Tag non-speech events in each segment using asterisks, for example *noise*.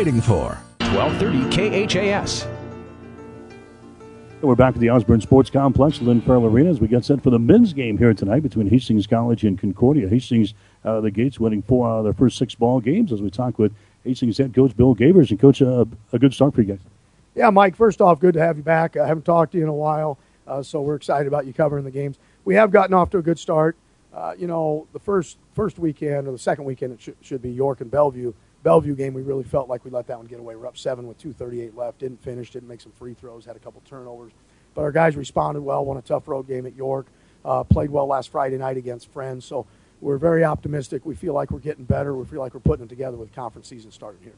Waiting for 1230 KHAS. We're back at the Osborne Sports Complex, Lynn Farrell Arena, as we get set for the men's game here tonight between Hastings College and Concordia. Hastings out of the gates winning four out of their first six ball games as we talk with Hastings head coach Bill Gavers. And, coach, uh, a good start for you guys. Yeah, Mike, first off, good to have you back. I haven't talked to you in a while, uh, so we're excited about you covering the games. We have gotten off to a good start. Uh, you know, the first first weekend or the second weekend, it sh- should be York and Bellevue. Bellevue game, we really felt like we let that one get away. We're up seven with 2:38 left. Didn't finish. Didn't make some free throws. Had a couple turnovers, but our guys responded well. Won a tough road game at York. Uh, played well last Friday night against Friends. So we're very optimistic. We feel like we're getting better. We feel like we're putting it together with conference season starting here.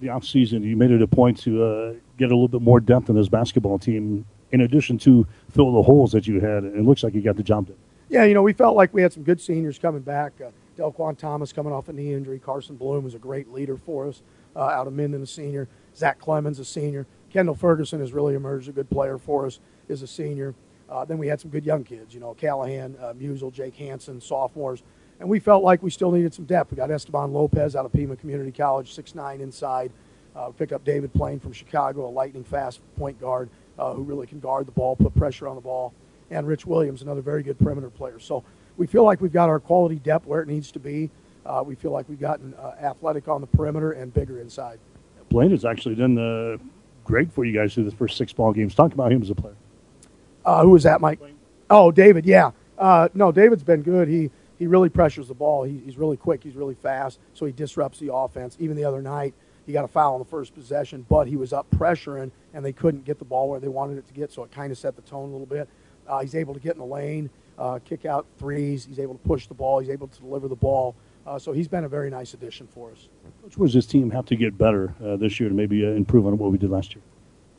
The off season, you made it a point to uh, get a little bit more depth in this basketball team, in addition to fill the holes that you had. And it looks like you got the job done. Yeah, you know, we felt like we had some good seniors coming back. Uh, Delquan Thomas coming off a knee injury. Carson Bloom was a great leader for us uh, out of Minden, a senior. Zach Clemens, a senior. Kendall Ferguson has really emerged a good player for us, is a senior. Uh, then we had some good young kids, you know, Callahan, uh, Musel, Jake Hansen, sophomores. And we felt like we still needed some depth. We got Esteban Lopez out of Pima Community College, six nine inside. Uh, up David Plain from Chicago, a lightning fast point guard uh, who really can guard the ball, put pressure on the ball. And Rich Williams, another very good perimeter player. So we feel like we've got our quality depth where it needs to be. Uh, we feel like we've gotten uh, athletic on the perimeter and bigger inside. Blaine has actually done uh, great for you guys through the first six ball games. Talk about him as a player. Uh, who was that, Mike? Oh, David. Yeah. Uh, no, David's been good. He he really pressures the ball. He, he's really quick. He's really fast. So he disrupts the offense. Even the other night, he got a foul on the first possession, but he was up pressuring, and they couldn't get the ball where they wanted it to get. So it kind of set the tone a little bit. Uh, he's able to get in the lane, uh, kick out threes. He's able to push the ball. He's able to deliver the ball. Uh, so he's been a very nice addition for us. Which was this team have to get better uh, this year to maybe uh, improve on what we did last year?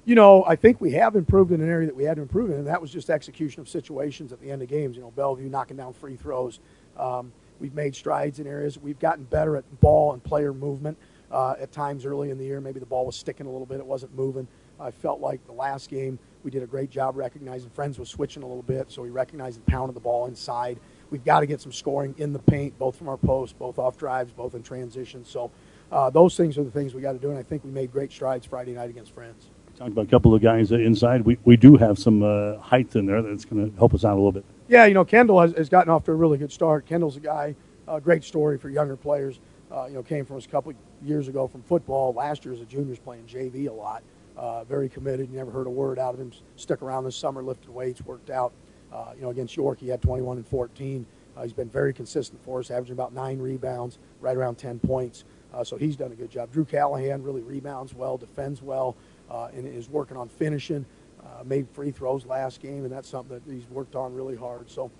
You know, I think we have improved in an area that we had to improve in, and that was just execution of situations at the end of games. You know, Bellevue knocking down free throws. Um, we've made strides in areas. We've gotten better at ball and player movement. Uh, at times early in the year, maybe the ball was sticking a little bit. It wasn't moving. I felt like the last game we did a great job recognizing friends was switching a little bit, so we recognized and pounded the ball inside. We've got to get some scoring in the paint, both from our post, both off drives, both in transition. So uh, those things are the things we got to do, and I think we made great strides Friday night against Friends. Talked about a couple of guys inside. We, we do have some uh, height in there that's going to help us out a little bit. Yeah, you know, Kendall has, has gotten off to a really good start. Kendall's a guy, a uh, great story for younger players. Uh, you know, came from us a couple years ago from football. Last year as a junior, was playing JV a lot. Uh, very committed. You never heard a word out of him. Stuck around this summer, lifted weights, worked out. Uh, you know, against York, he had 21 and 14. Uh, he's been very consistent for us, averaging about nine rebounds, right around 10 points. Uh, so he's done a good job. Drew Callahan really rebounds well, defends well, uh, and is working on finishing. Uh, made free throws last game, and that's something that he's worked on really hard. So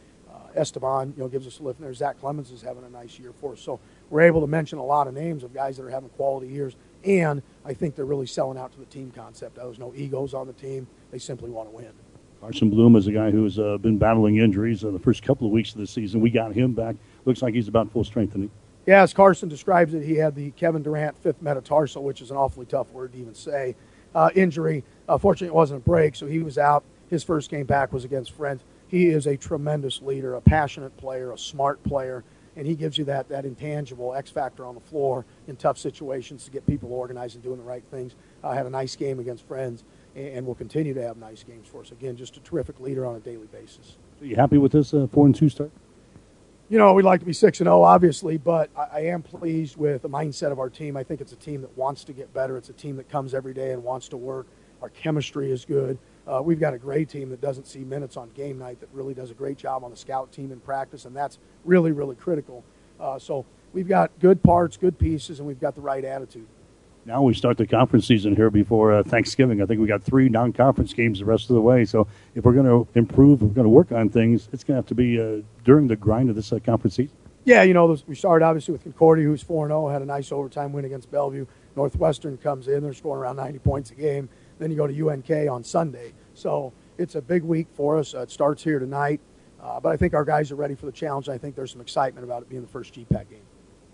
Esteban, you know, gives us a lift there. Zach Clemens is having a nice year for us. So we're able to mention a lot of names of guys that are having quality years, and I think they're really selling out to the team concept. There's no egos on the team; they simply want to win. Carson Bloom is a guy who's uh, been battling injuries in the first couple of weeks of the season. We got him back. Looks like he's about full strength. Yeah, as Carson describes it, he had the Kevin Durant fifth metatarsal, which is an awfully tough word to even say. Uh, injury. Uh, fortunately, it wasn't a break, so he was out. His first game back was against Friends. He is a tremendous leader, a passionate player, a smart player, and he gives you that, that intangible X factor on the floor in tough situations to get people organized and doing the right things. Uh, had a nice game against Friends and will continue to have nice games for us. Again, just a terrific leader on a daily basis. Are you happy with this uh, four and two start? You know, we'd like to be six and zero, obviously, but I, I, am pleased with the mindset of our team. I think it's a team that wants to get better. It's a team that comes every day and wants to work. Our chemistry is good. Uh, we've got a great team that doesn't see minutes on game night that really does a great job on the scout team in practice, and that's really, really critical. Uh, so we've got good parts, good pieces, and we've got the right attitude. Now we start the conference season here before uh, Thanksgiving. I think we got three non-conference games the rest of the way. So if we're going to improve, we're going to work on things, it's going to have to be uh, during the grind of this uh, conference season. Yeah, you know, we started obviously with Concordia, who's 4 0, had a nice overtime win against Bellevue. Northwestern comes in, they're scoring around 90 points a game. Then you go to UNK on Sunday. So it's a big week for us. Uh, it starts here tonight. Uh, but I think our guys are ready for the challenge. I think there's some excitement about it being the first GPAC game.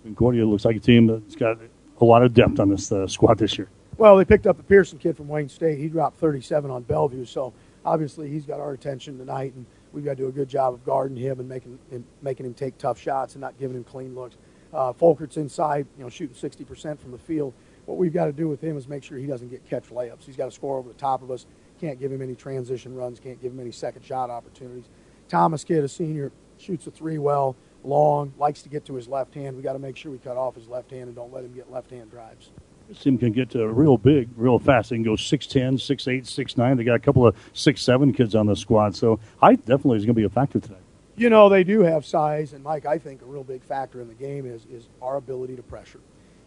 Concordia looks like a team that's got a lot of depth on this uh, squad this year. Well, they picked up the Pearson kid from Wayne State. He dropped 37 on Bellevue, so obviously he's got our attention tonight, and we've got to do a good job of guarding him and making him, making him take tough shots and not giving him clean looks. Uh, Folkert's inside, you know, shooting 60% from the field. What we've got to do with him is make sure he doesn't get catch layups. He's got to score over the top of us. Can't give him any transition runs. Can't give him any second shot opportunities. Thomas Kidd, a senior, shoots a three well, long, likes to get to his left hand. We got to make sure we cut off his left hand and don't let him get left hand drives. This team can get uh, real big, real fast. They can go 6'10, 6'8, 6'9. They got a couple of 6'7 kids on the squad. So height definitely is going to be a factor tonight. You know, they do have size. And, Mike, I think a real big factor in the game is, is our ability to pressure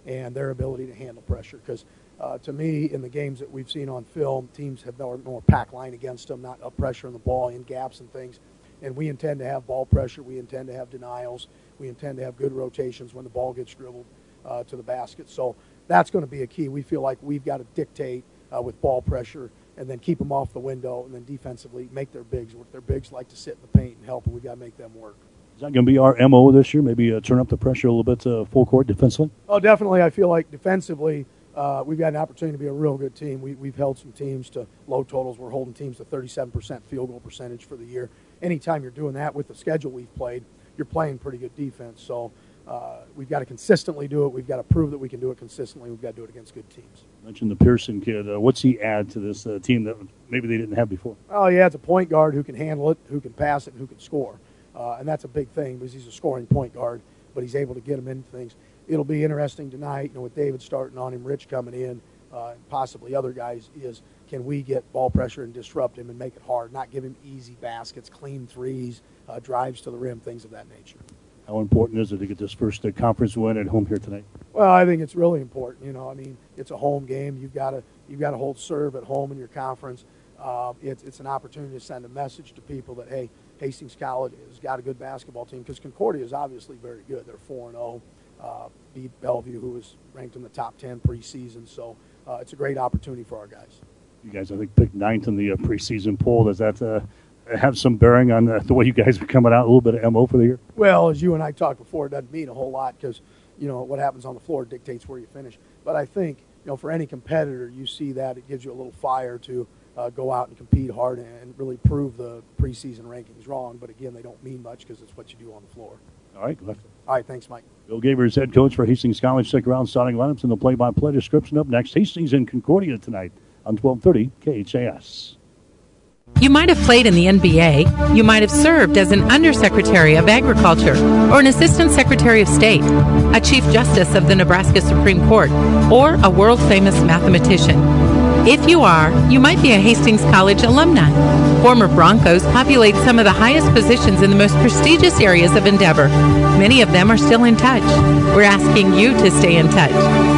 and their ability to handle pressure. Because uh, to me, in the games that we've seen on film, teams have more, more pack line against them, not up pressure on the ball, in gaps and things. And we intend to have ball pressure. We intend to have denials. We intend to have good rotations when the ball gets dribbled uh, to the basket. So that's going to be a key. We feel like we've got to dictate uh, with ball pressure and then keep them off the window and then defensively make their bigs work. Their bigs like to sit in the paint and help, and we've got to make them work. Is that going to be our MO this year? Maybe uh, turn up the pressure a little bit uh, full court defensively? Oh, definitely. I feel like defensively, uh, we've got an opportunity to be a real good team. We, have held some teams to low totals. We're holding teams to 37% field goal percentage for the year. Anytime you're doing that with the schedule we've played, you're playing pretty good defense. So uh, we've got to consistently do it. We've got to prove that we can do it consistently. We've got to do it against good teams. You mentioned the Pearson kid. Uh, what's he add to this uh, team that maybe they didn't have before? Oh, yeah, it's a point guard who can handle it, who can pass it, and who can score. Uh, and that's a big thing because he's a scoring point guard, but he's able to get them into things. It'll be interesting tonight, you know, with David starting on him, Rich coming in, uh, and possibly other guys, is can we get ball pressure and disrupt him and make it hard, not give him easy baskets, clean threes, uh, drives to the rim, things of that nature. How important is it to get this first uh, conference win at home here tonight? Well, I think it's really important. You know, I mean, it's a home game. You've got to you've got to hold serve at home in your conference. Uh, it's it's an opportunity to send a message to people that hey, Hastings College has got a good basketball team because Concordia is obviously very good. They're four and zero. Oh, uh, beat Bellevue, who was ranked in the top ten preseason. So uh, it's a great opportunity for our guys. You guys, I think, picked ninth in the uh, preseason poll. Does that uh, have some bearing on the, the, way you guys are coming out? A little bit of mo for the year. Well, as you and I talked before, it doesn't mean a whole lot because you know what happens on the floor dictates where you finish. But I think you know for any competitor, you see that it gives you a little fire to uh, go out and compete hard and really prove the preseason rankings wrong. But again, they don't mean much because it's what you do on the floor. All right, All right, thanks, Mike. Bill Gavers, head coach for Hastings College. Stick around, starting lineups and the play-by-play description up next. Hastings and Concordia tonight on 1230 KHAS. You might have played in the NBA. You might have served as an Undersecretary of Agriculture or an Assistant Secretary of State, a Chief Justice of the Nebraska Supreme Court, or a world famous mathematician. If you are, you might be a Hastings College alumni. Former Broncos populate some of the highest positions in the most prestigious areas of endeavor. Many of them are still in touch. We're asking you to stay in touch.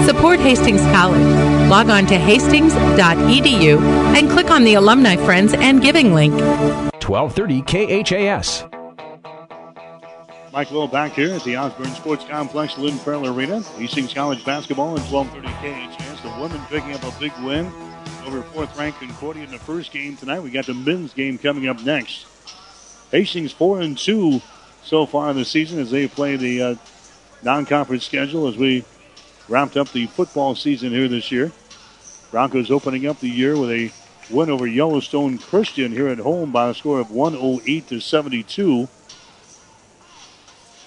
Support Hastings College. Log on to hastings.edu and click on the Alumni Friends and Giving link. 1230 KHAS. Mike Will back here at the Osborne Sports Complex, Lynn Farrell Arena. Hastings College basketball in 1230 KHAS. The women picking up a big win over fourth ranked Concordia in the first game tonight. We got the men's game coming up next. Hastings four and two so far in the season as they play the uh, non-conference schedule as we wrapped up the football season here this year. Broncos opening up the year with a win over Yellowstone Christian here at home by a score of 108 to 72.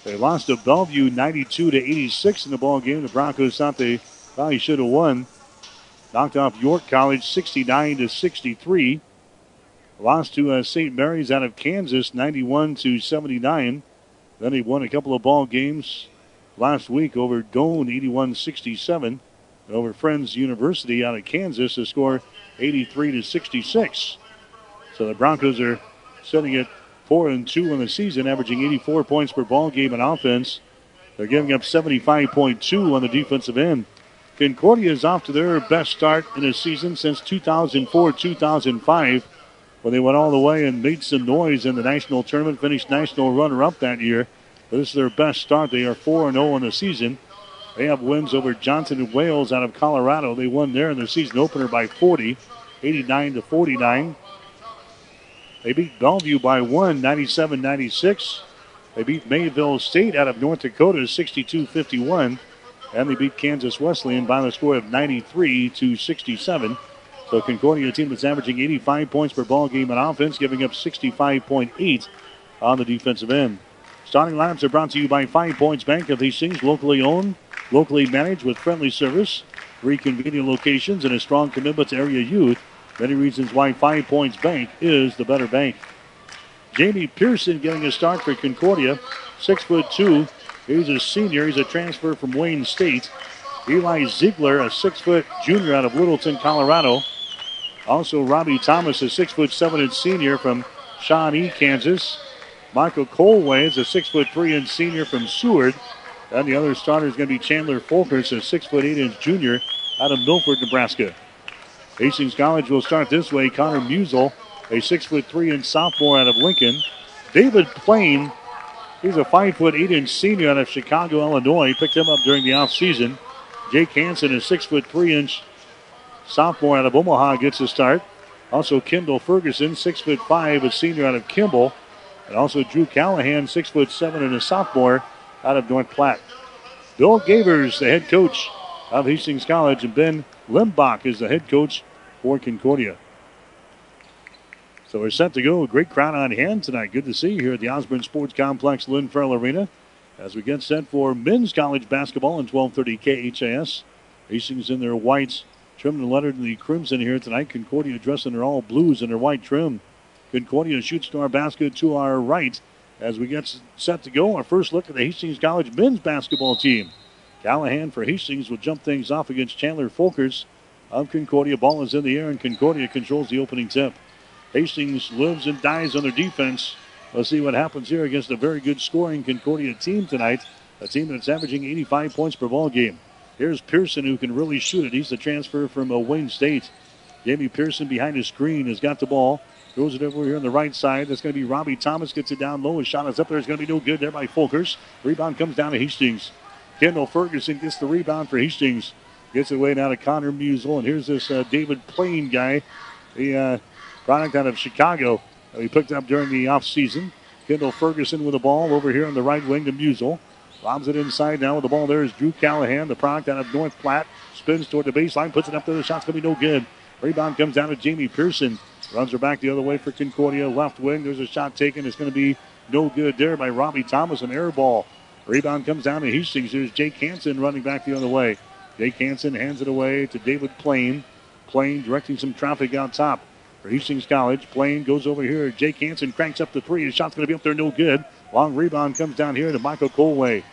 They lost to Bellevue 92 to 86 in the ball game. The Broncos thought they probably should have won. Knocked off York College 69 to 63. Lost to uh, St. Mary's out of Kansas 91 to 79. Then he won a couple of ball games last week over Doane 81 67. And over Friends University out of Kansas to score 83 to 66. So the Broncos are setting it 4 and 2 in the season, averaging 84 points per ball game in offense. They're giving up 75.2 on the defensive end. Concordia is off to their best start in a season since 2004 2005 when they went all the way and made some noise in the national tournament, finished national runner up that year. But this is their best start. They are 4 0 in the season. They have wins over Johnson and Wales out of Colorado. They won there in the season opener by 40, 89 to 49. They beat Bellevue by one, 97 96. They beat Mayville State out of North Dakota 62 51 and they beat Kansas Wesleyan by the score of 93 to 67. So Concordia, a team that's averaging 85 points per ball game in offense, giving up 65.8 on the defensive end. Starting lineups are brought to you by Five Points Bank of Hastings, locally owned, locally managed with friendly service. three convenient locations, and a strong commitment to area youth. Many reasons why Five Points Bank is the better bank. Jamie Pearson getting a start for Concordia. Six foot two. He's a senior. He's a transfer from Wayne State. Eli Ziegler, a six foot junior out of Littleton, Colorado. Also, Robbie Thomas, a six foot seven inch senior from Shawnee, Kansas. Michael Colway is a six foot three inch senior from Seward. And the other starter is going to be Chandler Folkers, a six foot eight inch junior out of Milford, Nebraska. Hastings College will start this way. Connor Musel, a six foot three inch sophomore out of Lincoln. David Plain, he's a five foot eight inch senior out of Chicago, Illinois. He Picked him up during the offseason. Jake Hansen, a six foot three inch sophomore out of Omaha, gets a start. Also, Kendall Ferguson, six foot five, a senior out of Kimball. And also Drew Callahan, six foot seven and a sophomore out of North Platte. Bill Gavers, the head coach of Hastings College, and Ben Limbach is the head coach for Concordia. So we're set to go. Great crowd on hand tonight. Good to see you here at the Osborne Sports Complex, Lynn Farrell Arena, as we get set for men's college basketball in 1230 KHAS. Hastings in their whites, trimmed and lettered in the crimson here tonight. Concordia dressed in their all blues and their white trim. Concordia shoots to our basket to our right as we get set to go. Our first look at the Hastings College men's basketball team. Callahan for Hastings will jump things off against Chandler Folkers of Concordia. Ball is in the air, and Concordia controls the opening tip. Hastings lives and dies on their defense. Let's see what happens here against a very good scoring Concordia team tonight. A team that's averaging 85 points per ball game. Here's Pearson who can really shoot it. He's the transfer from uh, Wayne State. Jamie Pearson behind his screen has got the ball. Throws it over here on the right side. That's going to be Robbie Thomas. Gets it down low. His shot is up there. It's going to be no good there by Folkers. Rebound comes down to Hastings. Kendall Ferguson gets the rebound for Hastings. Gets it away now to Connor Musel. And here's this uh, David Plain guy, the uh, product out of Chicago uh, that we picked up during the offseason. Kendall Ferguson with the ball over here on the right wing to Musel. Lobs it inside now with the ball. There is Drew Callahan, the product out of North Platte. Spins toward the baseline, puts it up there. The shot's going to be no good. Rebound comes down to Jamie Pearson. Runs her back the other way for Concordia. Left wing. There's a shot taken. It's going to be no good there by Robbie Thomas. An air ball. Rebound comes down to Hastings. There's Jake Hansen running back the other way. Jake Hansen hands it away to David Plain. Plain directing some traffic out top for Hastings College. Plain goes over here. Jake Hansen cranks up the three. His shot's going to be up there, no good. Long rebound comes down here to Michael Colway.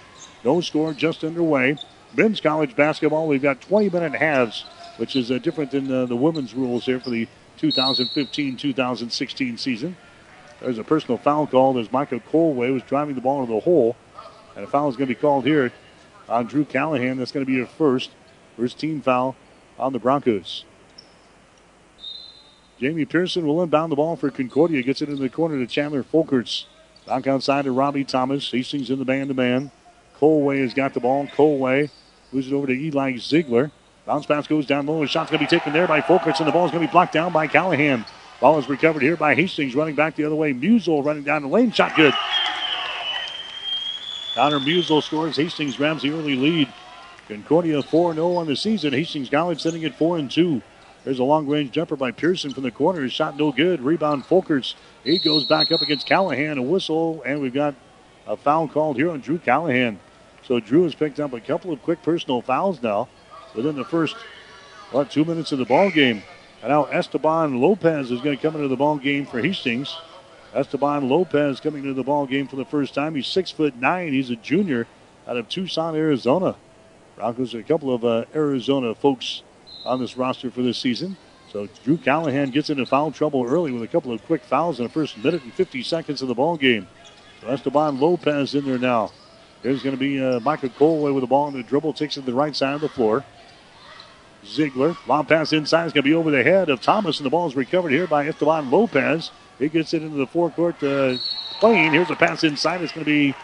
No score just underway. Men's college basketball, we've got 20 minute halves, which is uh, different than uh, the women's rules here for the 2015 2016 season. There's a personal foul called as Michael Colway was driving the ball into the hole. And a foul is going to be called here on Drew Callahan. That's going to be a first. First team foul on the Broncos. Jamie Pearson will inbound the ball for Concordia. Gets it in the corner to Chandler Folkers. Back outside to Robbie Thomas. Hastings in the man to man. Colway has got the ball. Colway moves it over to Eli Ziegler. Bounce pass goes down low. A shot's going to be taken there by Folkers, and the ball is going to be blocked down by Callahan. Ball is recovered here by Hastings, running back the other way. Musel running down the lane. Shot good. Connor Musel scores. Hastings grabs the early lead. Concordia 4 0 on the season. Hastings College sitting at 4 and 2. There's a long range jumper by Pearson from the corner. Shot no good. Rebound Folkers. He goes back up against Callahan. A whistle, and we've got a foul called here on Drew Callahan. So Drew has picked up a couple of quick personal fouls now within the first, what, two minutes of the ball game. And now Esteban Lopez is going to come into the ball game for Hastings. Esteban Lopez coming into the ball game for the first time. He's six foot nine. He's a junior out of Tucson, Arizona. Broncos a couple of uh, Arizona folks on this roster for this season. So Drew Callahan gets into foul trouble early with a couple of quick fouls in the first minute and 50 seconds of the ball game. So Esteban Lopez in there now. There's going to be uh, Michael Colway with the ball on the dribble, takes it to the right side of the floor. Ziegler, long pass inside is going to be over the head of Thomas, and the ball is recovered here by Esteban Lopez. He gets it into the forecourt uh, lane. Here's a pass inside. It's going to be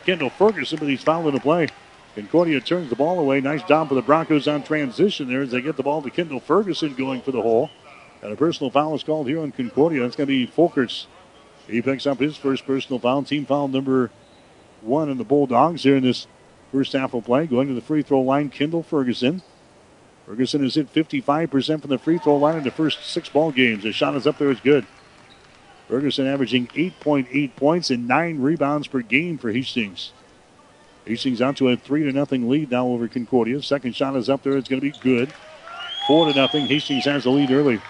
Kendall Ferguson, but he's fouling the play. Concordia turns the ball away. Nice job for the Broncos on transition there as they get the ball to Kendall Ferguson going for the hole. And a personal foul is called here on Concordia. That's going to be Folkers. He picks up his first personal foul, team foul number one in the Bulldogs here in this first half of play. Going to the free throw line, Kendall Ferguson. Ferguson has hit 55% from the free throw line in the first six ball games. His shot is up there, it's good. Ferguson averaging 8.8 points and nine rebounds per game for Hastings. Hastings out to a three to nothing lead now over Concordia. Second shot is up there. It's going to be good. Four to nothing. Hastings has the lead early.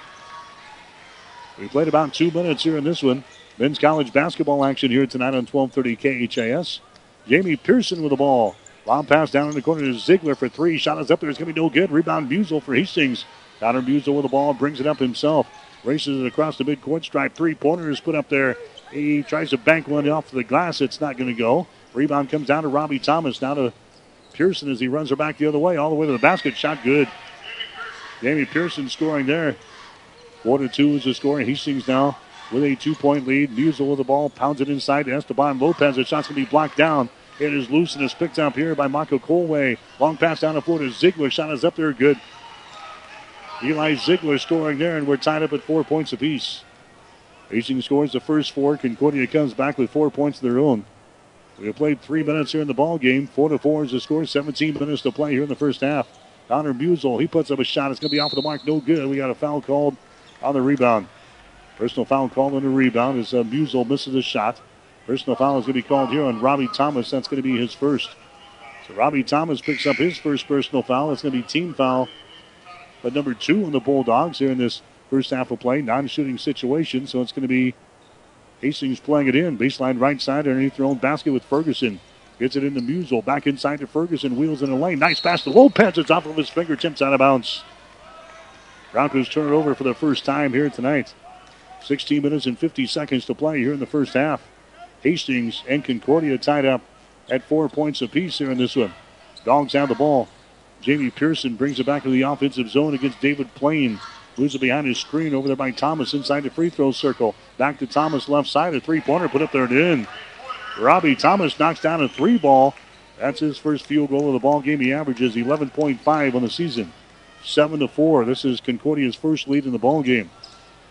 We played about two minutes here in this one. Men's college basketball action here tonight on 1230 KHAS. Jamie Pearson with the ball. Long pass down in the corner to Ziegler for three. Shot is up there. It's going to be no good. Rebound Musel for Hastings. Connor Musel with the ball. Brings it up himself. Races it across the midcourt stripe. Three pointers put up there. He tries to bank one off the glass. It's not going to go. Rebound comes down to Robbie Thomas. Now to Pearson as he runs her back the other way, all the way to the basket. Shot good. Jamie Pearson scoring there. Four to two is the score. Hastings now with a two-point lead. Musel with the ball, pounds it inside to Esteban Lopez. The shot's going to be blocked down. It is loose and is picked up here by Mako Colway. Long pass down the floor to Ziegler. Shot is up there, good. Eli Ziegler scoring there, and we're tied up at four points apiece. Hastings scores the first four. Concordia comes back with four points of their own. We have played three minutes here in the ball game. Four to four is the score. 17 minutes to play here in the first half. Connor Musel, he puts up a shot. It's going to be off of the mark. No good. We got a foul called on the rebound. Personal foul called on the rebound as uh, Musel misses a shot. Personal foul is going to be called here on Robbie Thomas. That's going to be his first. So Robbie Thomas picks up his first personal foul. It's going to be team foul. But number two on the Bulldogs here in this first half of play. Non-shooting situation. So it's going to be Hastings playing it in. Baseline right side underneath their own basket with Ferguson. Gets it into Musel. Back inside to Ferguson. Wheels in the lane. Nice pass to Lopez. It's off of his fingertips out of bounds. Broncos turn it over for the first time here tonight. 16 minutes and 50 seconds to play here in the first half. Hastings and Concordia tied up at four points apiece here in this one. Dogs have the ball. Jamie Pearson brings it back to the offensive zone against David Plain. Moves it behind his screen over there by Thomas inside the free throw circle. Back to Thomas left side. A three pointer put up there and in. Robbie Thomas knocks down a three ball. That's his first field goal of the ball game. He averages 11.5 on the season. 7 to 4. This is Concordia's first lead in the ball game.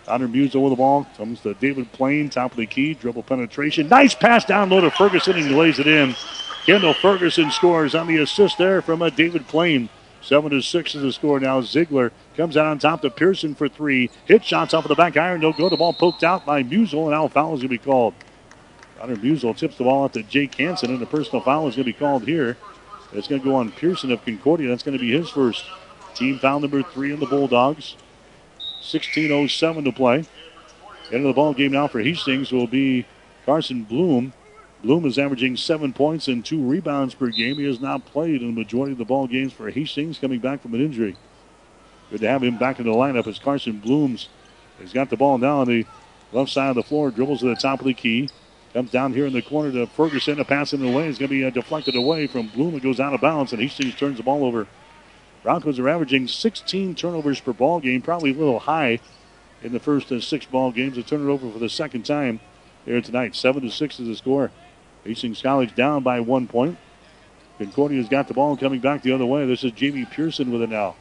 Connor Musel with the ball. Comes to David Plain, top of the key. Dribble penetration. Nice pass down low to Ferguson, and he lays it in. Kendall Ferguson scores on the assist there from a uh, David Plain. 7 to 6 is the score now. Ziegler comes out on top to Pearson for three. Hit shots off of the back iron. No go. The ball poked out by Musel, and now foul is going to be called. Connor Musel tips the ball out to Jake Hansen, and the personal foul is going to be called here. It's going to go on Pearson of Concordia. That's going to be his first. Team foul number three in the Bulldogs. 16.07 to play. End of the ball game now for Hastings will be Carson Bloom. Bloom is averaging seven points and two rebounds per game. He has not played in the majority of the ball games for Hastings, coming back from an injury. Good to have him back in the lineup as Carson Blooms has got the ball now on the left side of the floor, dribbles to the top of the key. Comes down here in the corner to Ferguson. A pass the way is going to be uh, deflected away from Bloom. It goes out of bounds, and Hastings turns the ball over. Broncos are averaging 16 turnovers per ball game, probably a little high in the first uh, six ball games. they A turnover for the second time here tonight. Seven to six is the score. Hastings College down by one point. Concordia's got the ball coming back the other way. This is Jamie Pearson with it now.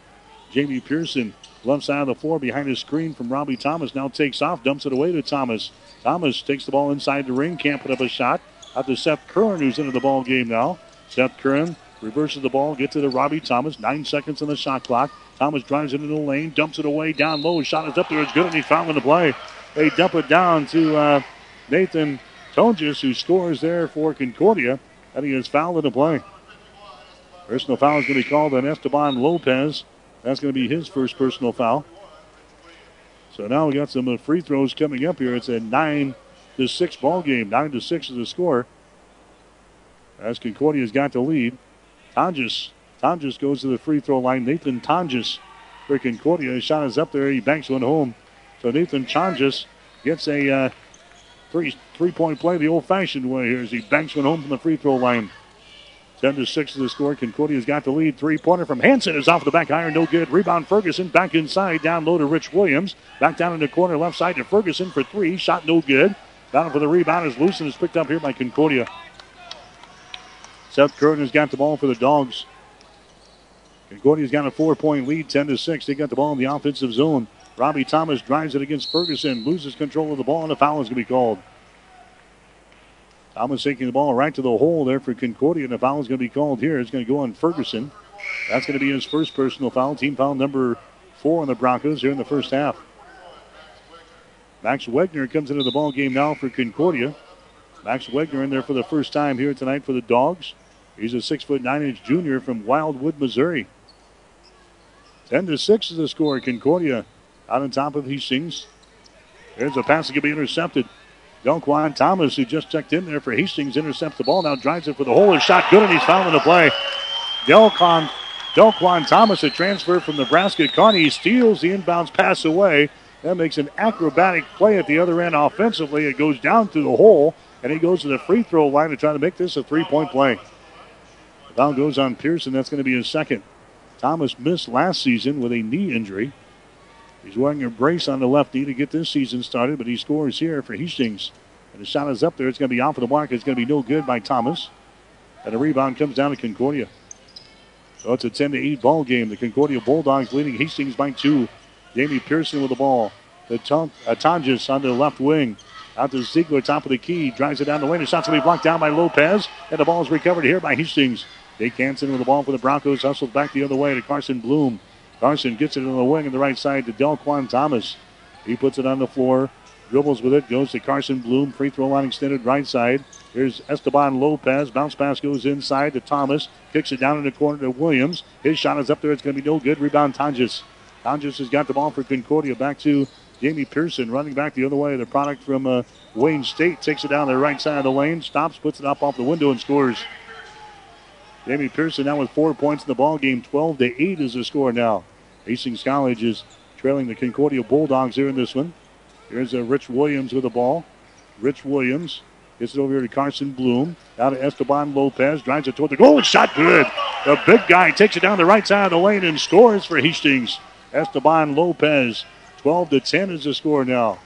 Jamie Pearson, left side of the floor behind his screen from Robbie Thomas, now takes off, dumps it away to Thomas. Thomas takes the ball inside the ring, can't put up a shot. Out to Seth Curran, who's into the ball game now. Seth Curran Reverses the ball, gets it to Robbie Thomas. Nine seconds on the shot clock. Thomas drives it into the lane, dumps it away, down low. Shot is up there. It's good, and he found in the play. They dump it down to uh, Nathan Tonjes, who scores there for Concordia, and he is fouled in the play. Personal foul is going to be called on Esteban Lopez. That's going to be his first personal foul. So now we got some uh, free throws coming up here. It's a nine to six ball game. Nine to six is the score. As Concordia's got the lead. Tonjes. Tonjes goes to the free throw line. Nathan Tonjes for Concordia. His shot is up there. He banks one home. So Nathan Tonjes gets a uh, three three point play the old fashioned way here as he banks one home from the free throw line. 10 to 6 is the score. Concordia's got the lead. Three pointer from Hansen is off the back iron. No good. Rebound Ferguson. Back inside. Down low to Rich Williams. Back down in the corner left side to Ferguson for three. Shot no good. Down for the rebound is loose and is picked up here by Concordia. Seth Curran has got the ball for the Dogs. Concordia's got a four point lead, 10 to 6. They got the ball in the offensive zone. Robbie Thomas drives it against Ferguson, loses control of the ball, and a foul is going to be called. Thomas taking the ball right to the hole there for Concordia, and a foul is going to be called here. It's going to go on Ferguson. That's going to be his first personal foul. Team foul number four on the Broncos here in the first half. Max Wegner comes into the ball game now for Concordia. Max Wegner in there for the first time here tonight for the Dogs. He's a six foot nine inch junior from Wildwood, Missouri. 10 to 6 is the score. Concordia out on top of Hastings. There's a pass that could be intercepted. Delquan Thomas, who just checked in there for Hastings, intercepts the ball. Now drives it for the hole. His shot good, and he's fouling the play. Delquan, Delquan Thomas, a transfer from Nebraska Kearney, steals the inbounds pass away. That makes an acrobatic play at the other end offensively. It goes down through the hole, and he goes to the free throw line to try to make this a three point play. The foul goes on Pearson. That's going to be his second. Thomas missed last season with a knee injury. He's wearing a brace on the left knee to get this season started, but he scores here for Hastings. And the shot is up there. It's going to be off of the mark. It's going to be no good by Thomas. And the rebound comes down to Concordia. So it's a 10 to 8 ball game. The Concordia Bulldogs leading Hastings by two. Jamie Pearson with the ball. The Tonk, uh, on the left wing. Out to Ziegler, top of the key. Drives it down the lane. The shot's going to be blocked down by Lopez. And the ball is recovered here by Hastings. Jake Hansen with the ball for the Broncos. Hustles back the other way to Carson Bloom. Carson gets it in the wing on the right side to Delquan Thomas. He puts it on the floor. Dribbles with it. Goes to Carson Bloom. Free throw line extended right side. Here's Esteban Lopez. Bounce pass goes inside to Thomas. Kicks it down in the corner to Williams. His shot is up there. It's going to be no good. Rebound Tonjes. Tonjes has got the ball for Concordia. Back to Jamie Pearson running back the other way. The product from uh, Wayne State takes it down the right side of the lane. Stops, puts it up off the window, and scores. Jamie Pearson now with four points in the ball game. 12 to 8 is the score now. Hastings College is trailing the Concordia Bulldogs here in this one. Here's a uh, Rich Williams with the ball. Rich Williams gets it over here to Carson Bloom. Out to Esteban Lopez. Drives it toward the goal. Shot good. The big guy takes it down the right side of the lane and scores for Hastings. Esteban Lopez. 12 to 10 is the score now.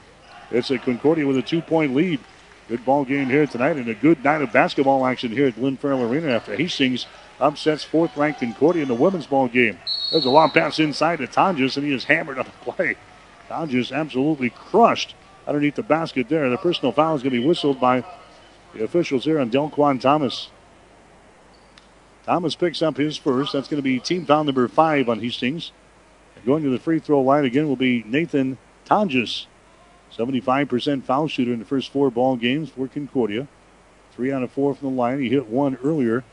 It's a Concordia with a two point lead. Good ball game here tonight and a good night of basketball action here at Lynn Farrell Arena after Hastings upsets fourth ranked Concordia in the women's ball game. There's a long pass inside to Tonjes and he is hammered on the play. Tonjes absolutely crushed underneath the basket there. The personal foul is going to be whistled by the officials here on Delquan Thomas. Thomas picks up his first. That's going to be team foul number five on Hastings. And going to the free throw line again will be Nathan Tonjes. 75% foul shooter in the first four ball games for Concordia. Three out of four from the line. He hit one earlier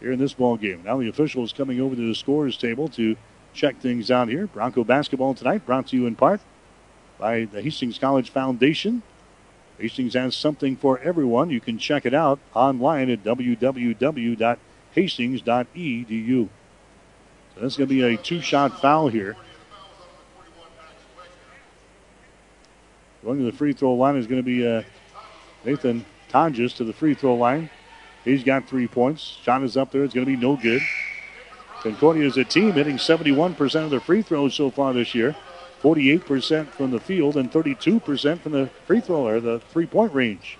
here in this ball game. Now the officials coming over to the scorers table to check things out here. Bronco basketball tonight brought to you in part by the Hastings College Foundation. Hastings has something for everyone. You can check it out online at www.hastings.edu. So that's going to be a two shot foul here. Going to the free throw line is going to be uh, Nathan Tonjes to the free throw line. He's got three points. Shot is up there. It's going to be no good. Concordia is a team hitting 71% of their free throws so far this year. 48% from the field and 32% from the free throw or the three point range.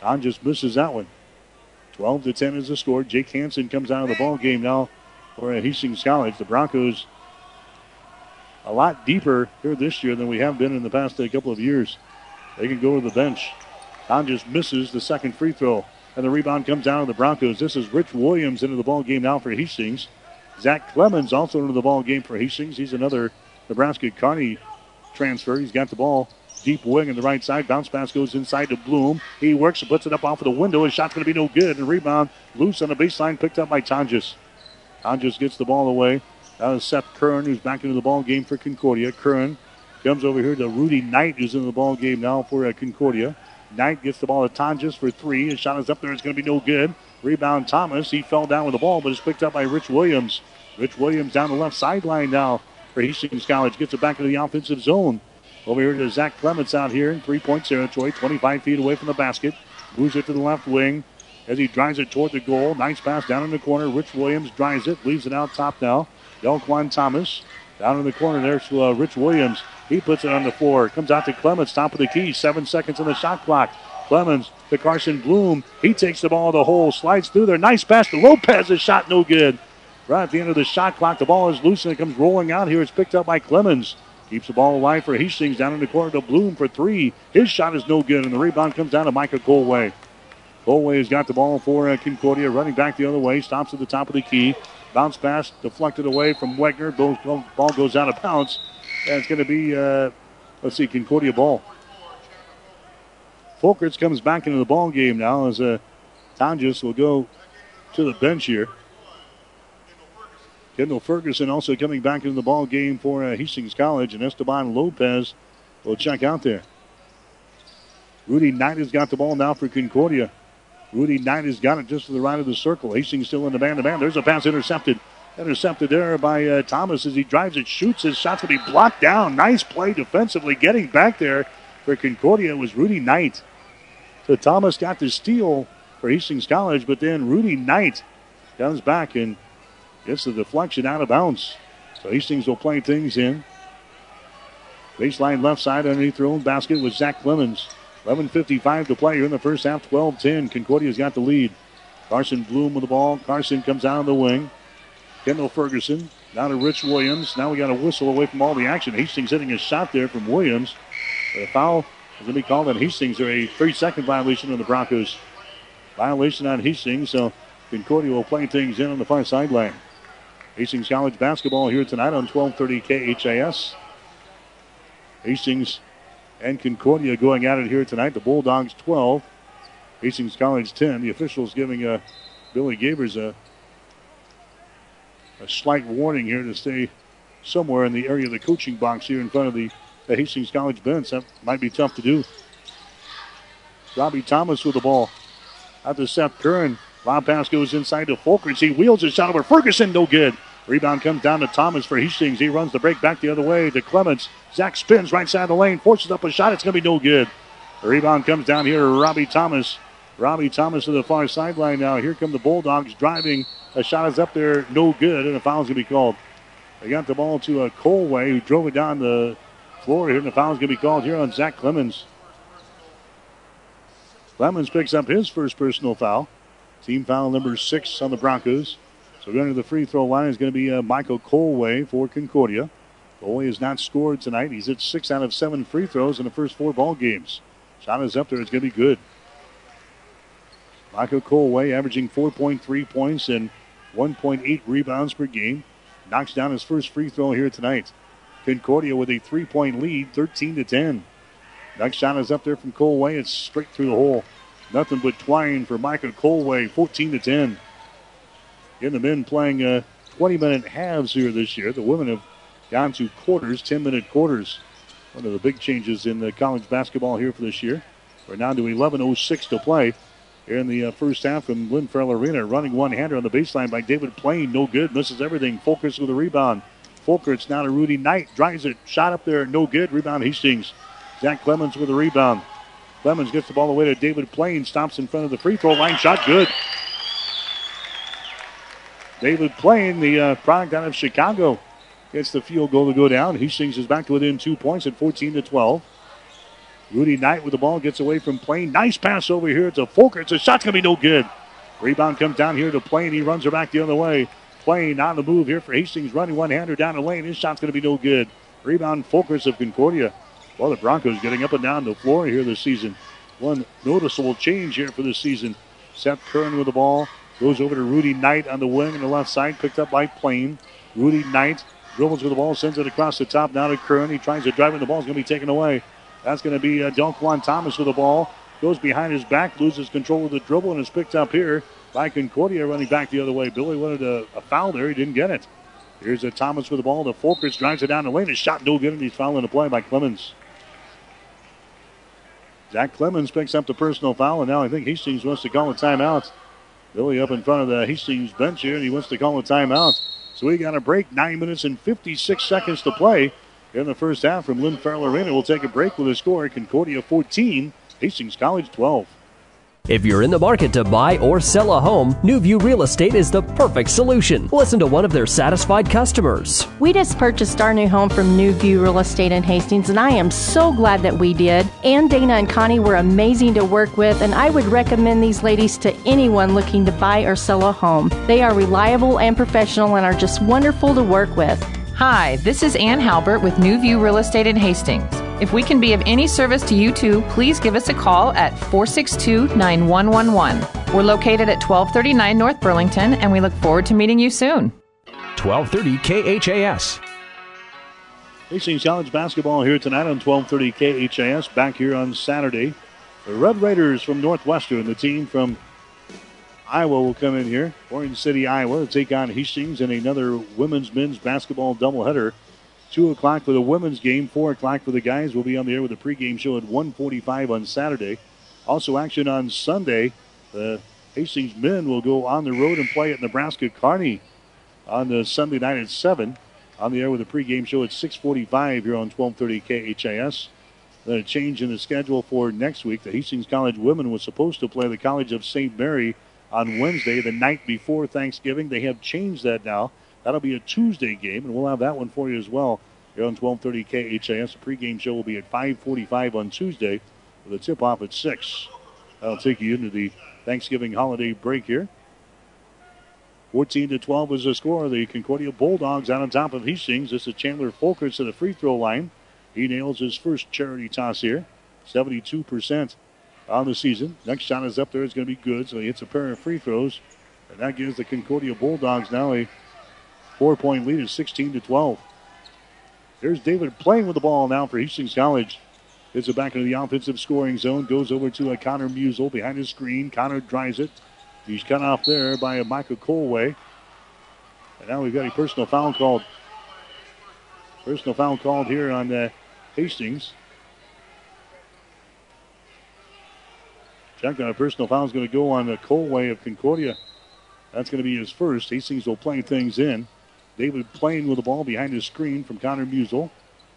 Tonjes misses that one. 12 to 10 is the score. Jake Hansen comes out of the ball game now for Hastings College. The Broncos a lot deeper here this year than we have been in the past couple of years. They can go to the bench. Tonjes misses the second free throw. And the rebound comes down to the Broncos. This is Rich Williams into the ball game now for Hastings. Zach Clemens also into the ball game for Hastings. He's another Nebraska Kearney transfer. He's got the ball deep wing on the right side. Bounce pass goes inside to Bloom. He works and puts it up off of the window. His shot's going to be no good. And rebound loose on the baseline, picked up by Tonjes. Tonjes gets the ball away. That is Seth Kern, who's back into the ball game for Concordia. Kern comes over here to Rudy Knight, who's in the ball game now for uh, Concordia. Knight gets the ball to Tonjes for three. His shot is up there. It's going to be no good. Rebound Thomas. He fell down with the ball, but it's picked up by Rich Williams. Rich Williams down the left sideline now for Hastings College. Gets it back into the offensive zone. Over here to Zach Clemens out here in three point territory, 25 feet away from the basket. Moves it to the left wing as he drives it toward the goal. Nice pass down in the corner. Rich Williams drives it, leaves it out top now. Delquan Thomas down in the corner there to uh, Rich Williams. He puts it on the floor. Comes out to Clemens, top of the key. Seven seconds on the shot clock. Clemens to Carson Bloom. He takes the ball to the hole, slides through there. Nice pass to Lopez. His shot no good. Right at the end of the shot clock, the ball is loose and it comes rolling out here. It's picked up by Clemens. Keeps the ball alive for Hastings down in the corner to Bloom for three. His shot is no good, and the rebound comes down to Micah Colway. Colway has got the ball for uh, Concordia, running back the other way, stops at the top of the key. Bounce pass deflected away from Wegner. Ball goes out of bounds. And it's going to be, uh, let's see, Concordia ball. Folkerts comes back into the ball game now as uh, Tonjes will go to the bench here. Kendall Ferguson also coming back into the ball game for uh, Hastings College, and Esteban Lopez will check out there. Rudy Knight has got the ball now for Concordia. Rudy Knight has got it just to the right of the circle. Hastings still in the man to man. There's a pass intercepted. Intercepted there by uh, Thomas as he drives it, shoots his shot's going to be blocked down. Nice play defensively, getting back there for Concordia was Rudy Knight. So Thomas got the steal for Hastings College, but then Rudy Knight comes back and gets the deflection out of bounds. So Hastings will play things in. Baseline left side underneath their own basket with Zach Clemens. 11.55 to play here in the first half. 12 10. Concordia's got the lead. Carson Bloom with the ball. Carson comes out of the wing. Kendall Ferguson. Now to Rich Williams. Now we got a whistle away from all the action. Hastings hitting a shot there from Williams. A foul is going to be called on Hastings or a three second violation on the Broncos. Violation on Hastings. So Concordia will play things in on the far sideline. Hastings College basketball here tonight on 1230 KHAS. Hastings and Concordia going at it here tonight. The Bulldogs 12, Hastings College 10. The officials giving uh, Billy Gavers a, a slight warning here to stay somewhere in the area of the coaching box here in front of the, the Hastings College bench. That might be tough to do. Robbie Thomas with the ball. Out to Seth Curran. Lob pass goes inside to Folkerts. He wheels his shot over Ferguson. No good. Rebound comes down to Thomas for Hastings. He runs the break back the other way to Clemens. Zach spins right side of the lane, forces up a shot. It's going to be no good. The rebound comes down here to Robbie Thomas. Robbie Thomas to the far sideline now. Here come the Bulldogs driving. A shot is up there, no good, and a foul's going to be called. They got the ball to a Colway who drove it down the floor here, and the foul's going to be called here on Zach Clemens. Clemens picks up his first personal foul. Team foul number six on the Broncos. So going to the free throw line is going to be uh, Michael Colway for Concordia. Colway has not scored tonight. He's at six out of seven free throws in the first four ball games. Shot is up there. It's going to be good. Michael Colway averaging 4.3 points and 1.8 rebounds per game. Knocks down his first free throw here tonight. Concordia with a three-point lead, 13 to 10. Next shot is up there from Colway. It's straight through the hole. Nothing but twine for Michael Colway, 14 to 10. In the men playing uh, 20 minute halves here this year. The women have gone to quarters, 10 minute quarters. One of the big changes in the college basketball here for this year. We're down to 11.06 to play here in the uh, first half from Lynn Farrell Arena. Running one hander on the baseline by David Plain. No good. Misses everything. Folkerts with a rebound. Folkerts now to Rudy Knight. Drives it. Shot up there. No good. Rebound Hastings. Zach Clemens with a rebound. Clemens gets the ball away to David Plain. Stops in front of the free throw line. Shot good. David Plain, the uh, product out of Chicago, gets the field goal to go down. Hastings is back to within two points at 14 to 12. Rudy Knight with the ball gets away from Plain. Nice pass over here to Folker. It's a shot's gonna be no good. Rebound comes down here to Plain. He runs her back the other way. Plain on the move here for Hastings, running one hander down the lane. His shot's gonna be no good. Rebound Folkers of Concordia. Well, the Broncos getting up and down the floor here this season. One noticeable change here for this season. Seth Curran with the ball. Goes over to Rudy Knight on the wing on the left side, picked up by Plain. Rudy Knight dribbles with the ball, sends it across the top now to Curran. He tries to drive it, the ball's going to be taken away. That's going to be uh, Delquan Thomas with the ball. Goes behind his back, loses control of the dribble, and is picked up here by Concordia running back the other way. Billy wanted a, a foul there. He didn't get it. Here's a Thomas with the ball. The Folkers drives it down the lane. His shot no good, and he's fouling the play by Clemens. Zach Clemens picks up the personal foul, and now I think Hastings wants to call a timeout. Billy up in front of the Hastings bench here, and he wants to call a timeout. So we got a break, nine minutes and 56 seconds to play in the first half from Lynn Farrell Arena. We'll take a break with a score Concordia 14, Hastings College 12. If you're in the market to buy or sell a home, New View Real Estate is the perfect solution. Listen to one of their satisfied customers. We just purchased our new home from New View Real Estate in Hastings, and I am so glad that we did. Ann, Dana, and Connie were amazing to work with, and I would recommend these ladies to anyone looking to buy or sell a home. They are reliable and professional and are just wonderful to work with. Hi, this is Ann Halbert with New View Real Estate in Hastings. If we can be of any service to you too, please give us a call at 462 9111. We're located at 1239 North Burlington, and we look forward to meeting you soon. 1230 KHAS. Hastings College basketball here tonight on 1230 KHAS. Back here on Saturday. The Red Raiders from Northwestern, the team from Iowa will come in here. Orange City, Iowa, to take on Hastings in another women's men's basketball doubleheader. 2 o'clock for the women's game, 4 o'clock for the guys. We'll be on the air with a pregame show at 1.45 on Saturday. Also, action on Sunday. The Hastings men will go on the road and play at Nebraska Kearney on the Sunday night at 7. On the air with a pregame show at 645 here on 1230 KHAS. Then a change in the schedule for next week. The Hastings College women was supposed to play the College of St. Mary on Wednesday, the night before Thanksgiving. They have changed that now. That'll be a Tuesday game, and we'll have that one for you as well here on 1230 KHAS. The pregame show will be at 545 on Tuesday with a tip-off at 6. That'll take you into the Thanksgiving holiday break here. 14 to 12 is the score. The Concordia Bulldogs out on top of Hastings. This is Chandler Folkerts to the free throw line. He nails his first charity toss here. 72% on the season. Next shot is up there. It's going to be good. So he hits a pair of free throws. And that gives the Concordia Bulldogs now a four point lead of 16 to 12. Here's David Plain with the ball now for Hastings College. Gets it back into the offensive scoring zone. Goes over to a Connor Musel behind his screen. Connor drives it. He's cut off there by a Michael Colway. And now we've got a personal foul called. Personal foul called here on uh, Hastings. Check on a personal foul is going to go on the Colway of Concordia. That's going to be his first. Hastings will play things in. David Plain with the ball behind his screen from Connor Musel.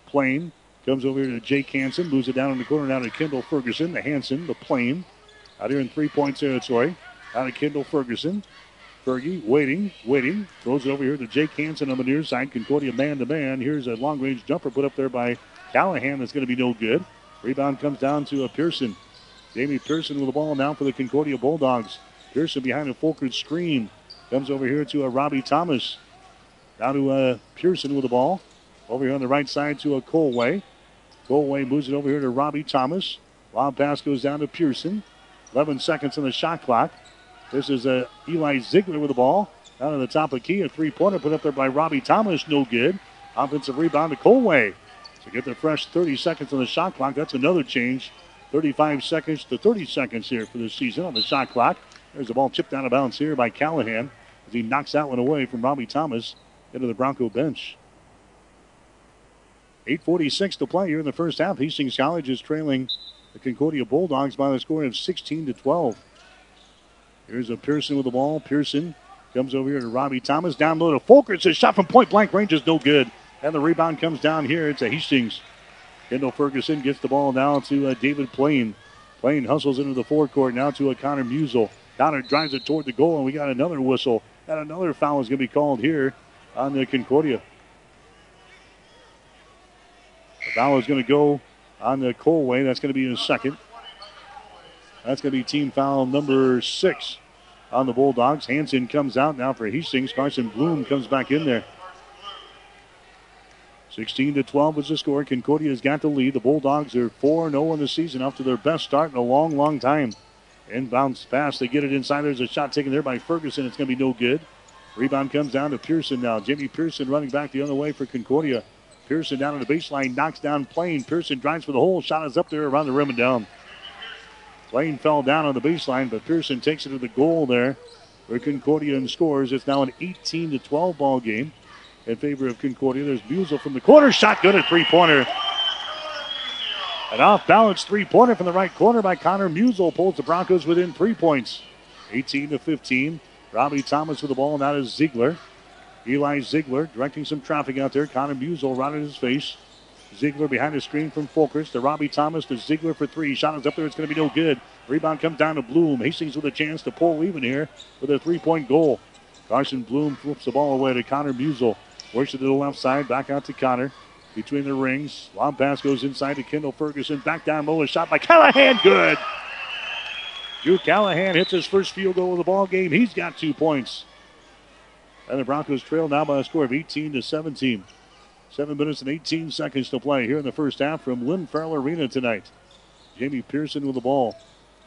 Plain comes over to Jake Hansen, moves it down in the corner now to Kendall Ferguson. The Hansen, the Plain, out here in three-point territory. Out of Kendall Ferguson. Fergie waiting, waiting. Throws it over here to Jake Hansen on the near side. Concordia man to man. Here's a long range jumper put up there by Callahan that's going to be no good. Rebound comes down to a Pearson. Jamie Pearson with the ball now for the Concordia Bulldogs. Pearson behind a Fulkert screen. Comes over here to a Robbie Thomas. Down to uh, Pearson with the ball. Over here on the right side to a Colway. Colway moves it over here to Robbie Thomas. Lob pass goes down to Pearson. 11 seconds on the shot clock. This is uh, Eli Ziegler with the ball. Down to the top of the key. A three pointer put up there by Robbie Thomas. No good. Offensive rebound to Colway. So get the fresh 30 seconds on the shot clock. That's another change. 35 seconds to 30 seconds here for this season on the shot clock. There's the ball chipped out of bounds here by Callahan as he knocks that one away from Robbie Thomas into the Bronco bench. 8.46 to play here in the first half. Hastings College is trailing the Concordia Bulldogs by the score of 16 to 12. Here's a Pearson with the ball. Pearson comes over here to Robbie Thomas. Down low to Folkerts. His shot from point blank range is no good. And the rebound comes down here. It's a Hastings. Kendall Ferguson gets the ball now to uh, David Plain. Plain hustles into the forecourt now to a Connor Musel. Connor drives it toward the goal, and we got another whistle. And another foul is going to be called here on the Concordia. The foul is going to go on the Colway. That's going to be his second. That's going to be team foul number six on the Bulldogs. Hansen comes out now for Hastings. Carson Bloom comes back in there. 16 to 12 was the score. Concordia's got the lead. The Bulldogs are 4 0 in the season after their best start in a long, long time. Inbounds pass. They get it inside. There's a shot taken there by Ferguson. It's going to be no good. Rebound comes down to Pearson now. Jimmy Pearson running back the other way for Concordia. Pearson down on the baseline, knocks down Plain. Pearson drives for the hole. Shot is up there around the rim and down. Plain fell down on the baseline, but Pearson takes it to the goal there for Concordia and scores. It's now an 18 to 12 ball game in favor of Concordia. There's Musel from the corner. Shot good at three pointer. An off balance three pointer from the right corner by Connor Musel pulls the Broncos within three points. 18 to 15. Robbie Thomas with the ball. Now is Ziegler. Eli Ziegler directing some traffic out there. Connor Musel right in his face. Ziegler behind the screen from Folkerts to Robbie Thomas to Ziegler for three. Shot is up there. It's going to be no good. Rebound comes down to Bloom. Hastings with a chance to pull even here with a three point goal. Carson Bloom flips the ball away to Connor Musel. Works it to the left side. Back out to Connor. Between the rings. Long pass goes inside to Kendall Ferguson. Back down. A shot by Callahan. Good. Drew Callahan hits his first field goal of the ball game. He's got two points. And the Broncos trail now by a score of 18 to 17. Seven minutes and 18 seconds to play here in the first half from Lynn Farrell Arena tonight. Jamie Pearson with the ball.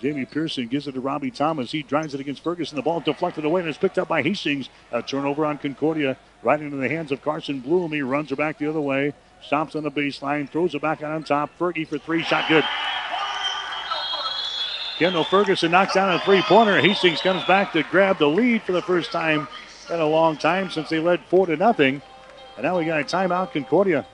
Jamie Pearson gives it to Robbie Thomas. He drives it against Ferguson. The ball deflected away and it's picked up by Hastings. A turnover on Concordia right into the hands of Carson Bloom. He runs it back the other way. Stops on the baseline. Throws it back out on top. Fergie for three. Shot good. Kendall Ferguson knocks down a three pointer. Hastings comes back to grab the lead for the first time in a long time since they led four to nothing. And now we got a timeout, Concordia.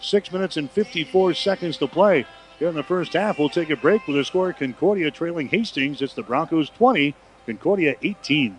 Six minutes and 54 seconds to play. Here in the first half, we'll take a break with a score Concordia trailing Hastings. It's the Broncos 20, Concordia 18.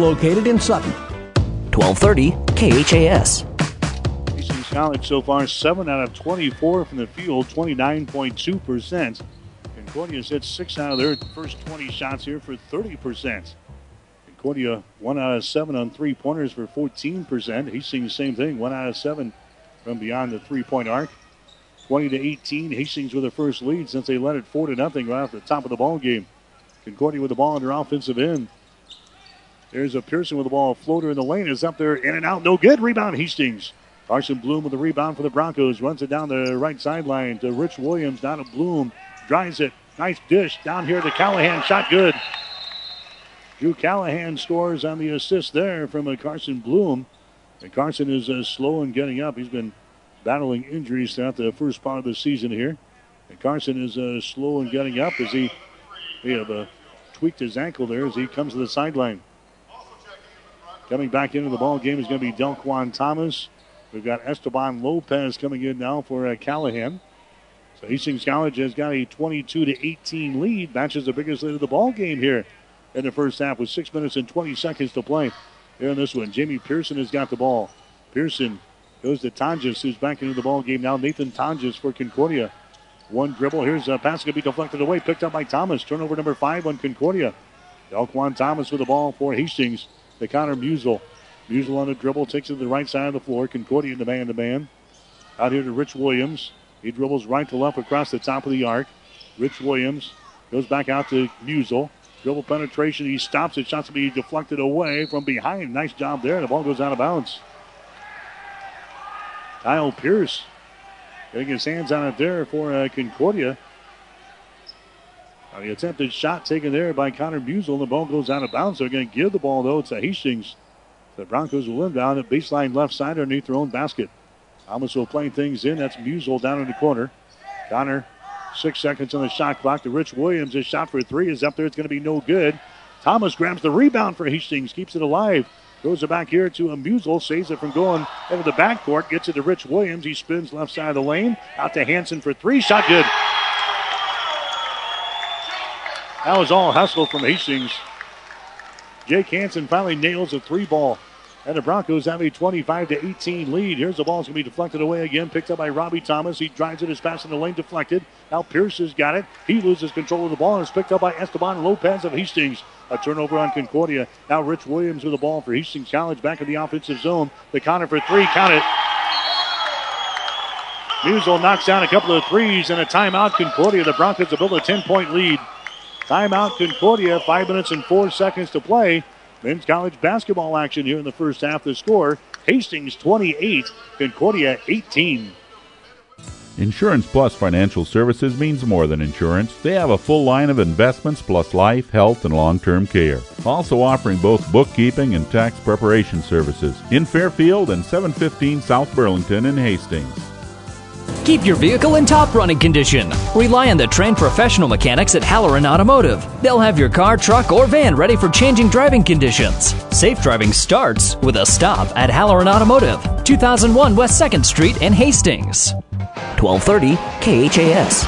located in Sutton. 1230 KHAS. Hastings College so far 7 out of 24 from the field, 29.2%. Concordia's hit 6 out of their first 20 shots here for 30%. Concordia 1 out of 7 on three pointers for 14%. Hastings same thing, 1 out of 7 from beyond the three point arc. 20 to 18. Hastings with the first lead since they led it 4 to nothing right off the top of the ball game. Concordia with the ball on their offensive end. There's a Pearson with the ball. Floater in the lane is up there, in and out. No good. Rebound, Hastings. Carson Bloom with the rebound for the Broncos. Runs it down the right sideline to Rich Williams. Down to Bloom. Drives it. Nice dish down here to Callahan. Shot good. Drew Callahan scores on the assist there from a Carson Bloom. And Carson is uh, slow in getting up. He's been battling injuries throughout the first part of the season here. And Carson is uh, slow in getting up as he, he have, uh, tweaked his ankle there as he comes to the sideline. Coming back into the ball game is going to be Delquan Thomas. We've got Esteban Lopez coming in now for uh, Callahan. So Hastings College has got a 22 to 18 lead, matches the biggest lead of the ball game here in the first half with six minutes and 20 seconds to play. Here in this one, Jamie Pearson has got the ball. Pearson goes to Tonjes, who's back into the ball game now. Nathan Tonjes for Concordia. One dribble. Here's a pass going to be deflected away, picked up by Thomas. Turnover number five on Concordia. Delquan Thomas with the ball for Hastings to Connor Musel. Musel on the dribble, takes it to the right side of the floor. Concordia in the man to man. Out here to Rich Williams. He dribbles right to left across the top of the arc. Rich Williams goes back out to Musel. Dribble penetration. He stops it. Shots to be deflected away from behind. Nice job there. The ball goes out of bounds. Kyle Pierce getting his hands on it there for uh, Concordia. The attempted shot taken there by Connor Musel. The ball goes out of bounds. They're going to give the ball, though, to Hastings. The Broncos will inbound at the baseline left side underneath their own basket. Thomas will play things in. That's Musel down in the corner. Connor, six seconds on the shot clock to Rich Williams. His shot for three is up there. It's going to be no good. Thomas grabs the rebound for Hastings, keeps it alive. Goes it back here to Musel, saves it from going into the backcourt, gets it to Rich Williams. He spins left side of the lane, out to Hansen for three. Shot good. That was all hustle from Hastings. Jake Hansen finally nails a three ball. And the Broncos have a 25 to 18 lead. Here's the ball. It's going to be deflected away again. Picked up by Robbie Thomas. He drives it. His pass in the lane deflected. Now Pierce has got it. He loses control of the ball and it's picked up by Esteban Lopez of Hastings. A turnover on Concordia. Now Rich Williams with the ball for Hastings College back in the offensive zone. The counter for three. Count it. Musel knocks down a couple of threes and a timeout. Concordia. The Broncos built a 10 point lead. Timeout Concordia. Five minutes and four seconds to play. Men's college basketball action here in the first half. The score Hastings 28, Concordia 18. Insurance Plus Financial Services means more than insurance. They have a full line of investments plus life, health, and long term care. Also offering both bookkeeping and tax preparation services in Fairfield and 715 South Burlington in Hastings. Keep your vehicle in top running condition. Rely on the trained professional mechanics at Halloran Automotive. They'll have your car, truck, or van ready for changing driving conditions. Safe driving starts with a stop at Halloran Automotive, 2001 West 2nd Street in Hastings. 1230 KHAS.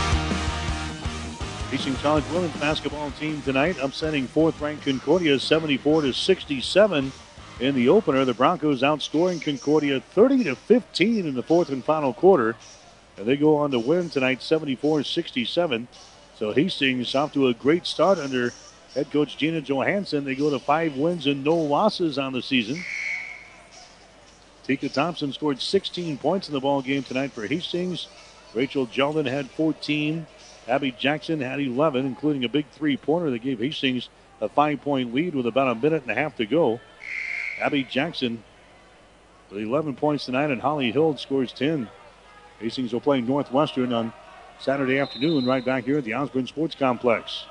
Hastings College women's basketball team tonight upsetting fourth-ranked Concordia 74 to 67 in the opener. The Broncos outscoring Concordia 30 to 15 in the fourth and final quarter. And they go on to win tonight 74 67. So Hastings off to a great start under head coach Gina Johansson. They go to five wins and no losses on the season. Tika Thompson scored 16 points in the ball game tonight for Hastings. Rachel Jeldon had 14. Abby Jackson had 11, including a big three pointer that gave Hastings a five point lead with about a minute and a half to go. Abby Jackson with 11 points tonight, and Holly Hill scores 10. Hastings will play Northwestern on Saturday afternoon right back here at the Osborne Sports Complex.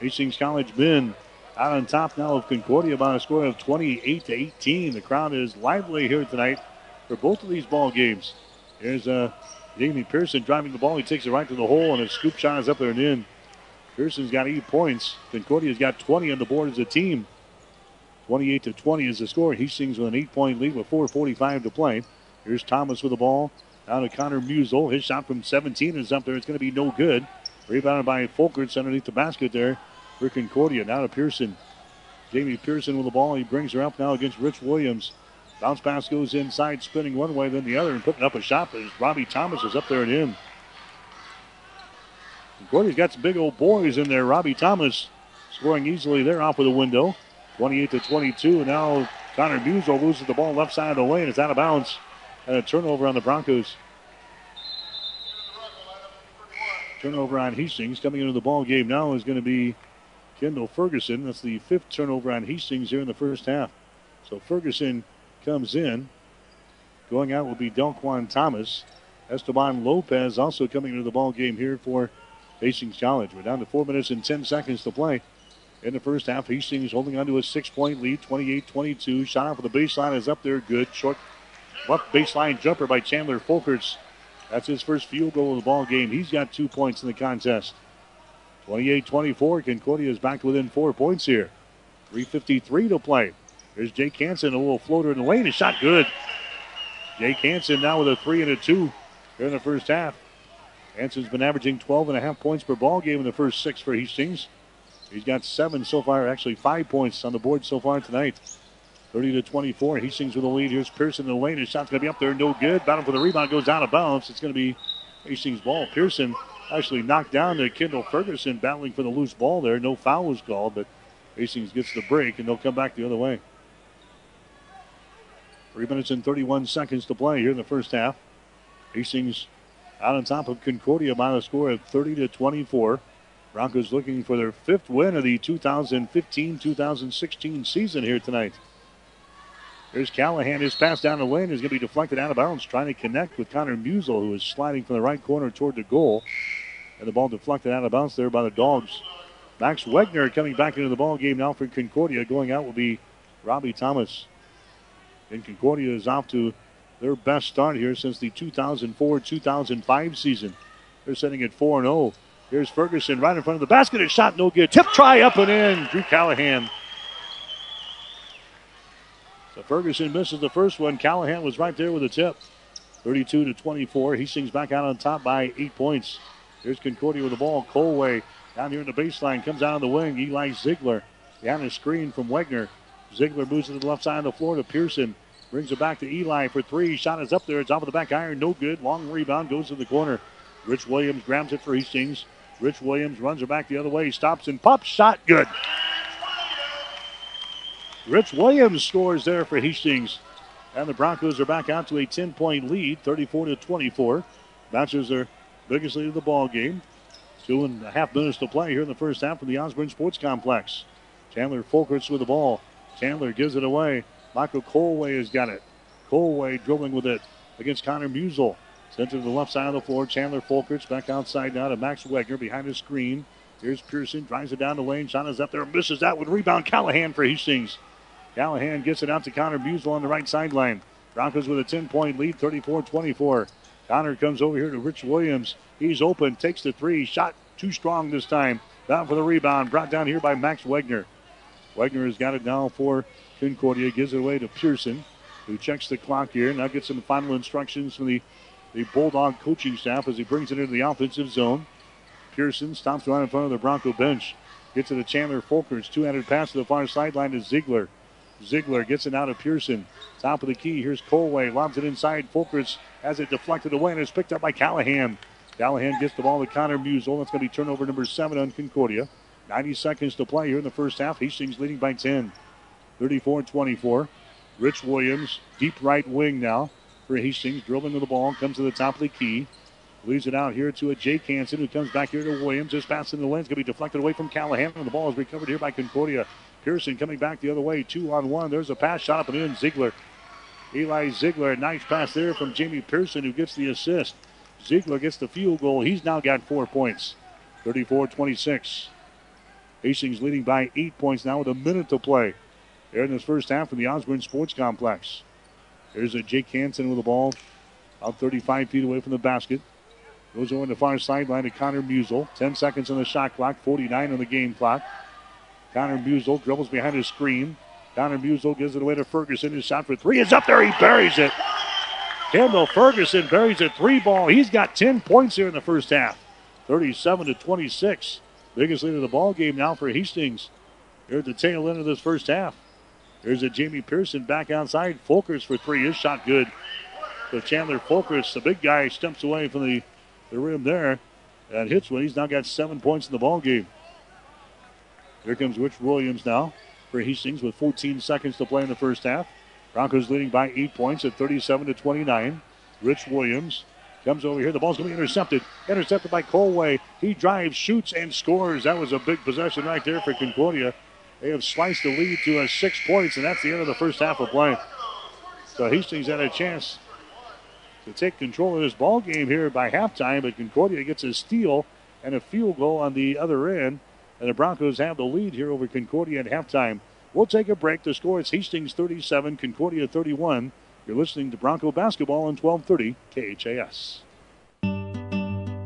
Hastings College men out on top now of Concordia by a score of 28 to 18. The crowd is lively here tonight for both of these ball games. Here's uh, Jamie Pearson driving the ball. He takes it right to the hole, and a scoop shot is up there and in. Pearson's got eight points. Concordia's got 20 on the board as a team. 28 to 20 is the score. Hastings with an eight-point lead with 4:45 to play. Here's Thomas with the ball. Down to Connor Musel. His shot from 17 is up there. It's going to be no good. Rebounded by Folkerts underneath the basket there for Concordia. Now to Pearson. Jamie Pearson with the ball. He brings her up now against Rich Williams. Bounce pass goes inside, spinning one way, then the other, and putting up a shot as Robbie Thomas is up there and in. Concordia's got some big old boys in there. Robbie Thomas scoring easily there off of the window. 28 to 22. And now Connor Musel loses the ball left side of the lane. It's out of bounds. And a turnover on the Broncos. Turnover on Hastings. Coming into the ball game now is going to be Kendall Ferguson. That's the fifth turnover on Hastings here in the first half. So Ferguson comes in. Going out will be Delquan Thomas. Esteban Lopez also coming into the ball game here for Hastings College. We're down to four minutes and 10 seconds to play. In the first half, Hastings holding on to a six point lead, 28 22. Shot off of the baseline is up there, good. Short baseline jumper by Chandler Folkerts. That's his first field goal of the ball game. He's got two points in the contest. 28 24. Concordia is back within four points here. 3.53 to play. There's Jake Hansen, a little floater in the lane. A shot good. Jake Hansen now with a three and a two here in the first half. Hansen's been averaging 12 and a half points per ball game in the first six for Hastings. He's got seven so far, actually five points on the board so far tonight. 30 to 24. Hastings with the lead. Here's Pearson in the lane. His shot's going to be up there. No good. Battle for the rebound goes out of bounds. It's going to be Hastings' ball. Pearson actually knocked down to Kendall Ferguson battling for the loose ball there. No foul was called, but Hastings gets the break and they'll come back the other way. Three minutes and 31 seconds to play here in the first half. Hastings out on top of Concordia by a score of 30 to 24. Broncos looking for their fifth win of the 2015-2016 season here tonight. There's Callahan. His pass down the lane is going to be deflected out of bounds, trying to connect with Connor Musel, who is sliding from the right corner toward the goal. And the ball deflected out of bounds there by the Dogs. Max Wegner coming back into the ball game now for Concordia. Going out will be Robbie Thomas. And Concordia is off to their best start here since the 2004-2005 season. They're sitting at 4-0. Here's Ferguson right in front of the basket. A shot no good. Tip try up and in. Drew Callahan. So Ferguson misses the first one. Callahan was right there with a the tip. 32 to 24. Hastings back out on top by eight points. Here's Concordia with the ball. Colway down here in the baseline comes out on the wing. Eli Ziegler behind a screen from Wegner. Ziegler moves to the left side of the floor to Pearson. Brings it back to Eli for three. Shot is up there. It's off of the back iron. No good. Long rebound goes to the corner. Rich Williams grabs it for Hastings. Rich Williams runs it back the other way. Stops and pops. Shot good. Rich Williams scores there for Hastings. And the Broncos are back out to a 10 point lead, 34 to 24. Bouncers their biggest lead of the ball game. Two and a half minutes to play here in the first half from the Osborne Sports Complex. Chandler Folkerts with the ball. Chandler gives it away. Michael Colway has got it. Colway dribbling with it against Connor Musel. Sent to the left side of the floor. Chandler Folkerts back outside now to Max Wegner behind the screen. Here's Pearson, drives it down the lane. Shot is up there, misses that with rebound. Callahan for Hastings. Callahan gets it out to Connor Musel on the right sideline. Broncos with a 10 point lead, 34 24. Connor comes over here to Rich Williams. He's open, takes the three. Shot too strong this time. Down for the rebound. Brought down here by Max Wegner. Wegner has got it now for Concordia. Gives it away to Pearson, who checks the clock here. Now gets some final instructions from the, the Bulldog coaching staff as he brings it into the offensive zone. Pearson stops right in front of the Bronco bench. Gets it to Chandler Folkerts. Two-handed pass to the far sideline to Ziegler. Ziegler gets it out of Pearson. Top of the key. Here's Colway. Lobs it inside. Folkerts has it deflected away and it's picked up by Callahan. Callahan gets the ball to Connor Musel. That's going to be turnover number seven on Concordia. 90 seconds to play here in the first half. Hastings leading by 10. 34 24. Rich Williams, deep right wing now for Hastings. Dribbling to the ball, and comes to the top of the key. Leaves it out here to a Jake Hansen who comes back here to Williams. This pass in the lane's going to be deflected away from Callahan. And the ball is recovered here by Concordia. Pearson coming back the other way. Two on one. There's a pass shot up and in. Ziegler. Eli Ziegler. Nice pass there from Jamie Pearson who gets the assist. Ziegler gets the field goal. He's now got four points. 34 26. Hastings leading by eight points now with a minute to play. Here in this first half from the Osborne Sports Complex. Here's a Jake Hansen with the ball out 35 feet away from the basket. Goes over on the far sideline to Connor Musel. 10 seconds on the shot clock, 49 on the game clock. Connor Musel dribbles behind his screen. Connor Musel gives it away to Ferguson. His shot for three is up there. He buries it. Kendall Ferguson buries a three ball. He's got 10 points here in the first half. 37 to 26. Biggest lead of the ball game now for Hastings. Here at the tail end of this first half. There's a Jamie Pearson back outside. Folkerts for three. His shot good. So Chandler Folkerts, the big guy, steps away from the, the rim there and hits one. He's now got seven points in the ball game. Here comes Rich Williams now for Hastings with 14 seconds to play in the first half. Broncos leading by eight points at 37 to 29. Rich Williams comes over here. The ball's going to be intercepted. Intercepted by Colway. He drives, shoots, and scores. That was a big possession right there for Concordia. They have sliced the lead to a six points, and that's the end of the first half of play. So Hastings had a chance to take control of this ball game here by halftime, but Concordia gets a steal and a field goal on the other end, and the Broncos have the lead here over Concordia at halftime. We'll take a break. The score is Hastings 37, Concordia 31. You're listening to Bronco Basketball on 1230 KHAS.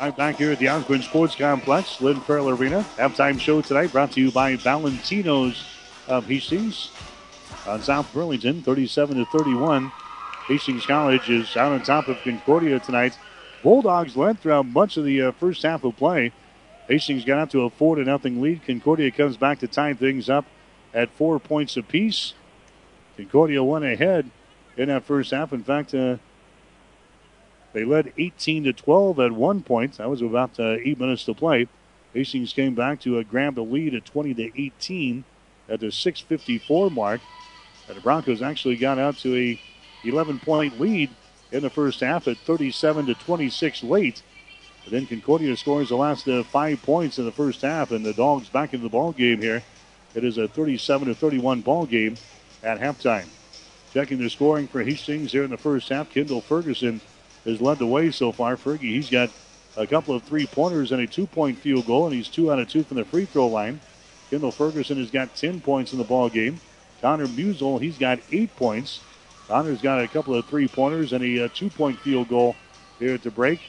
I'm back here at the Osborne Sports Complex, Lynn Farrell Arena. Halftime show tonight brought to you by Valentino's of Hastings on South Burlington, 37 to 31. Hastings College is out on top of Concordia tonight. Bulldogs led throughout much of the uh, first half of play. Hastings got out to a four to nothing lead. Concordia comes back to tie things up at four points apiece. Concordia went ahead in that first half. In fact, uh, they led 18 to 12 at one point. That was about uh, eight minutes to play. Hastings came back to uh, grab the lead at 20 to 18 at the 6:54 mark. And the Broncos actually got out to a 11 point lead in the first half at 37 to 26 late. But then Concordia scores the last uh, five points in the first half, and the Dogs back in the ball game here. It is a 37 to 31 ball game at halftime. Checking the scoring for Hastings here in the first half. Kendall Ferguson has led the way so far. Fergie, he's got a couple of three pointers and a two point field goal, and he's two out of two from the free throw line. Kendall Ferguson has got 10 points in the ball game. Connor Musel, he's got eight points. Connor's got a couple of three pointers and a, a two point field goal here at the break.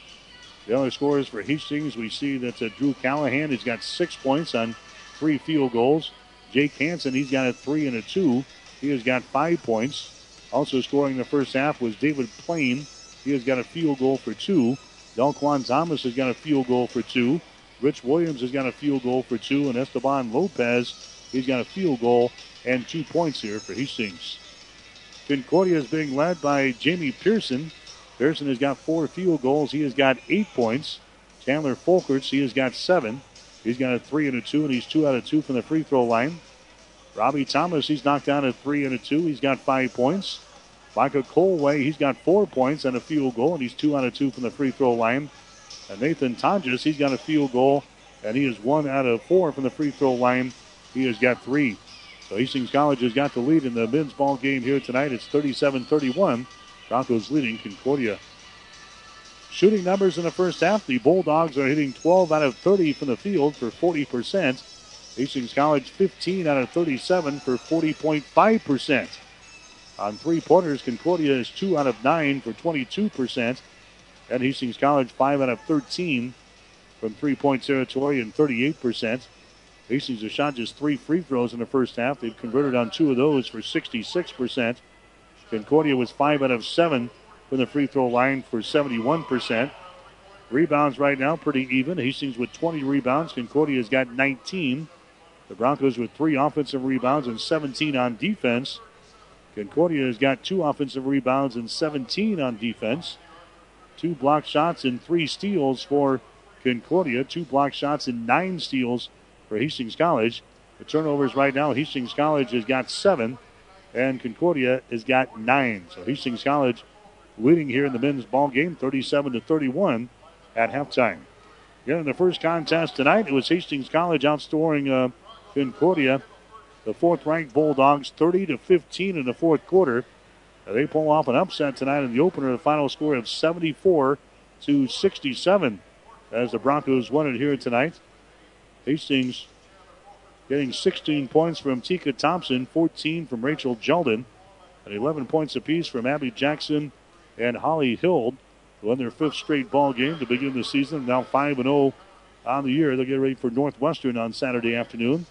The other scores for Hastings, we see that uh, Drew Callahan he's got six points on three field goals. Jake Hansen, he's got a three and a two. He has got five points. Also scoring the first half was David Plain. He has got a field goal for two. Delquan Thomas has got a field goal for two. Rich Williams has got a field goal for two. And Esteban Lopez, he's got a field goal and two points here for Hastings. Concordia is being led by Jamie Pearson. Pearson has got four field goals. He has got eight points. Chandler Folkerts, he has got seven. He's got a three and a two, and he's two out of two from the free throw line. Robbie Thomas, he's knocked down a three and a two. He's got five points. Micah Colway, he's got four points and a field goal, and he's two out of two from the free throw line. And Nathan Tonjes, he's got a field goal, and he is one out of four from the free throw line. He has got three. So Hastings College has got the lead in the men's ball game here tonight. It's 37 31. Broncos leading Concordia. Shooting numbers in the first half the Bulldogs are hitting 12 out of 30 from the field for 40%. Hastings College 15 out of 37 for 40.5%. On three pointers, Concordia is 2 out of 9 for 22%. And Hastings College 5 out of 13 from three point territory and 38%. Hastings has shot just three free throws in the first half. They've converted on two of those for 66%. Concordia was 5 out of 7 from the free throw line for 71%. Rebounds right now pretty even. Hastings with 20 rebounds. Concordia has got 19. The Broncos with three offensive rebounds and 17 on defense. Concordia has got two offensive rebounds and 17 on defense. Two block shots and three steals for Concordia. Two block shots and nine steals for Hastings College. The turnovers right now, Hastings College has got seven, and Concordia has got nine. So Hastings College leading here in the men's ball game, 37 to 31 at halftime. Here in the first contest tonight, it was Hastings College outscoring uh, Concordia, the fourth-ranked Bulldogs, 30 to 15 in the fourth quarter. They pull off an upset tonight in the opener, the final score of 74 to 67 as the Broncos won it here tonight. Hastings getting 16 points from Tika Thompson, 14 from Rachel Jeldon, and 11 points apiece from Abby Jackson and Holly Hild, who won their fifth straight ball game to begin the season. Now 5 0 on the year. They'll get ready for Northwestern on Saturday afternoon.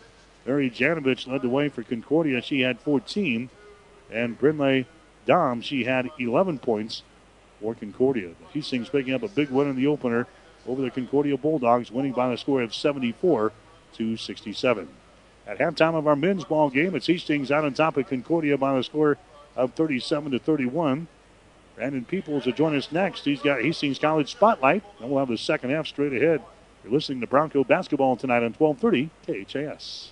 Mary Janovich led the way for Concordia. She had 14. And Brinley Dom, she had 11 points for Concordia. Hastings picking up a big win in the opener over the Concordia Bulldogs, winning by a score of 74 to 67. At halftime of our men's ball game, it's Hastings out on top of Concordia by a score of 37 to 31. Brandon Peoples will join us next. He's got Hastings College Spotlight, and we'll have the second half straight ahead. You're listening to Bronco basketball tonight on 1230 KHAS.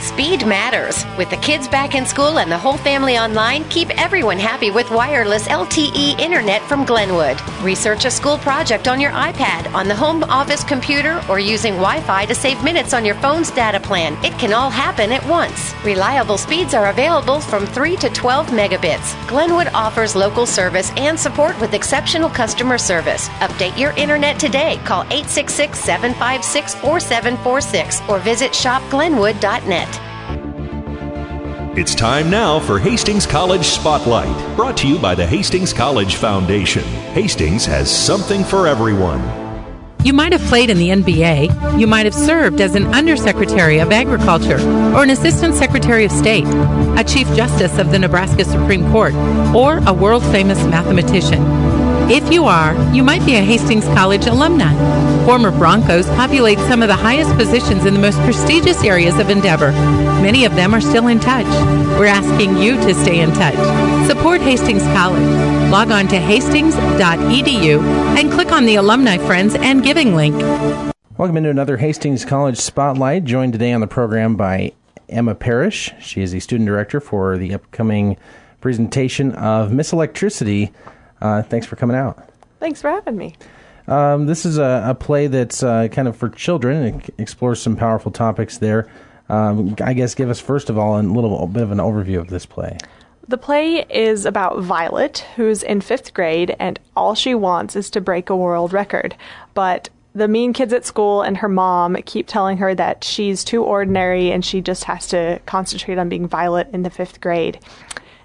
Speed matters. With the kids back in school and the whole family online, keep everyone happy with wireless LTE internet from Glenwood. Research a school project on your iPad, on the home office computer, or using Wi Fi to save minutes on your phone's data plan. It can all happen at once. Reliable speeds are available from 3 to 12 megabits. Glenwood offers local service and support with exceptional customer service. Update your internet today. Call 866 756 4746 or visit shopglenwood.net. It's time now for Hastings College Spotlight, brought to you by the Hastings College Foundation. Hastings has something for everyone. You might have played in the NBA. You might have served as an Undersecretary of Agriculture or an Assistant Secretary of State, a Chief Justice of the Nebraska Supreme Court, or a world famous mathematician. If you are, you might be a Hastings College alumni. Former Broncos populate some of the highest positions in the most prestigious areas of endeavor. Many of them are still in touch. We're asking you to stay in touch. Support Hastings College. Log on to hastings.edu and click on the Alumni Friends and Giving link. Welcome into another Hastings College Spotlight. Joined today on the program by Emma Parrish. She is the student director for the upcoming presentation of Miss Electricity. Uh, thanks for coming out. Thanks for having me. Um, this is a, a play that's uh, kind of for children. It explores some powerful topics there. Um, I guess give us first of all a little bit of an overview of this play. The play is about Violet, who's in fifth grade, and all she wants is to break a world record. But the mean kids at school and her mom keep telling her that she's too ordinary and she just has to concentrate on being Violet in the fifth grade.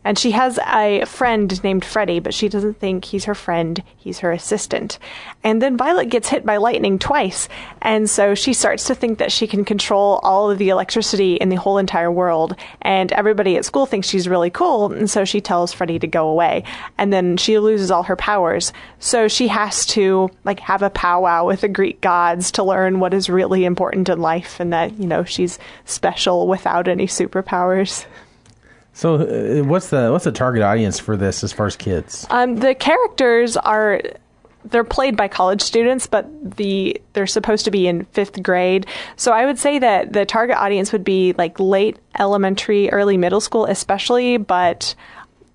And she has a friend named Freddie, but she doesn't think he's her friend, he's her assistant. And then Violet gets hit by lightning twice, and so she starts to think that she can control all of the electricity in the whole entire world, and everybody at school thinks she's really cool, and so she tells Freddie to go away. And then she loses all her powers, so she has to like have a powwow with the Greek gods to learn what is really important in life, and that you know she's special without any superpowers. *laughs* So, uh, what's the what's the target audience for this as far as kids? Um, the characters are they're played by college students, but the they're supposed to be in fifth grade. So I would say that the target audience would be like late elementary, early middle school, especially, but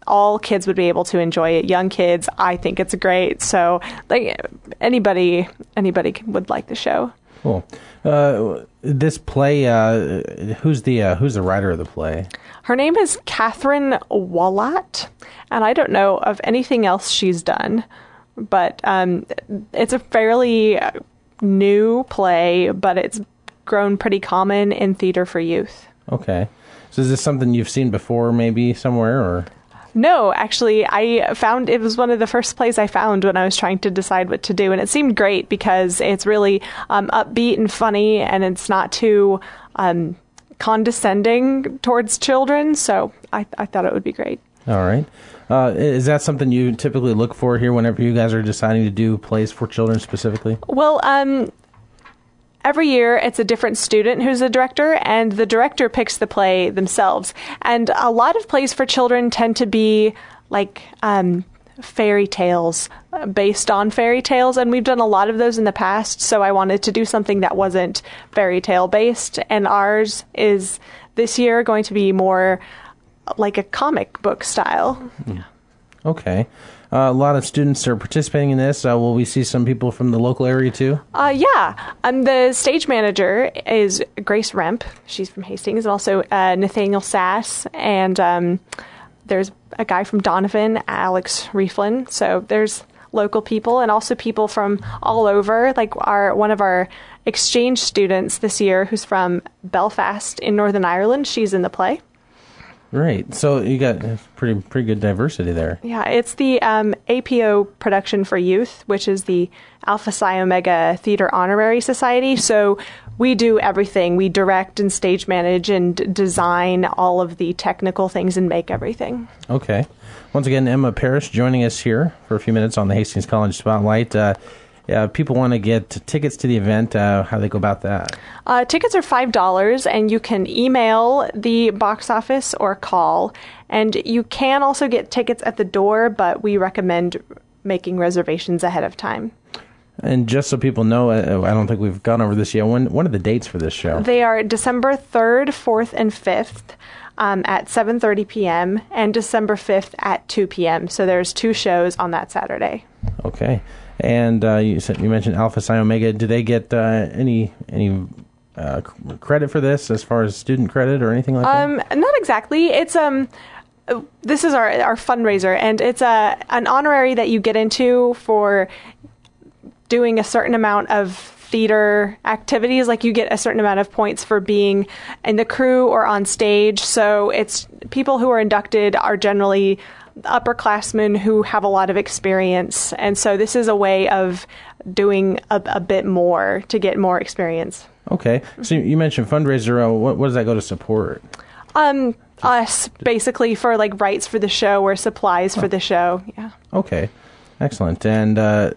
all kids would be able to enjoy it. Young kids, I think it's great. So like anybody anybody would like the show. Cool. Uh, this play, uh, who's the uh, who's the writer of the play? Her name is Kathryn Walat, and I don't know of anything else she's done. But um, it's a fairly new play, but it's grown pretty common in theater for youth. Okay. So is this something you've seen before, maybe somewhere, or? No, actually, I found it was one of the first plays I found when I was trying to decide what to do, and it seemed great because it's really um, upbeat and funny, and it's not too um, condescending towards children. So I, I thought it would be great. All right. Uh, is that something you typically look for here whenever you guys are deciding to do plays for children specifically? Well, um, every year it's a different student who's the director and the director picks the play themselves and a lot of plays for children tend to be like um, fairy tales uh, based on fairy tales and we've done a lot of those in the past so i wanted to do something that wasn't fairy tale based and ours is this year going to be more like a comic book style yeah. okay uh, a lot of students are participating in this. Uh, will we see some people from the local area too? Uh, yeah. Um, the stage manager is Grace Remp. She's from Hastings, and also uh, Nathaniel Sass. And um, there's a guy from Donovan, Alex Rieflin. So there's local people and also people from all over. Like our one of our exchange students this year, who's from Belfast in Northern Ireland. She's in the play. Right. So you got pretty pretty good diversity there. Yeah, it's the um, APO production for youth, which is the Alpha Psi Omega Theater Honorary Society. So we do everything. We direct and stage manage and design all of the technical things and make everything. Okay. Once again, Emma Parrish joining us here for a few minutes on the Hastings College Spotlight. Uh, yeah, people want to get tickets to the event, uh, how do they go about that? Uh, tickets are $5, and you can email the box office or call. And you can also get tickets at the door, but we recommend making reservations ahead of time. And just so people know, uh, I don't think we've gone over this yet. When what are the dates for this show? They are December 3rd, 4th, and 5th. Um, at 7:30 p.m. and December 5th at 2 p.m. So there's two shows on that Saturday. Okay. And uh, you said you mentioned Alpha Psi Omega. Do they get uh, any any uh, credit for this as far as student credit or anything like um, that? Not exactly. It's um. This is our our fundraiser, and it's a an honorary that you get into for doing a certain amount of theater activities. Like you get a certain amount of points for being in the crew or on stage. So it's people who are inducted are generally upperclassmen who have a lot of experience. And so this is a way of doing a, a bit more to get more experience. Okay. So you mentioned fundraiser. Uh, what, what does that go to support? Um, us basically for like rights for the show or supplies for the show. Yeah. Okay. Excellent. And uh,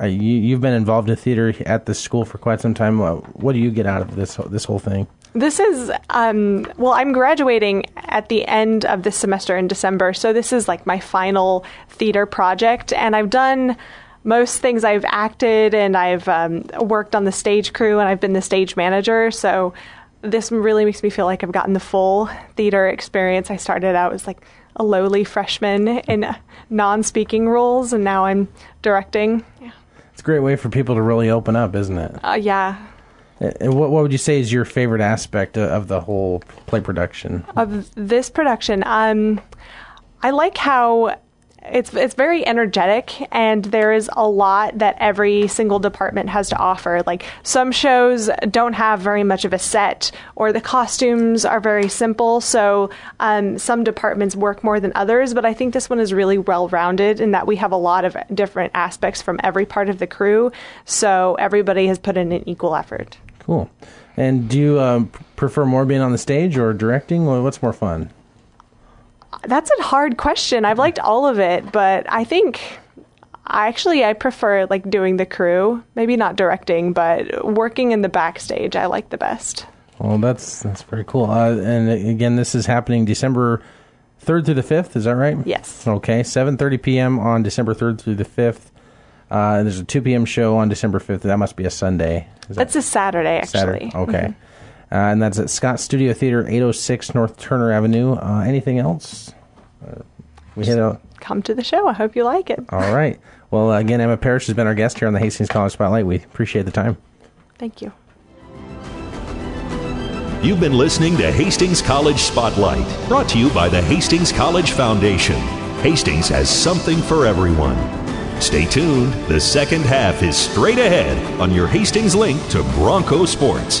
uh, you, have been involved in theater at the school for quite some time. What do you get out of this this whole thing? This is um, well, I'm graduating at the end of this semester in December, so this is like my final theater project, and I've done most things. I've acted and I've um, worked on the stage crew, and I've been the stage manager. So this really makes me feel like I've gotten the full theater experience. I started out as like a lowly freshman in non-speaking roles, and now I'm directing. Yeah. It's a great way for people to really open up, isn't it? Uh, yeah. And what what would you say is your favorite aspect of the whole play production? Of this production, um, I like how it's it's very energetic and there is a lot that every single department has to offer like some shows don't have very much of a set or the costumes are very simple so um, some departments work more than others but i think this one is really well rounded in that we have a lot of different aspects from every part of the crew so everybody has put in an equal effort Cool. And do you um, prefer more being on the stage or directing? Or what's more fun? That's a hard question. I've liked all of it, but I think I actually I prefer like doing the crew, maybe not directing, but working in the backstage. I like the best. Well, that's that's very cool. Uh, and again, this is happening December third through the fifth. Is that right? Yes. Okay, seven thirty p.m. on December third through the fifth. Uh, and there's a two p.m. show on December fifth. That must be a Sunday. Is that That's a Saturday, actually. Saturday? Okay. Mhm. Uh, and that's at Scott Studio Theater, 806 North Turner Avenue. Uh, anything else? Uh, we hit a, Come to the show. I hope you like it. all right. Well, again, Emma Parrish has been our guest here on the Hastings College Spotlight. We appreciate the time. Thank you. You've been listening to Hastings College Spotlight, brought to you by the Hastings College Foundation. Hastings has something for everyone. Stay tuned. The second half is straight ahead on your Hastings link to Bronco Sports.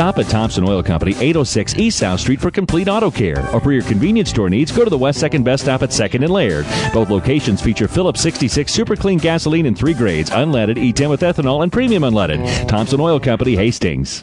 Stop at Thompson Oil Company, 806 East South Street for complete auto care. Or for your convenience store needs, go to the West 2nd Best Stop at 2nd and Laird. Both locations feature Phillips 66 Super Clean gasoline in three grades unleaded, E10 with ethanol, and premium unleaded. Mm. Thompson Oil Company, Hastings.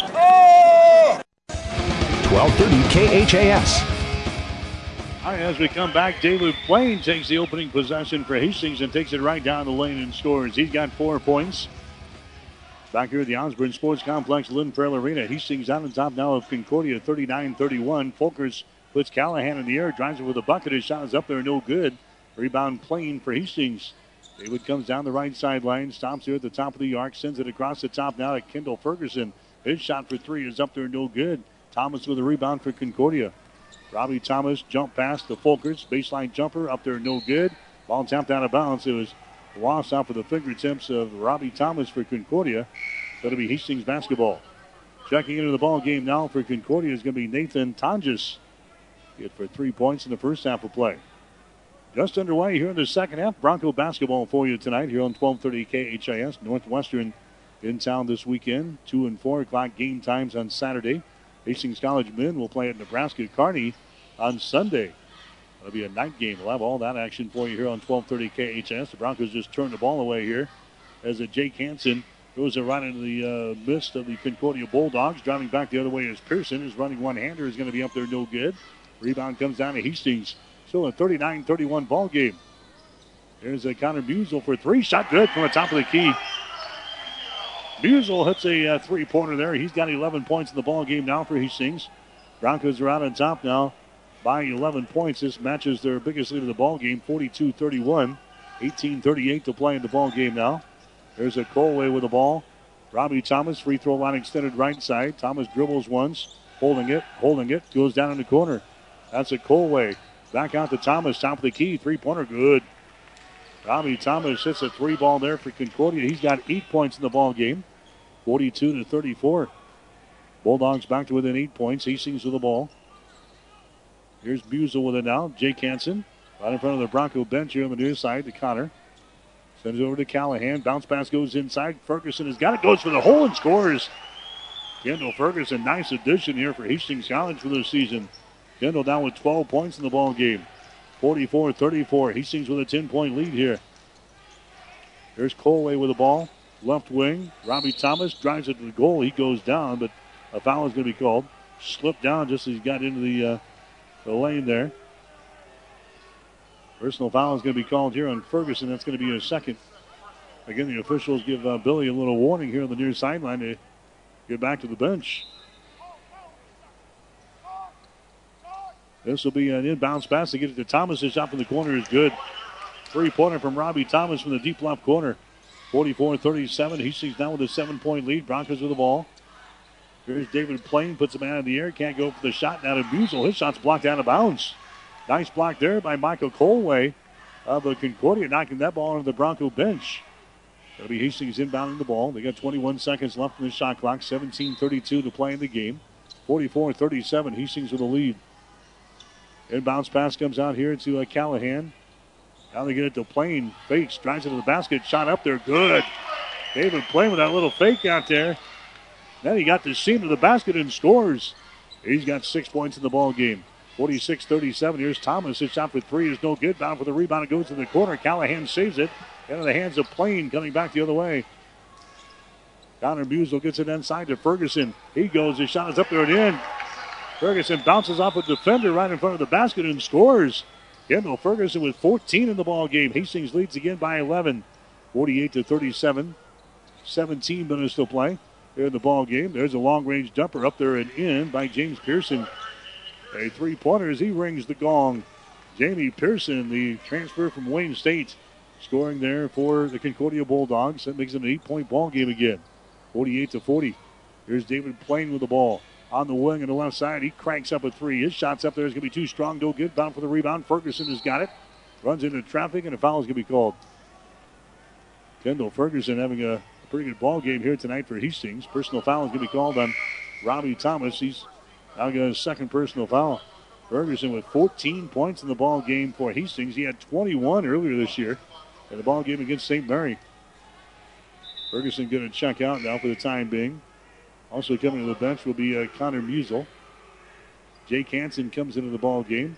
1230 KHAS. All right, as we come back, David Plain takes the opening possession for Hastings and takes it right down the lane and scores. He's got four points. Back here at the Osborne Sports Complex, Lynn Farrell Arena. Hastings on the top now of Concordia, 39-31. Folkerts puts Callahan in the air, drives it with a bucket. His shot is up there, no good. Rebound Plain for Hastings. David comes down the right sideline, stops here at the top of the arc, sends it across the top now to Kendall Ferguson. His shot for three is up there, no good. Thomas with a rebound for Concordia. Robbie Thomas jump past the Folkerts. Baseline jumper up there, no good. Ball tapped out of bounds. It was lost out of the fingertips of Robbie Thomas for Concordia. Going to be Hastings basketball. Checking into the ball game now for Concordia is going to be Nathan Tonjes. Hit for three points in the first half of play. Just underway here in the second half. Bronco basketball for you tonight here on 1230 KHAS. Northwestern in town this weekend. 2 and 4 o'clock game times on Saturday. Hastings College men will play at Nebraska Kearney on Sunday. It'll be a night game. We'll have all that action for you here on 1230 KHAS. The Broncos just turned the ball away here as a Jake Hansen goes right into the uh, mist of the Concordia Bulldogs. Driving back the other way is Pearson. His running one-hander is going to be up there no good. Rebound comes down to Hastings. Still a 39-31 ball game. There's a Connor Musel for three. Shot good from the top of the key. Musel hits a uh, three-pointer there. He's got 11 points in the ball game now for Hastings. Broncos are out on top now by 11 points. This matches their biggest lead of the ball game, 42-31. 18-38 to play in the ball game now. There's a Colway with the ball. Robbie Thomas, free throw line extended right side. Thomas dribbles once, holding it, holding it, goes down in the corner. That's a Colway. Back out to Thomas, top of the key, three-pointer, good. Robbie Thomas hits a three ball there for Concordia. He's got eight points in the ball game, 42 to 34. Bulldogs back to within eight points. Hastings with the ball. Here's Musel with it now. Jake Hansen right in front of the Bronco bench here on the near side to Connor. Sends it over to Callahan. Bounce pass goes inside. Ferguson has got it. Goes for the hole and scores. Kendall Ferguson, nice addition here for Hastings College for this season. Kendall down with 12 points in the ball game. 44-34. Hastings with a 10-point lead here. Here's Colway with the ball. Left wing. Robbie Thomas drives it to the goal. He goes down, but a foul is going to be called. slipped down just as he got into the, uh, the lane there. Personal foul is going to be called here on Ferguson. That's going to be a second. Again, the officials give uh, Billy a little warning here on the near sideline to get back to the bench. This will be an inbounds pass to get it to Thomas. His shot from the corner is good. Three pointer from Robbie Thomas from the deep left corner. 44 37. He Hastings now with a seven point lead. Broncos with the ball. Here's David Plain, puts him out in the air, can't go for the shot. Now to Musel. His shot's blocked out of bounds. Nice block there by Michael Colway of the Concordia, knocking that ball into the Bronco bench. That'll be Hastings inbounding the ball. They got 21 seconds left in the shot clock. 17 32 to play in the game. 44 37. Hastings with the lead. Inbounds pass comes out here to uh, Callahan. Now they get it to Plain. Fakes, drives it to the basket. Shot up there. Good. David Plain with that little fake out there. Then he got the seam to the basket and scores. He's got six points in the ball game. 46 37. Here's Thomas. His shot for three is no good. Down for the rebound. It goes to the corner. Callahan saves it. Into the hands of Plain coming back the other way. Connor Musel gets it inside to Ferguson. He goes. His shot is up there and in. Ferguson bounces off a defender right in front of the basket and scores. Kendall Ferguson with 14 in the ball game. Hastings leads again by 11, 48 to 37. 17 minutes to play here in the ball game. There's a long range jumper up there and in by James Pearson. A three pointer as he rings the gong. Jamie Pearson, the transfer from Wayne State, scoring there for the Concordia Bulldogs. That makes it an eight point ball game again. 48 to 40. Here's David Plain with the ball on the wing on the left side. He cranks up a three. His shot's up there. is going to be too strong, no good. Bound for the rebound. Ferguson has got it. Runs into traffic, and a foul is going to be called. Kendall Ferguson having a pretty good ball game here tonight for Hastings. Personal foul is going to be called on Robbie Thomas. He's now got his second personal foul. Ferguson with 14 points in the ball game for Hastings. He had 21 earlier this year in the ball game against St. Mary. Ferguson going to check out now for the time being. Also coming to the bench will be uh, Connor Musel. Jake Hansen comes into the ball game.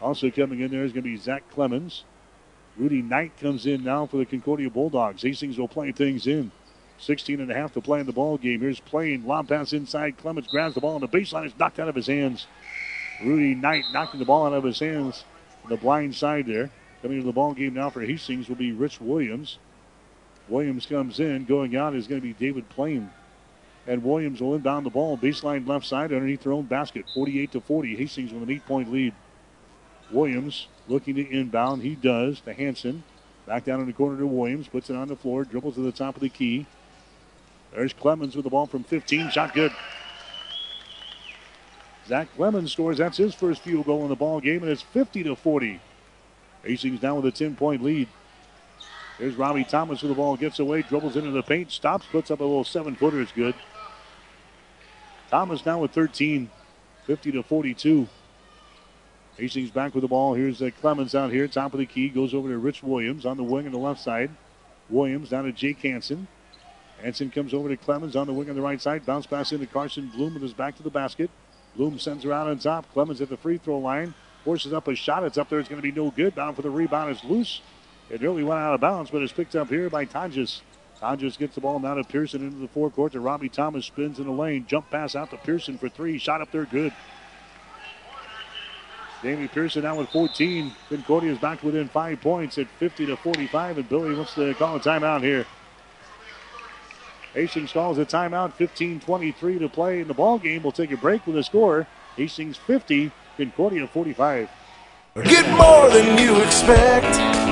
Also coming in there is going to be Zach Clemens. Rudy Knight comes in now for the Concordia Bulldogs. Hastings will play things in. 16 and a half to play in the ball game. Here's Plain lob pass inside. Clemens grabs the ball on the baseline. It's knocked out of his hands. Rudy Knight knocking the ball out of his hands on the blind side there. Coming to the ball game now for Hastings will be Rich Williams. Williams comes in. Going out is going to be David Plain and Williams will inbound the ball baseline left side underneath their own basket 48 to 40 Hastings with an eight point lead. Williams looking to inbound. He does to Hansen back down in the corner to Williams. Puts it on the floor. Dribbles to the top of the key. There's Clemens with the ball from 15 shot good. Zach Clemens scores. That's his first field goal in the ball game and it's 50 to 40 Hastings down with a 10 point lead. Here's Robbie Thomas with the ball, gets away, dribbles into the paint, stops, puts up a little seven footer. It's good. Thomas now with 13, 50 to 42. Hastings back with the ball. Here's uh, Clemens out here, top of the key, goes over to Rich Williams on the wing on the left side. Williams down to Jake Hansen. Hansen comes over to Clemens on the wing on the right side. Bounce pass into Carson Bloom with his back to the basket. Bloom sends her out on top. Clemens at the free throw line. Forces up a shot. It's up there. It's going to be no good. Down for the rebound. It's loose. It really went out of bounds, but it's picked up here by Tonjes. Tonjes gets the ball now to Pearson into the forecourt to Robbie Thomas. Spins in the lane. Jump pass out to Pearson for three. Shot up there good. Jamie Pearson now with 14. Concordia is back within five points at 50 to 45, and Billy wants to call a timeout here. Hastings calls a timeout. 15-23 to play in the ball game. We'll take a break with a score. Hastings 50, Concordia 45. Get more than you expect.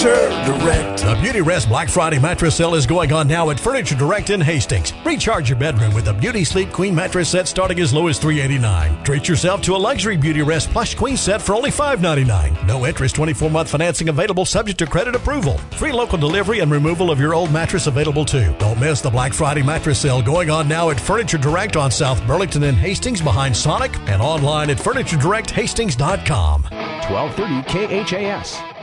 Furniture Direct. The Beauty Rest Black Friday mattress sale is going on now at Furniture Direct in Hastings. Recharge your bedroom with a Beauty Sleep Queen mattress set starting as low as 389. Treat yourself to a luxury Beauty Rest plush queen set for only 599. No interest, 24 month financing available subject to credit approval. Free local delivery and removal of your old mattress available too. Don't miss the Black Friday mattress sale going on now at Furniture Direct on South Burlington and Hastings behind Sonic and online at FurnitureDirectHastings.com. 1230 KHAS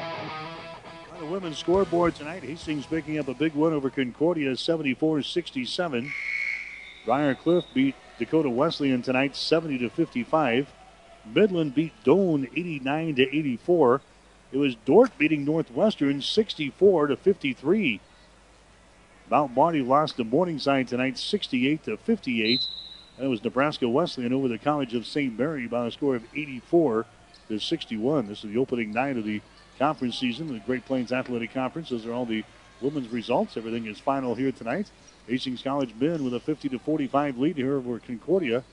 women's scoreboard tonight. Hastings picking up a big win over Concordia 74 67. Briar Cliff beat Dakota Wesleyan tonight 70 to 55. Midland beat Doane 89 to 84. It was Dordt beating Northwestern 64 to 53. Mount Marty lost to Morningside tonight 68 to 58. That was Nebraska Wesleyan over the College of St. Mary by a score of 84 to 61. This is the opening night of the conference season, the Great Plains Athletic Conference. Those are all the women's results. Everything is final here tonight. Hastings College men with a 50 to 45 lead here over Concordia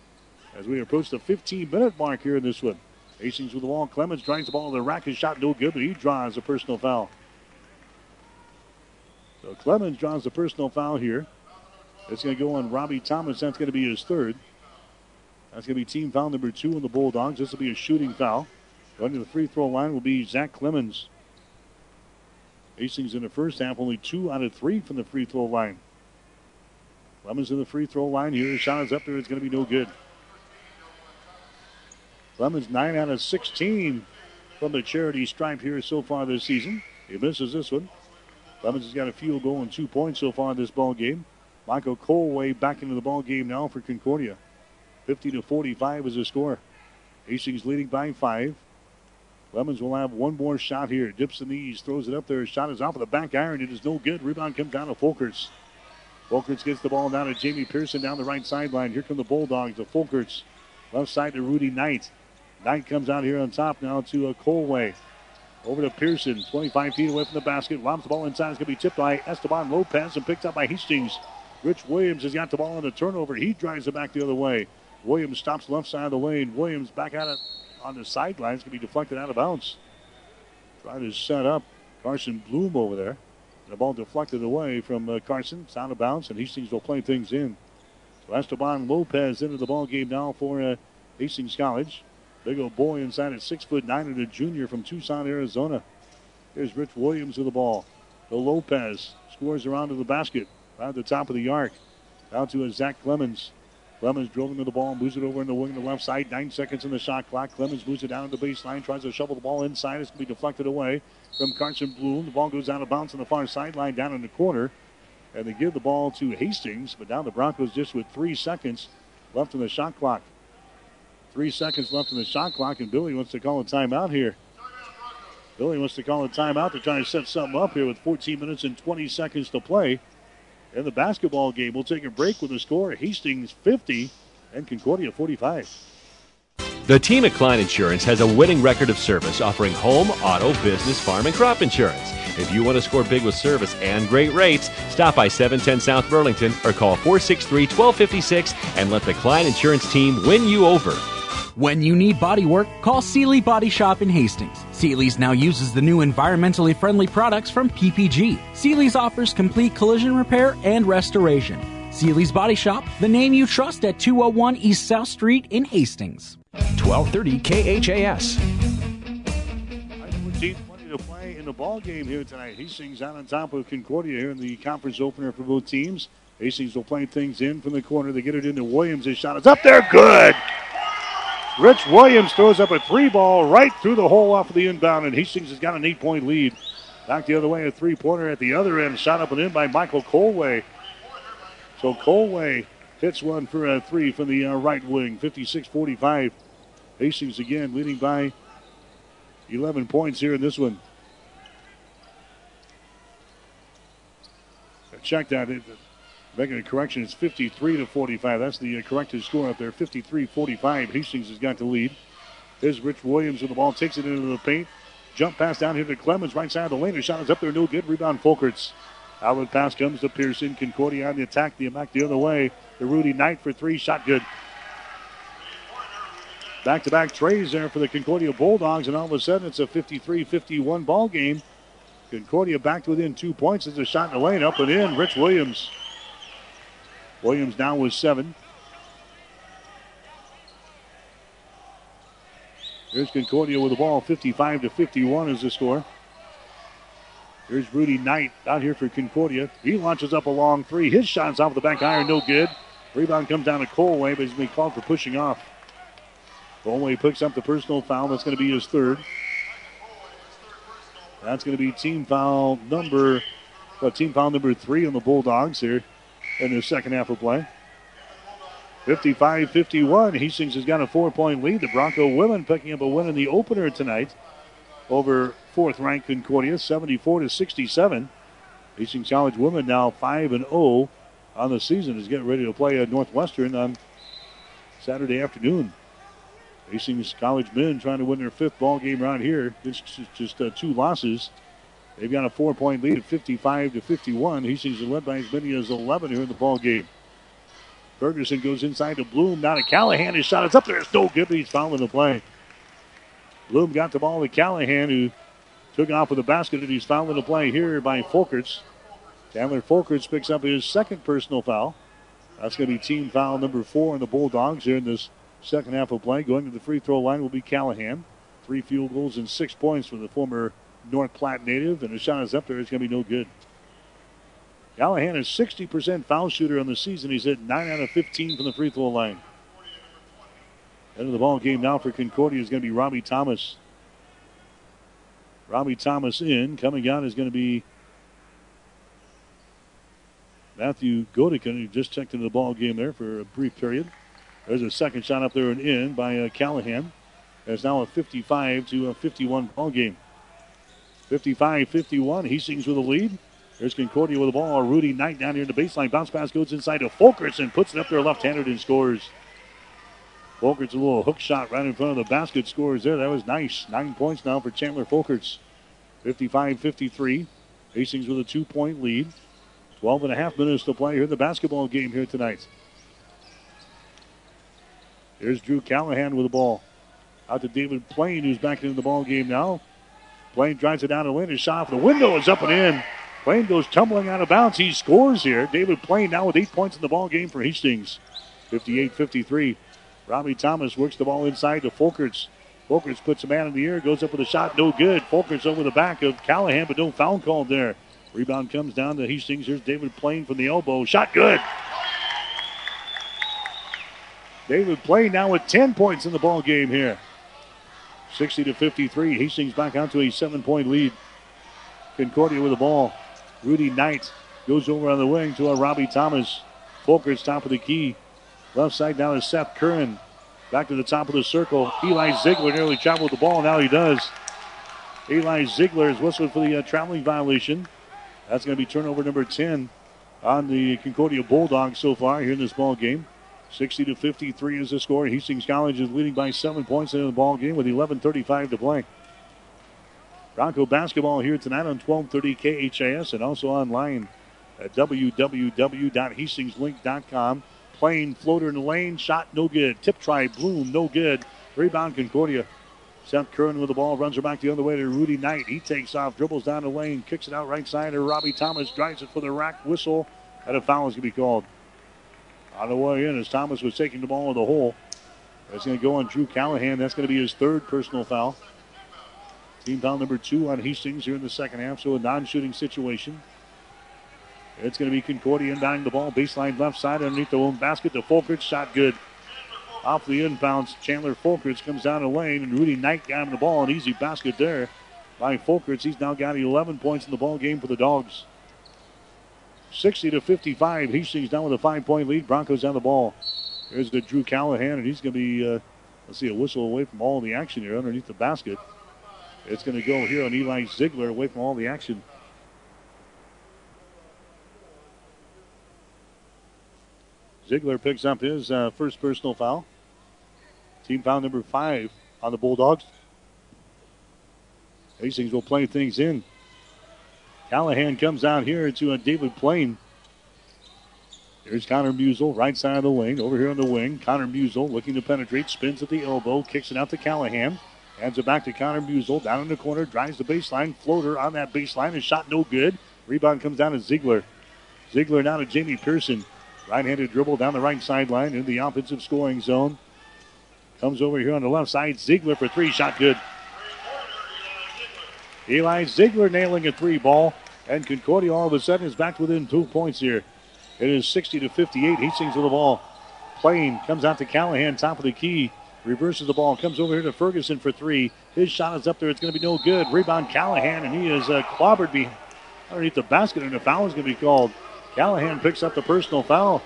as we approach the 15 minute mark here in this one. Hastings with the ball. Clemens drives the ball to the rack. His shot no good, but he draws a personal foul. So Clemens draws a personal foul here. It's going to go on Robbie Thomas. That's going to be his third. That's going to be team foul number two on the Bulldogs. This will be a shooting foul. Going to the free throw line will be Zach Clemens. Hastings in the first half, only two out of three from the free throw line. Clemens in the free throw line here. Shot is up there. It's going to be no good. Clemens 9 out of 16 from the charity stripe here so far this season. He misses this one. Clemens has got a field goal and two points so far in this ball game. Michael Colway back into the ball game now for Concordia. 50 to 45 is the score. Hastings leading by five. Clemens will have one more shot here. Dips the knees, throws it up there. Shot is off of the back iron. It is no good. Rebound comes down to Folkerts. Folkerts gets the ball down to Jamie Pearson down the right sideline. Here come the Bulldogs. The Folkerts. Left side to Rudy Knight. Knight comes out here on top now to a uh, Colway. Over to Pearson, 25 feet away from the basket. Lobs the ball inside. It's going to be tipped by Esteban Lopez and picked up by Hastings. Rich Williams has got the ball on the turnover. He drives it back the other way. Williams stops left side of the lane. Williams back at it on the sideline. It's going to be deflected out of bounds. Trying to set up Carson Bloom over there. The ball deflected away from uh, Carson. It's out of bounds, and Hastings will play things in. So Esteban Lopez into the ball game now for uh, Hastings College. Big old boy inside at six foot nine and a junior from Tucson, Arizona. Here's Rich Williams with the ball. The Lopez scores around to the basket, at the top of the arc. Down to a Zach Clemens. Clemens drilling to the ball, and moves it over in the wing the left side. Nine seconds in the shot clock. Clemens moves it down to the baseline, tries to shovel the ball inside. It's going to be deflected away from Carson Bloom. The ball goes out of bounds on the far sideline down in the corner. And they give the ball to Hastings, but now the Broncos just with three seconds left in the shot clock. Three seconds left in the shot clock, and Billy wants to call a timeout here. Billy wants to call a timeout to try to set something up here with 14 minutes and 20 seconds to play. In the basketball game, we'll take a break with the score Hastings 50 and Concordia 45. The team at Klein Insurance has a winning record of service offering home, auto, business, farm, and crop insurance. If you want to score big with service and great rates, stop by 710 South Burlington or call 463 1256 and let the Klein Insurance team win you over. When you need body work, call Seely Body Shop in Hastings. Seely's now uses the new environmentally friendly products from PPG. Seely's offers complete collision repair and restoration. Seely's Body Shop, the name you trust at 201 East South Street in Hastings. 1230 KHAS. 14 20 to play in the ball game here tonight. Hastings out on top of Concordia here in the conference opener for both teams. Hastings will play things in from the corner. They get it into Williams. His shot is up there. Good. Rich Williams throws up a three ball right through the hole off of the inbound, and Hastings has got an eight point lead. Back the other way, a three pointer at the other end, shot up and in by Michael Colway. So Colway hits one for a three from the uh, right wing, 56 45. Hastings again leading by 11 points here in this one. Check that. Making a correction, it's 53 to 45. That's the uh, corrected score up there. 53 45. Hastings has got the lead. Here's Rich Williams with the ball, takes it into the paint. Jump pass down here to Clemens, right side of the lane. The shot is up there, no good. Rebound, Folkerts. Outward pass comes to Pearson. Concordia on the attack. The back the other way. The Rudy Knight for three. Shot good. Back to back trays there for the Concordia Bulldogs, and all of a sudden it's a 53 51 ball game. Concordia back to within two points. It's a shot in the lane, up and in. Rich Williams. Williams now with seven. Here's Concordia with the ball. 55 to 51 is the score. Here's Rudy Knight out here for Concordia. He launches up a long three. His shot's off the back iron, no good. Rebound comes down to Colway, but he's been called for pushing off. Colway picks up the personal foul. That's going to be his third. That's going to be team foul number, well, team foul number three on the Bulldogs here in the second half of play. 55 51. Hastings has got a four point lead. The Bronco women picking up a win in the opener tonight over fourth ranked Concordia, 74 to 67. Hastings College women now 5 and 0 on the season is getting ready to play at Northwestern on Saturday afternoon. Hastings College men trying to win their fifth ball game around here. It's just, just uh, two losses. They've got a four-point lead at 55 to 51. Hastings are led by as many as 11 here in the ball game. Ferguson goes inside to Bloom. Now to Callahan. His shot is up there. It's no good, but he's fouling the play. Bloom got the ball to Callahan, who took it off with the basket, and he's fouling the play here by Folkerts. Chandler Folkerts picks up his second personal foul. That's going to be team foul number four on the Bulldogs here in this second half of play. Going to the free throw line will be Callahan. Three field goals and six points for the former North Platte native, and the shot is up there. It's going to be no good. Callahan is 60% foul shooter on the season. He's hit 9 out of 15 from the free throw line. End of the ball game now for Concordia is going to be Robbie Thomas. Robbie Thomas in. Coming out is going to be Matthew Godikin, who just checked into the ball game there for a brief period. There's a second shot up there and in by uh, Callahan. It's now a 55 to a 51 ball game. 55-51. Hastings with a lead. There's Concordia with the ball. Rudy Knight down here in the baseline. Bounce pass goes inside to Folkerts and puts it up there left-handed and scores. Folkerts a little hook shot right in front of the basket scores there. That was nice. Nine points now for Chandler Folkerts. 55-53. Hastings with a two-point lead. 12 and a half minutes to play here in the basketball game here tonight. Here's Drew Callahan with the ball. Out to David Plain, who's back into the ball game now. Plain drives it down the lane. His shot off the window is up and in. Plain goes tumbling out of bounds. He scores here. David Plain now with eight points in the ball game for Hastings. 58-53. Robbie Thomas works the ball inside to Folkerts. Folkerts puts a man in the air, goes up with a shot, no good. Folkerts over the back of Callahan, but no foul called there. Rebound comes down to Hastings. Here's David Plain from the elbow. Shot good. David Plain now with 10 points in the ball game here. 60 to 53. Hastings back out to a seven point lead. Concordia with the ball. Rudy Knight goes over on the wing to a Robbie Thomas. Folkerts top of the key. Left side down to Seth Curran. Back to the top of the circle. Eli Ziegler nearly traveled the ball. Now he does. Eli Ziegler is whistled for the uh, traveling violation. That's going to be turnover number 10 on the Concordia Bulldogs so far here in this ball game. 60 to 53 is the score. Hastings College is leading by seven points in the ball game with 11:35 to play. Bronco basketball here tonight on 1230 KHAS and also online at www.hastingslink.com. Plain floater in the lane, shot no good. Tip try, Bloom, no good. Rebound Concordia. Seth Curran with the ball, runs her back the other way to Rudy Knight. He takes off, dribbles down the lane, kicks it out right side to Robbie Thomas, drives it for the rack whistle, and a foul is going to be called. On the way in as Thomas was taking the ball in the hole. That's going to go on Drew Callahan. That's going to be his third personal foul. Team foul number two on Hastings here in the second half, so a non-shooting situation. It's going to be Concordia inbounding the ball, baseline left side underneath the own basket. The Folkerts shot good. Off the inbounds, Chandler Folkerts comes down the lane, and Rudy Knight got him the ball. An easy basket there by Folkerts. He's now got 11 points in the ball game for the Dogs. 60 to 55. Hastings down with a five-point lead. Broncos down the ball. There's the Drew Callahan, and he's going to be, uh, let's see, a whistle away from all the action here underneath the basket. It's going to go here on Eli Ziegler away from all the action. Ziegler picks up his uh, first personal foul. Team foul number five on the Bulldogs. Hastings will play things in. Callahan comes out here to a David Plain. Here's Connor Musel, right side of the wing. Over here on the wing, Connor Musel looking to penetrate, spins at the elbow, kicks it out to Callahan. Hands it back to Connor Musel, down in the corner, drives the baseline, floater on that baseline, and shot no good. Rebound comes down to Ziegler. Ziegler now to Jamie Pearson. Right-handed dribble down the right sideline in the offensive scoring zone. Comes over here on the left side. Ziegler for three, shot good. Eli Ziegler nailing a three ball. And Concordia all of a sudden is back within two points here. It is 60 to 58. Hastings with the ball. Plain comes out to Callahan, top of the key. Reverses the ball. Comes over here to Ferguson for three. His shot is up there. It's going to be no good. Rebound Callahan, and he is uh, clobbered underneath the basket, and a foul is going to be called. Callahan picks up the personal foul.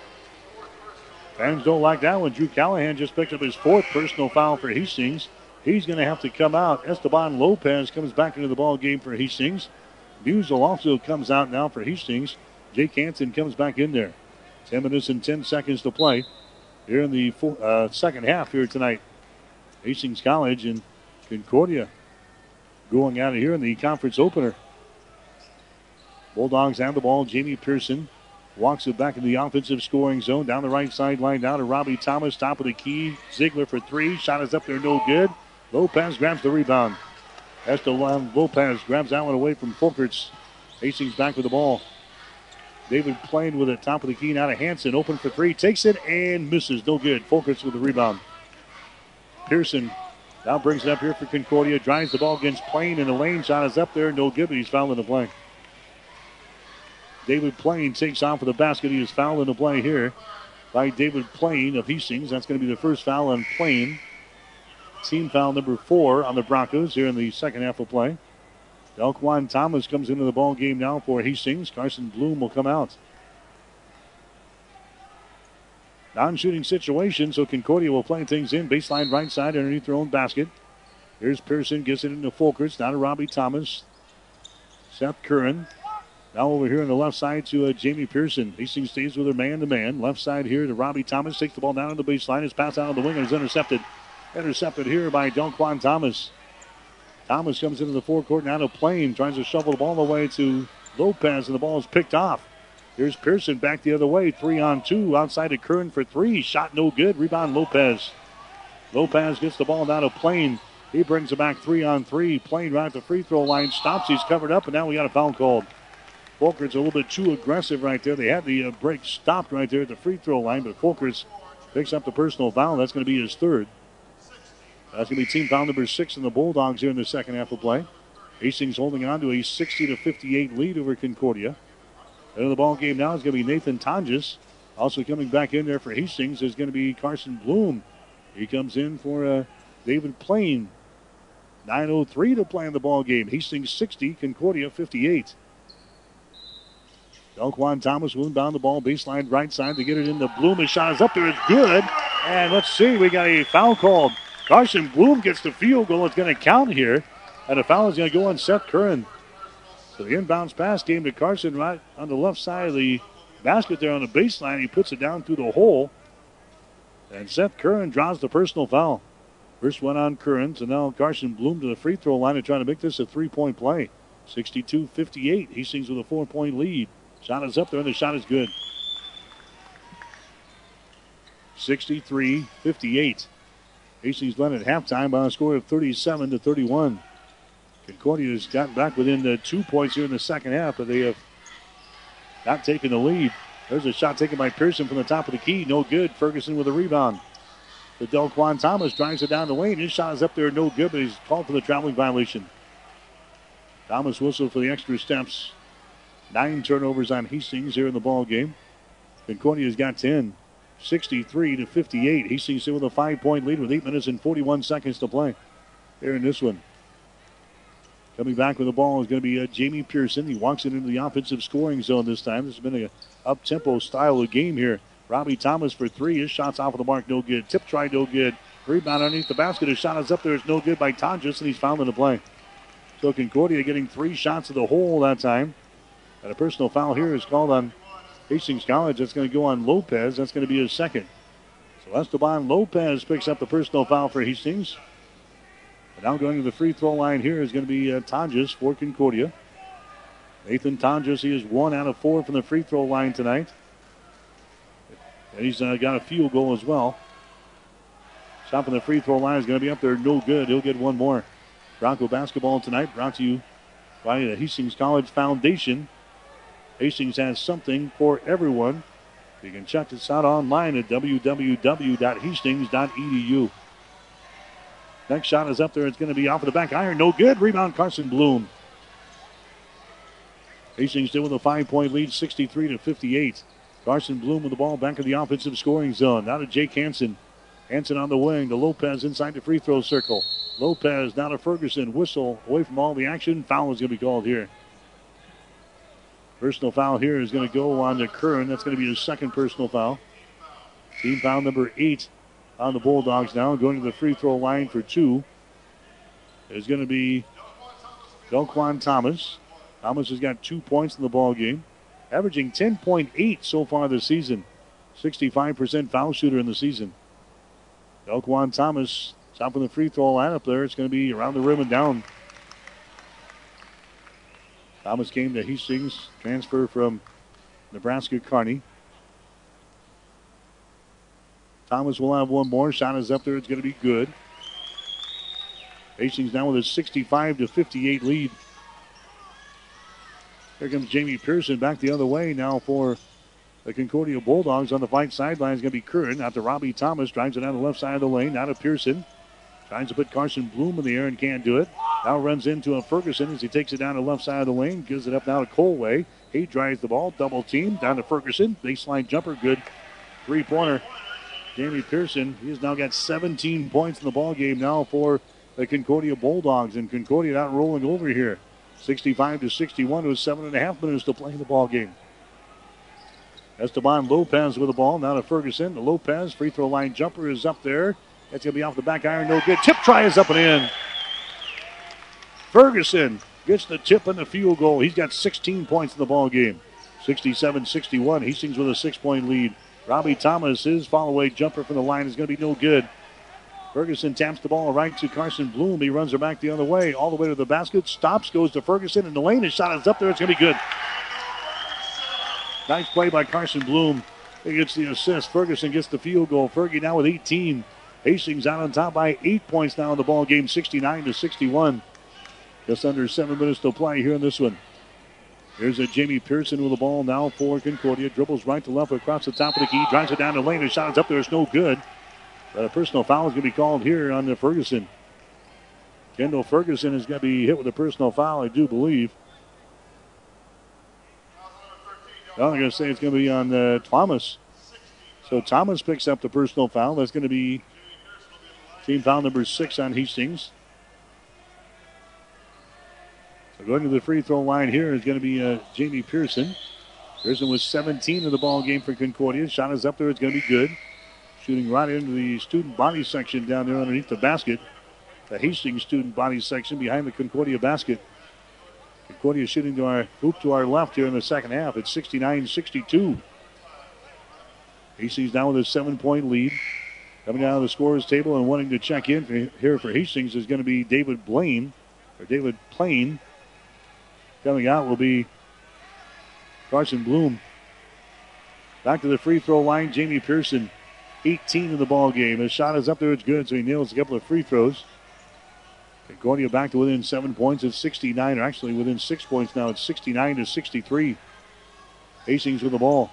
Fans don't like that one. Drew Callahan just picked up his fourth personal foul for Hastings. He's going to have to come out. Esteban Lopez comes back into the ball game for Hastings. Musel also comes out now for Hastings. Jake Hansen comes back in there. 10 minutes and 10 seconds to play. here in the full, uh, second half here tonight. Hastings College and Concordia going out of here in the conference opener. Bulldogs have the ball. Jamie Pearson walks it back in the offensive scoring zone down the right sideline down to Robbie Thomas, top of the key. Ziegler for three. Shot is up there, no good. Lopez grabs the rebound. Esteban Lopez grabs that one away from Folkerts. Hastings back with the ball. David Plain with it, top of the key now to Hansen. Open for three, takes it and misses. No good. Folkerts with the rebound. Pearson now brings it up here for Concordia. Drives the ball against Plain in the lane. Shot is up there. No good, but he's fouled in the play. David Plain takes off for the basket. He is fouled in the play here by David Plain of Hastings. That's going to be the first foul on Plain. Team foul number four on the Broncos here in the second half of play. Delquan Thomas comes into the ball game now for Hastings. Carson Bloom will come out. Non-shooting situation, so Concordia will play things in. Baseline right side underneath their own basket. Here's Pearson, gets it into Folkerts. Now to Robbie Thomas. Seth Curran. Now over here on the left side to uh, Jamie Pearson. Hastings stays with her man-to-man. Left side here to Robbie Thomas. Takes the ball down on the baseline. His pass out on the wing and is intercepted. Intercepted here by Delquan Thomas. Thomas comes into the forecourt now to Plain. Tries to shovel the ball away to Lopez, and the ball is picked off. Here's Pearson back the other way. Three on two. Outside to Curran for three. Shot no good. Rebound Lopez. Lopez gets the ball down to Plain. He brings it back three on three. Plain right at the free throw line. Stops. He's covered up, and now we got a foul called. Folkerts a little bit too aggressive right there. They had the uh, break stopped right there at the free throw line, but Folkerts picks up the personal foul. That's going to be his third. That's going to be team foul number six in the Bulldogs here in the second half of play. Hastings holding on to a 60 to 58 lead over Concordia. And the ball game now is going to be Nathan Tonjes. Also coming back in there for Hastings is going to be Carson Bloom. He comes in for uh, David Plain. 9.03 to play in the ball game. Hastings 60, Concordia 58. Delquan Thomas will inbound the ball baseline right side to get it into Bloom. His shot is up there. It's good. And let's see, we got a foul called. Carson Bloom gets the field goal. It's going to count here. And the foul is going to go on Seth Curran. So the inbounds pass came to Carson right on the left side of the basket there on the baseline. He puts it down through the hole. And Seth Curran draws the personal foul. First one on Curran. So now Carson Bloom to the free throw line and trying to make this a three point play. 62 58. Hastings with a four point lead. Shot is up there, and the shot is good. 63 58. Hastings led at halftime by a score of 37 to 31. Concordia has gotten back within the two points here in the second half, but they have not taken the lead. There's a shot taken by Pearson from the top of the key. No good. Ferguson with a rebound. The Delquan Thomas drives it down the lane. His shot is up there, no good, but he's called for the traveling violation. Thomas whistled for the extra steps. Nine turnovers on Hastings here in the ball game. Concordia's got 10. 63 to 58. Hastings with a five point lead with 8 minutes and 41 seconds to play here in this one. Coming back with the ball is going to be uh, Jamie Pearson. He walks it into the offensive scoring zone this time. This has been a up tempo style of game here. Robbie Thomas for three. His shot's off of the mark, no good. Tip try, no good. Rebound underneath the basket. His shot is up there. It's no good by Tonjes, and he's fouled in the play. So Concordia getting three shots of the hole that time. And a personal foul here is called on Hastings College. That's going to go on Lopez. That's going to be his second. So Esteban Lopez picks up the personal foul for Hastings. And now going to the free throw line here is going to be uh, for Concordia. Nathan Tonjes, he is one out of four from the free throw line tonight. And he's uh, got a field goal as well. From the free throw line is going to be up there, no good. He'll get one more. Bronco basketball tonight brought to you by the Hastings College Foundation. Hastings has something for everyone. You can check this out online at www.hastings.edu. Next shot is up there. It's going to be off of the back iron. No good. Rebound Carson Bloom. Hastings still with a five point lead, 63 to 58. Carson Bloom with the ball back in the offensive scoring zone. Now to Jake Hansen. Hansen on the wing to Lopez inside the free throw circle. Lopez now to Ferguson. Whistle away from all the action. Foul is going to be called here. Personal foul here is going to go on to Curran. That's going to be his second personal foul. Team foul number eight on the Bulldogs now. Going to the free throw line for two is going to be Delquan Thomas. Thomas has got two points in the ball game, averaging 10.8 so far this season. 65% foul shooter in the season. Delquan Thomas top of the free throw line up there. It's going to be around the rim and down. Thomas came to Hastings, transfer from Nebraska Kearney. Thomas will have one more. Shot is up there. It's going to be good. Hastings now with a 65 to 58 lead. Here comes Jamie Pearson back the other way now for the Concordia Bulldogs on the flank sideline is going to be Curran. Out to Robbie Thomas. Drives it down the left side of the lane. Now to Pearson. Tries to put Carson Bloom in the air and can't do it. Now runs into a Ferguson as he takes it down the left side of the lane. Gives it up now to Colway. He drives the ball. Double team. Down to Ferguson. Baseline jumper. Good. Three pointer. Jamie Pearson. he has now got 17 points in the ball game now for the Concordia Bulldogs. And Concordia not rolling over here. 65 to 61 with seven and a half minutes to play in the ball game. Esteban Lopez with the ball. Now to Ferguson. The Lopez free throw line jumper is up there. That's going to be off the back iron. No good. Tip try is up and in. Ferguson gets the tip and the field goal. He's got 16 points in the ball game. 67 61. He Hastings with a six point lead. Robbie Thomas, his follow away jumper from the line is going to be no good. Ferguson taps the ball right to Carson Bloom. He runs her back the other way, all the way to the basket. Stops, goes to Ferguson in the lane. His shot is up there. It's going to be good. Nice play by Carson Bloom. He gets the assist. Ferguson gets the field goal. Fergie now with 18. Hastings out on top by eight points now in the ball game, 69 to 61. Just under seven minutes to play here in this one. Here's a Jamie Pearson with the ball now for Concordia. Dribbles right to left across the top of the key. Drives it down the lane. His shot is up there. It's no good. But a personal foul is going to be called here on the Ferguson. Kendall Ferguson is going to be hit with a personal foul, I do believe. I'm going to say it's going to be on uh, Thomas. So Thomas picks up the personal foul. That's going to be team foul number six on Hastings. So going to the free throw line here is going to be uh, Jamie Pearson. Pearson was 17 in the ball game for Concordia. Shot is up there. It's going to be good. Shooting right into the student body section down there underneath the basket. The Hastings student body section behind the Concordia basket. Concordia shooting to our hoop to our left here in the second half. It's 69-62. Hastings now with a seven-point lead. Coming down to the scorer's table and wanting to check in for, here for Hastings is going to be David Blaine or David Plain. Coming out will be Carson Bloom. Back to the free throw line, Jamie Pearson, 18 in the ball game. His shot is up there, it's good, so he nails a couple of free throws. Concordia back to within seven points. at 69, or actually within six points now. It's 69 to 63. Hastings with the ball.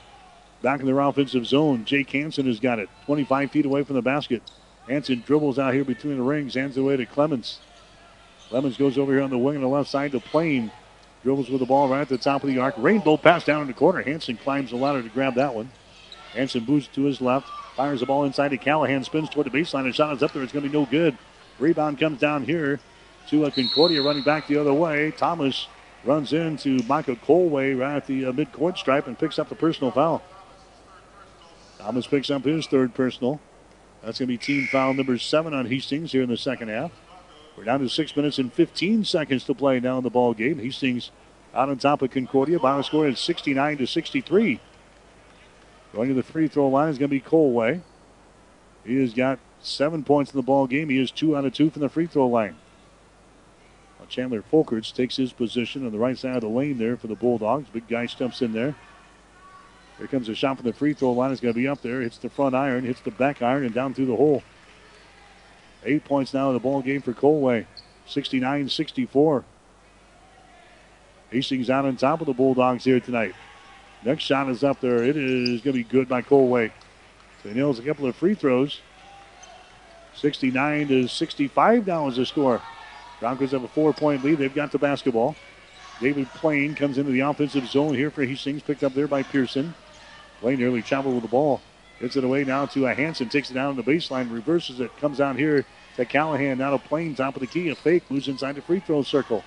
Back in their offensive zone. Jake Hansen has got it. 25 feet away from the basket. Hansen dribbles out here between the rings. Hands it away to Clemens. Clemens goes over here on the wing on the left side to Plain. Dribbles with the ball right at the top of the arc. Rainbow pass down in the corner. Hansen climbs the ladder to grab that one. Hansen boosts to his left. Fires the ball inside to Callahan. Spins toward the baseline. And shot is up there. It's going to be no good. Rebound comes down here to a Concordia running back the other way. Thomas runs into Michael Colway right at the uh, midcourt stripe and picks up the personal foul. Thomas picks up his third personal. That's going to be team foul number seven on Hastings here in the second half. We're down to six minutes and 15 seconds to play now in the ball game. Hastings out on top of Concordia. By score is 69 to 63. Going to the free throw line is going to be Colway. He has got seven points in the ball game. He is two out of two from the free throw line. Now Chandler Folkerts takes his position on the right side of the lane there for the Bulldogs. Big guy stumps in there. Here comes a shot from the free throw line. It's going to be up there. Hits the front iron, hits the back iron, and down through the hole. Eight points now in the ball game for Colway. 69 64. Hastings out on top of the Bulldogs here tonight. Next shot is up there. It is going to be good by Colway. He nails a couple of free throws. 69 to 65 now is the score. Broncos have a four point lead. They've got the basketball. David Plain comes into the offensive zone here for Hastings, picked up there by Pearson. Nearly traveled with the ball. Gets it away now to a Hansen, takes it down to the baseline, reverses it, comes out here to Callahan. Now to Plain, top of the key, a fake, moves inside the free throw circle.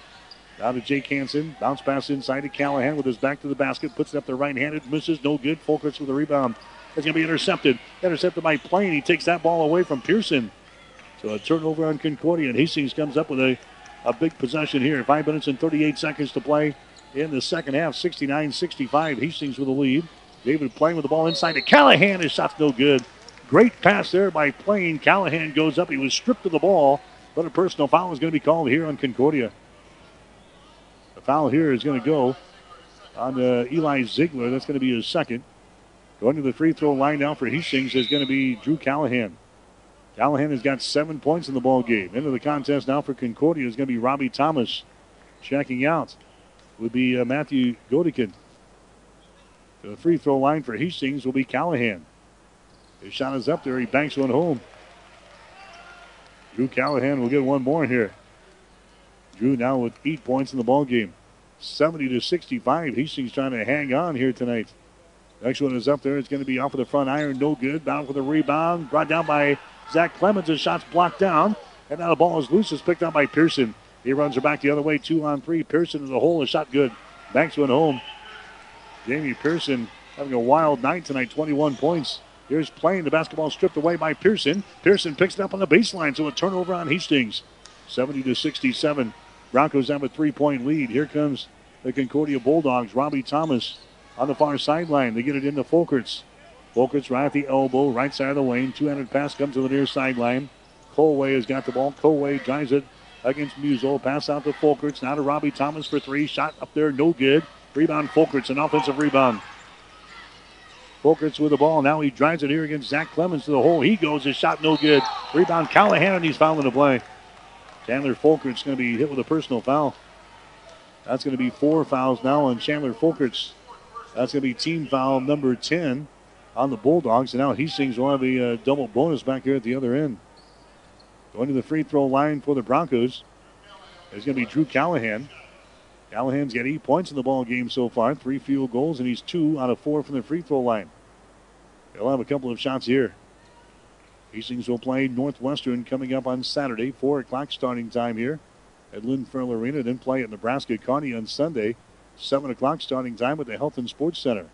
Now to Jake Hansen, bounce pass inside to Callahan with his back to the basket, puts it up there right-handed, misses, no good. Folkerts with the rebound. It's going to be intercepted. Intercepted by Plain. He takes that ball away from Pearson. So a turnover on Concordia, and Hastings comes up with a, a big possession here. Five minutes and 38 seconds to play in the second half. 69 65. Hastings with the lead. David Plain with the ball inside to Callahan. His shot's no good. Great pass there by Plain. Callahan goes up. He was stripped of the ball, but a personal foul is going to be called here on Concordia. The foul here is going to go on uh, Eli Ziegler. That's going to be his second. Going to the free throw line now for Hastings is going to be Drew Callahan. Callahan has got seven points in the ball game. Into the contest now for Concordia is going to be Robbie Thomas. Checking out would be uh, Matthew Godikin. The free throw line for Hastings will be Callahan. His shot is up there. He banks one home. Drew Callahan will get one more here. Drew now with eight points in the ball game. 70 to 65. Hastings trying to hang on here tonight. Next one is up there. It's going to be off of the front iron. No good. Bound for the rebound. Brought down by Zach Clemens. His shot's blocked down. And now the ball is loose. It's picked up by Pearson. He runs her back the other way. Two on three. Pearson in the hole. A shot good. Banks went home. Jamie Pearson having a wild night tonight. 21 points. Here's playing the basketball stripped away by Pearson. Pearson picks it up on the baseline, so a turnover on Hastings. 70 to 67. Broncos have a three point lead. Here comes the Concordia Bulldogs. Robbie Thomas on the far sideline. They get it into Folkerts. Folkerts right at the elbow, right side of the lane. Two handed pass comes to the near sideline. Colway has got the ball. Colway drives it against Musel. Pass out to Folkerts. Now to Robbie Thomas for three. Shot up there, no good. Rebound Folkerts, an offensive rebound. Folkerts with the ball. Now he drives it here against Zach Clemens to the hole. He goes. His shot no good. Rebound Callahan, and he's fouling the play. Chandler Folkerts going to be hit with a personal foul. That's going to be four fouls now on Chandler Folkerts. That's going to be team foul number 10 on the Bulldogs. And now Hastings will have a uh, double bonus back here at the other end. Going to the free throw line for the Broncos is going to be Drew Callahan. Callahan's got eight points in the ball game so far, three field goals, and he's two out of four from the free throw line. They'll have a couple of shots here. Hastings will play Northwestern coming up on Saturday, 4 o'clock starting time here at Lynn Farrell Arena. Then play at Nebraska Kearney on Sunday, 7 o'clock starting time at the Health and Sports Center.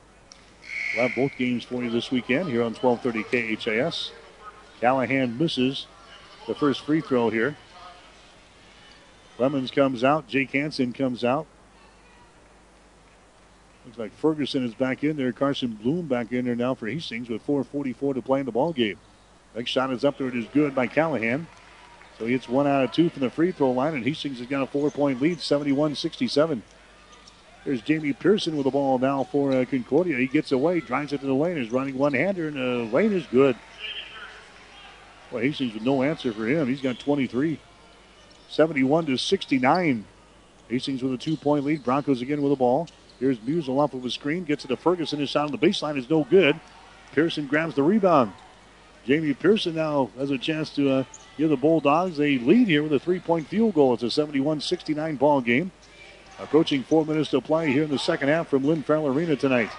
We'll have both games for you this weekend here on 1230 KHAS. Callahan misses the first free throw here. Clemens comes out. Jake Hansen comes out. Looks like Ferguson is back in there. Carson Bloom back in there now for Hastings with 4.44 to play in the ball game. Next shot is up there. It is good by Callahan. So he hits one out of two from the free throw line, and Hastings has got a four point lead, 71 67. There's Jamie Pearson with the ball now for uh, Concordia. He gets away, drives it to the lane, is running one hander, and the lane is good. Well, Hastings with no answer for him. He's got 23. 71 to 69. Hastings with a two point lead. Broncos again with the ball. Here's Musel off of a screen, gets it to Ferguson. His shot on the baseline is no good. Pearson grabs the rebound. Jamie Pearson now has a chance to uh, give the Bulldogs a lead here with a three point field goal. It's a 71 69 ball game. Approaching four minutes to play here in the second half from Lynn Farrell Arena tonight.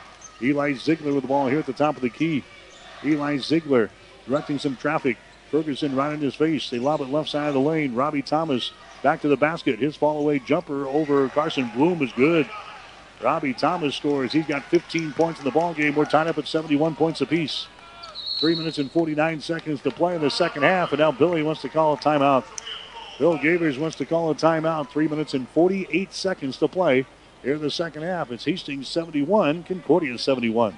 Eli Ziegler with the ball here at the top of the key. Eli Ziegler directing some traffic. Ferguson right in his face. They lob it left side of the lane. Robbie Thomas back to the basket. His fall away jumper over Carson Bloom is good. Robbie Thomas scores. He's got 15 points in the ball game. We're tied up at 71 points apiece. Three minutes and 49 seconds to play in the second half, and now Billy wants to call a timeout. Bill Gavers wants to call a timeout. Three minutes and 48 seconds to play here in the second half. It's Hastings 71, Concordia 71.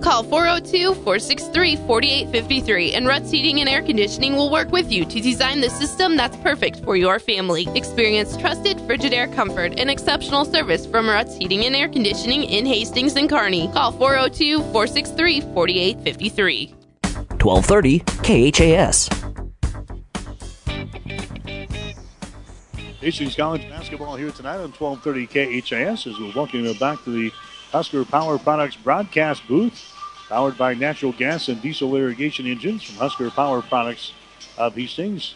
Call 402 463 4853 and Ruts Heating and Air Conditioning will work with you to design the system that's perfect for your family. Experience trusted Frigidaire comfort and exceptional service from Ruts Heating and Air Conditioning in Hastings and Kearney. Call 402 463 4853. 1230 KHAS. Hastings College basketball here tonight on 1230 KHAS as we welcome you back to the Husker Power Products broadcast booth, powered by natural gas and diesel irrigation engines from Husker Power Products of Hastings.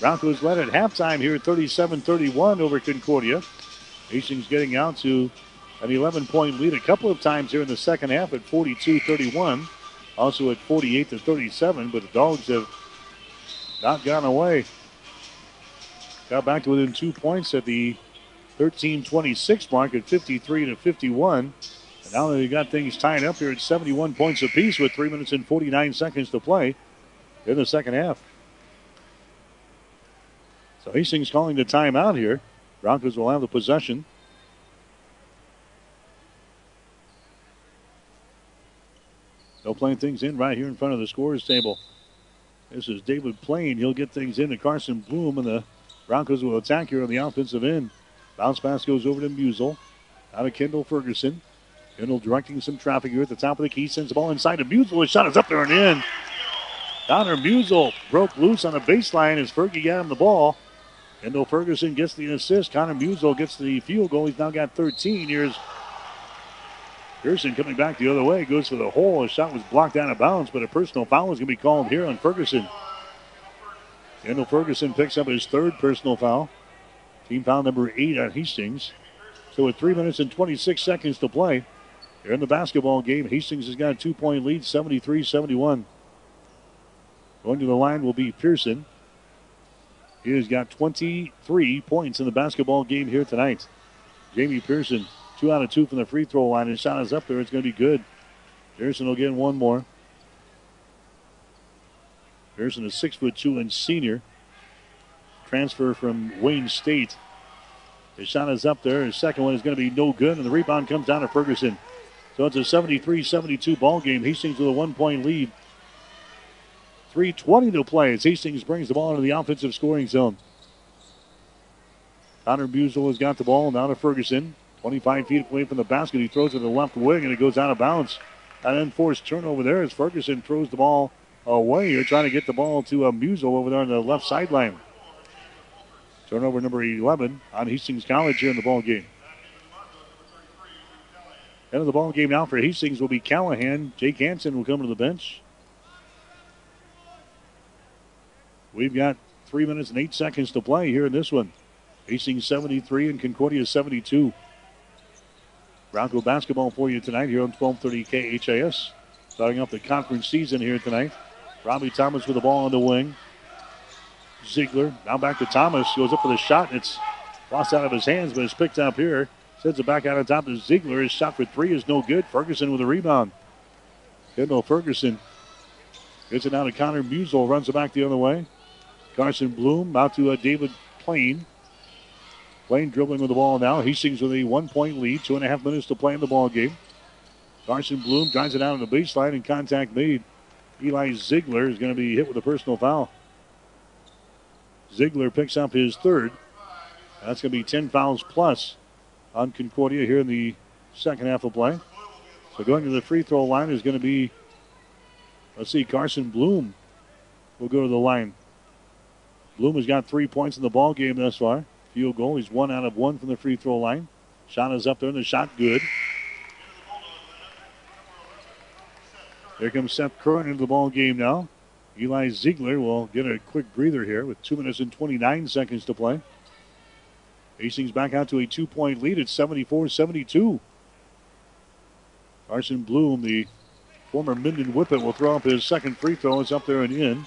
Broncos led at halftime here at 37 31 over Concordia. Hastings getting out to an 11 point lead a couple of times here in the second half at 42 31, also at 48 to 37, but the Dogs have not gone away. Got back to within two points at the 13-26 mark at 53 to 51. And now they got things tied up here at 71 points apiece with 3 minutes and 49 seconds to play in the second half. So Hastings calling the timeout here. Broncos will have the possession. They'll play things in right here in front of the scores table. This is David Plain. He'll get things in to Carson Bloom, and the Broncos will attack here on the offensive end. Bounce pass goes over to Musel. Out of Kendall Ferguson. Kendall directing some traffic here at the top of the key. Sends the ball inside to Musel. His shot is up there and in. Connor Musel broke loose on the baseline as Fergie got him the ball. Kendall Ferguson gets the assist. Connor Musel gets the field goal. He's now got 13. Here's Pearson coming back the other way. Goes for the hole. His shot was blocked out of bounds, but a personal foul is going to be called here on Ferguson. Kendall Ferguson picks up his third personal foul. Team foul number eight on Hastings. So with three minutes and 26 seconds to play, here in the basketball game, Hastings has got a two point lead, 73 71. Going to the line will be Pearson. He has got 23 points in the basketball game here tonight. Jamie Pearson, two out of two from the free throw line. His shot is up there. It's going to be good. Pearson will get one more. Pearson is six foot two and senior. Transfer from Wayne State. His shot is up there. His second one is going to be no good, and the rebound comes down to Ferguson. So it's a 73 72 ball game. Hastings with a one point lead. 3.20 to play as Hastings brings the ball into the offensive scoring zone. Connor Musel has got the ball now to Ferguson. 25 feet away from the basket. He throws it to the left wing and it goes out of bounds. An unforced turnover there as Ferguson throws the ball away. You're trying to get the ball to a uh, Musel over there on the left sideline. Turnover number 11 on Hastings College here in the ball game. End of the ball game now for Hastings will be Callahan. Jake Hansen will come to the bench. We've got three minutes and eight seconds to play here in this one. Hastings 73 and Concordia 72. Bronco basketball for you tonight here on 1230 KHAS. Starting off the conference season here tonight. Robbie Thomas with the ball on the wing. Ziegler now back to Thomas. Goes up for the shot and it's lost out of his hands, but it's picked up here. Sends it back out on top to Ziegler. His shot for three is no good. Ferguson with a rebound. Kendall Ferguson gets it now to Connor Musel. Runs it back the other way. Carson Bloom out to uh, David Plain. Plain dribbling with the ball now. Hastings with a one point lead. Two and a half minutes to play in the ball game. Carson Bloom drives it out on the baseline and contact made. Eli Ziegler is going to be hit with a personal foul. Ziegler picks up his third. That's going to be 10 fouls plus on Concordia here in the second half of play. So going to the free throw line is going to be, let's see, Carson Bloom will go to the line. Bloom has got three points in the ball game thus far. Field goal. He's one out of one from the free throw line. Shot is up there, and the shot good. Here comes Seth Curran into the ball game now. Eli Ziegler will get a quick breather here with two minutes and 29 seconds to play. Hastings back out to a two point lead at 74 72. Carson Bloom, the former Minden Whippet, will throw up his second free throw. It's up there and in.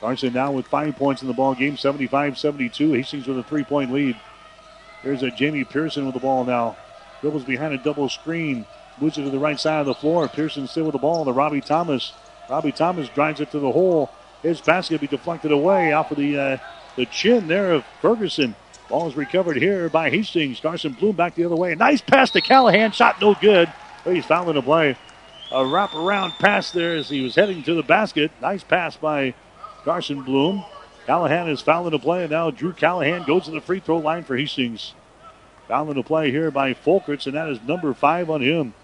Carson now with five points in the ball game, 75 72. Hastings with a three point lead. There's a Jamie Pearson with the ball now. Dribbles behind a double screen. Moves it to the right side of the floor. Pearson still with the ball to Robbie Thomas. Robbie Thomas drives it to the hole. His basket be deflected away off of the uh, the chin there of Ferguson. Ball is recovered here by Hastings. Carson Bloom back the other way. Nice pass to Callahan. Shot no good. But he's fouling the play. A wraparound pass there as he was heading to the basket. Nice pass by Carson Bloom. Callahan is fouling the play, and now Drew Callahan goes to the free throw line for Hastings. Fouling the play here by Folkerts, and that is number five on him.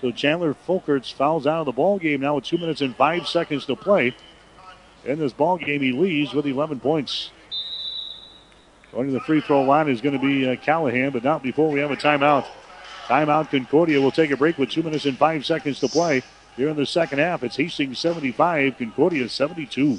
So Chandler Folkerts fouls out of the ball game now with two minutes and five seconds to play. In this ball game, he leads with 11 points. Going to the free throw line is going to be uh, Callahan, but not before we have a timeout. Timeout Concordia will take a break with two minutes and five seconds to play. Here in the second half, it's Hastings 75, Concordia 72.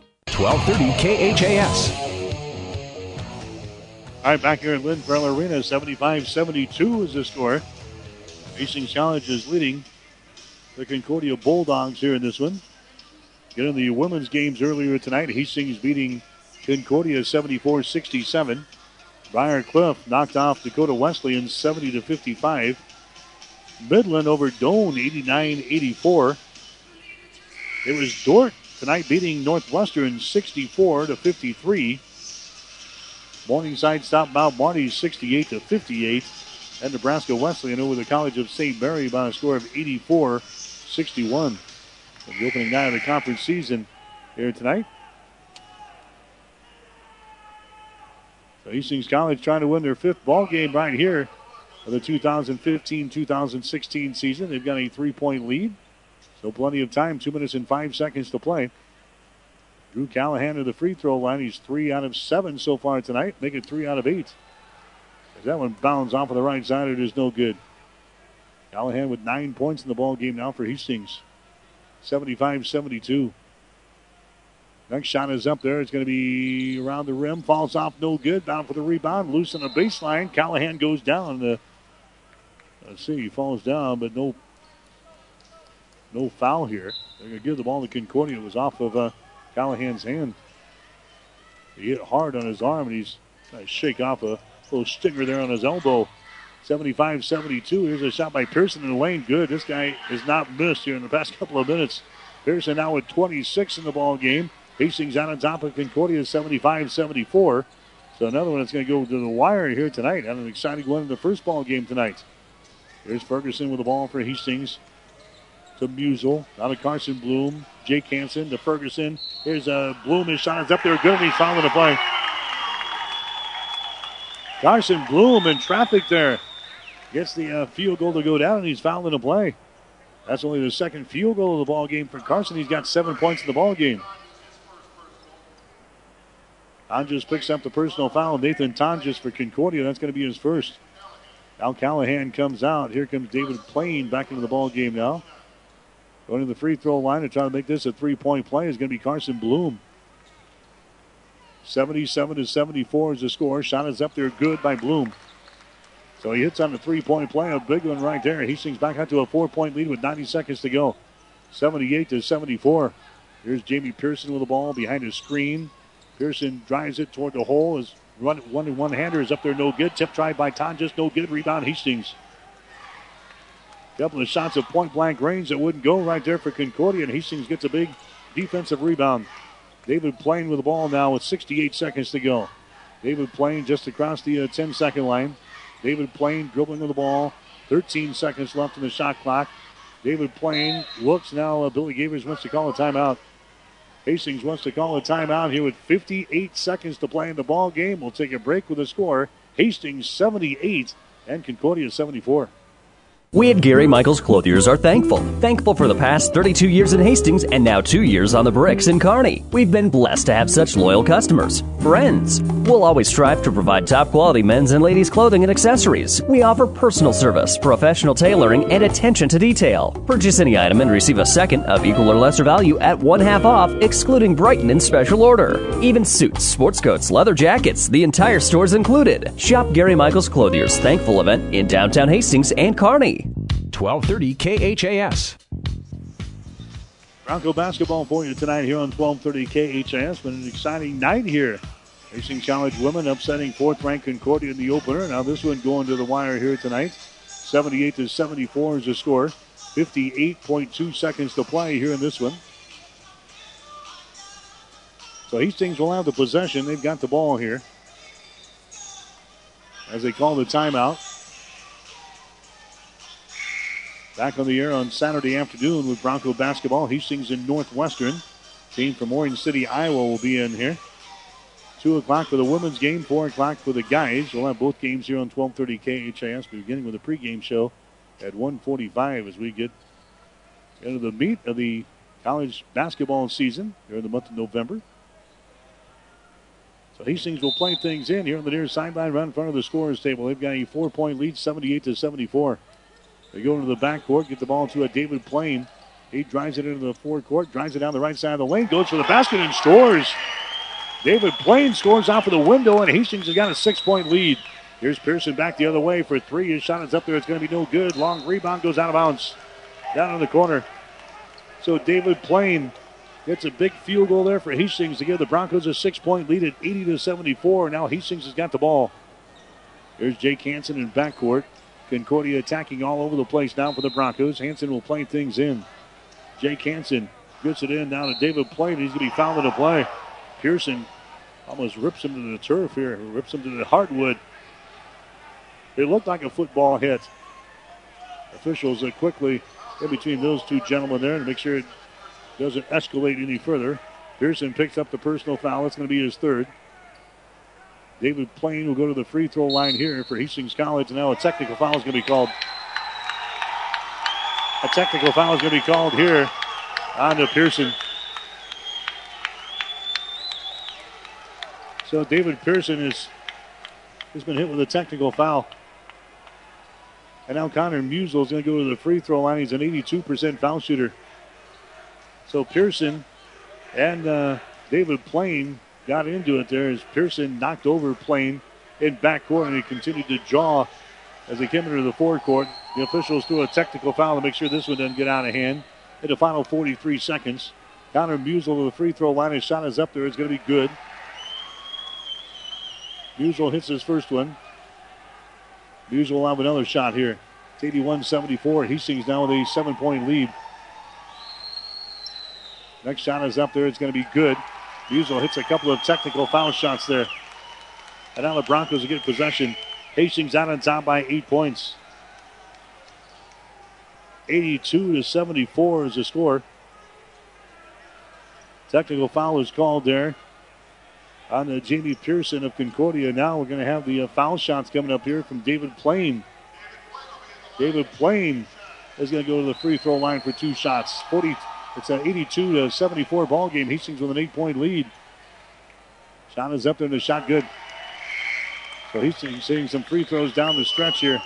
1230 KHAS. All right, back here at Lynn Arena, 75 72 is the score. Hastings College is leading the Concordia Bulldogs here in this one. Getting the women's games earlier tonight. Hastings beating Concordia 74 67. Briar Cliff knocked off Dakota Wesleyan 70 to 55. Midland over Doane 89 84. It was Dordt tonight beating Northwestern 64 to 53. Morningside stopped Mount Marty 68 to 58. And Nebraska Wesleyan over the College of St. Mary by a score of 84 61. The opening night of the conference season here tonight. So Hastings College trying to win their fifth ball game right here of the 2015-2016 season. They've got a three-point lead. So plenty of time, two minutes and five seconds to play. Drew Callahan to the free throw line. He's three out of seven so far tonight. Make it three out of eight. As that one bounds off of the right side, it is no good. Callahan with nine points in the ball game now for Hastings. 75-72. Next shot is up there. It's going to be around the rim. Falls off, no good. Bound for the rebound. Loose on the baseline. Callahan goes down. Let's see, he falls down, but no no foul here. They're going to give the ball to Concordia. It was off of uh, Callahan's hand. He hit hard on his arm, and he's trying to shake off a little stinger there on his elbow. 75 72. Here's a shot by Pearson in the lane. Good. This guy has not missed here in the past *laughs* couple of minutes. Pearson now with 26 in the ball game. Hastings out on top of Concordia 75 74. So another one that's going to go to the wire here tonight. Had an exciting one in the first ball game tonight. Here's Ferguson with the ball for Hastings to Musel. Now to Carson Bloom. Jake Hansen to Ferguson. Here's a uh, Bloom. His shot is up there good he's fouling the play. Carson Bloom in traffic there. Gets the uh, field goal to go down and he's fouling the play. That's only the second field goal of the ball game for Carson. He's got seven points in the ball game. Tonjes picks up the personal foul. Nathan Tonjes for Concordia. That's going to be his first. Al Callahan comes out. Here comes David Plain back into the ball game now. Going to the free throw line to try to make this a three point play is going to be Carson Bloom. 77 to 74 is the score. Shot is up there good by Bloom. So he hits on the three point play. A big one right there. He swings back out to a four point lead with 90 seconds to go. 78 to 74. Here's Jamie Pearson with the ball behind his screen. Pearson drives it toward the hole. His run one one hander is up there, no good. Tip tried by Tonjes, no good. Rebound Hastings. Couple of shots of point blank range that wouldn't go right there for Concordia, and Hastings gets a big defensive rebound. David Plain with the ball now with 68 seconds to go. David Plain just across the uh, 10 second line. David Plain dribbling with the ball. 13 seconds left in the shot clock. David Plain looks now. Uh, Billy Gavers wants to call a timeout. Hastings wants to call a timeout here with 58 seconds to play in the ball game. We'll take a break with a score. Hastings 78 and Concordia 74. We at Gary Michaels Clothiers are thankful. Thankful for the past 32 years in Hastings and now two years on the bricks in Kearney. We've been blessed to have such loyal customers, friends. We'll always strive to provide top quality men's and ladies' clothing and accessories. We offer personal service, professional tailoring, and attention to detail. Purchase any item and receive a second of equal or lesser value at one half off, excluding Brighton in special order. Even suits, sports coats, leather jackets, the entire store's included. Shop Gary Michaels Clothiers' thankful event in downtown Hastings and Kearney. 1230 KHAS. Bronco basketball for you tonight here on 1230 KHAS. Been an exciting night here. Hastings College women upsetting fourth ranked Concordia in the opener. Now this one going to the wire here tonight. 78 to 74 is the score. 58.2 seconds to play here in this one. So Hastings will have the possession. They've got the ball here. As they call the timeout. Back on the air on Saturday afternoon with Bronco basketball. Hastings in Northwestern. Team from Orange City, Iowa will be in here. 2 o'clock for the women's game, 4 o'clock for the guys. We'll have both games here on 1230 KHAS, beginning with a pregame show at 145 as we get into the meat of the college basketball season in the month of November. So Hastings will play things in here on the near sideline, right in front of the scorers table. They've got a four-point lead, 78 to 74. They go into the backcourt, get the ball to a David Plain. He drives it into the forecourt, drives it down the right side of the lane, goes for the basket and scores. David Plain scores off of the window, and Hastings has got a six-point lead. Here's Pearson back the other way for three. His shot is up there. It's going to be no good. Long rebound goes out of bounds. Down in the corner. So David Plain gets a big field goal there for Hastings to give the Broncos a six-point lead at 80 to 74. Now Hastings has got the ball. Here's Jake Hansen in backcourt. Concordia attacking all over the place now for the Broncos. Hansen will play things in. Jake Hansen gets it in now to David Plain. He's going to be fouled in the play. Pearson almost rips him to the turf here, rips him to the hardwood. It looked like a football hit. Officials are quickly in between those two gentlemen there to make sure it doesn't escalate any further. Pearson picks up the personal foul. It's going to be his third. David Plain will go to the free throw line here for Hastings College. Now a technical foul is going to be called. A technical foul is going to be called here on to Pearson. So David Pearson is has been hit with a technical foul. And now Connor Musel is going to go to the free throw line. He's an 82% foul shooter. So Pearson and uh, David Plain got into it there as Pearson knocked over Plain in backcourt and he continued to jaw as he came into the forecourt. The officials threw a technical foul to make sure this one doesn't get out of hand. In the final 43 seconds, Connor Musel to the free throw line. His shot is up there. It's going to be good. Musel hits his first one. Musel will have another shot here. It's 81 74. Hastings now with a seven point lead. Next shot is up there. It's going to be good. Musel hits a couple of technical foul shots there. And now the Broncos get possession. Hastings out on top by eight points. 82 to 74 is the score. Technical foul is called there on the Jamie Pearson of Concordia. Now we're going to have the uh, foul shots coming up here from David Plain. David Plain is going to go to the free throw line for two shots. 40, it's an 82 to 74 ball game. Hastings with an eight point lead. Shot is up there and the shot good. So he's seeing some free throws down the stretch here.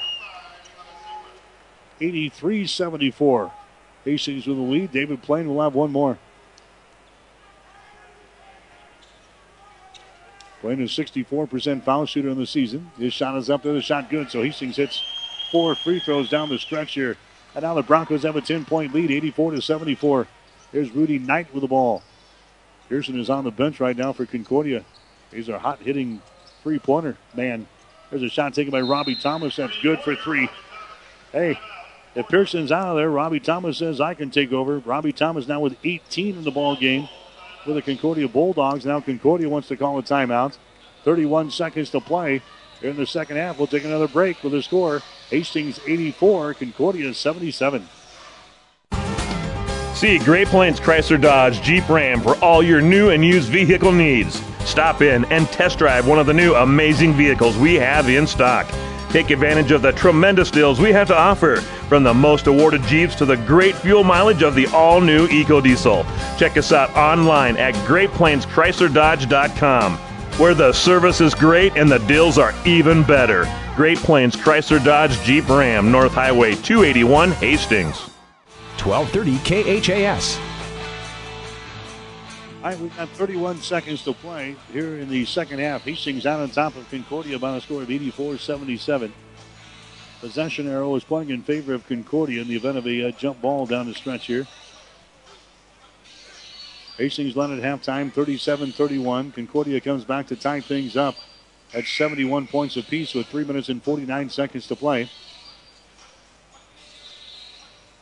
83 74. Hastings with the lead. David Plain will have one more. Plain is 64% foul shooter in the season. His shot is up there. The shot good. So Hastings hits four free throws down the stretch here. And now the Broncos have a 10 point lead, 84 to 74. Here's Rudy Knight with the ball. Pearson is on the bench right now for Concordia. He's a hot hitting three pointer man. There's a shot taken by Robbie Thomas. That's good for three. Hey, if Pearson's out of there, Robbie Thomas says I can take over. Robbie Thomas now with 18 in the ball game for the Concordia Bulldogs. Now Concordia wants to call a timeout. 31 seconds to play here in the second half. We'll take another break with a score. Hastings 84, Concordia 77. See Great Plains Chrysler Dodge Jeep Ram for all your new and used vehicle needs. Stop in and test drive one of the new amazing vehicles we have in stock. Take advantage of the tremendous deals we have to offer, from the most awarded Jeeps to the great fuel mileage of the all new EcoDiesel. Check us out online at GreatPlainsChryslerDodge.com, where the service is great and the deals are even better. Great Plains Chrysler Dodge Jeep Ram, North Highway 281, Hastings. 1230 KHAS. All right, we've got 31 seconds to play here in the second half. Hastings out on top of Concordia by a score of 84 77. Possession arrow is pointing in favor of Concordia in the event of a uh, jump ball down the stretch here. Hastings led at halftime 37 31. Concordia comes back to tie things up at 71 points apiece with 3 minutes and 49 seconds to play.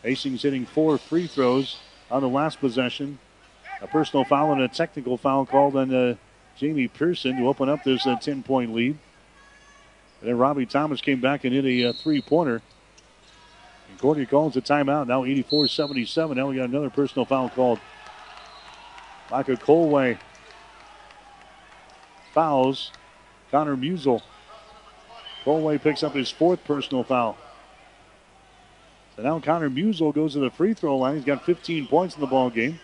Hastings hitting four free throws on the last possession. A personal foul and a technical foul called on uh, Jamie Pearson to open up this uh, 10 point lead. And then Robbie Thomas came back and hit a uh, three pointer. Concordia calls a timeout. Now 84 77. Now we got another personal foul called. Micah Colway fouls Connor Musel. Colway picks up his fourth personal foul. So now Connor Musel goes to the free throw line. He's got 15 points in the ball game.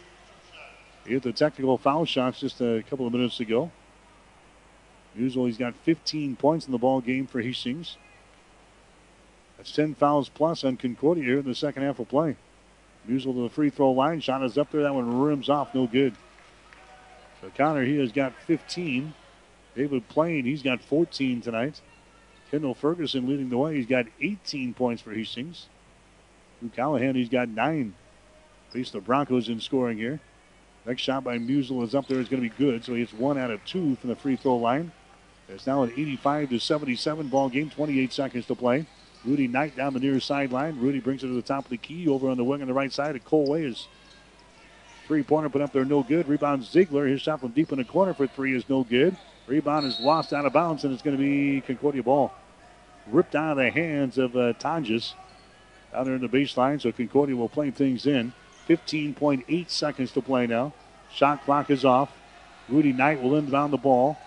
He hit the technical foul shots just a couple of minutes ago. Musel, he's got 15 points in the ball game for Hastings. That's 10 fouls plus on Concordia here in the second half of play. Musel to the free throw line. Shot is up there. That one rims off. No good. So Connor, he has got 15. David Plain, he's got 14 tonight. Kendall Ferguson leading the way. He's got 18 points for Hastings. Drew Callahan, he's got nine. At least the Broncos in scoring here. Next shot by Musel is up there. It's going to be good. So he hits one out of two from the free throw line. It's now an 85 to 77 ball game. 28 seconds to play. Rudy Knight down the near sideline. Rudy brings it to the top of the key over on the wing on the right side. And Colway is three pointer put up there, no good. Rebound Ziegler. His shot from deep in the corner for three is no good. Rebound is lost out of bounds, and it's going to be Concordia ball. Ripped out of the hands of uh, down there in the baseline. So Concordia will play things in. 15.8 seconds to play now. Shot clock is off. Rudy Knight will inbound the ball.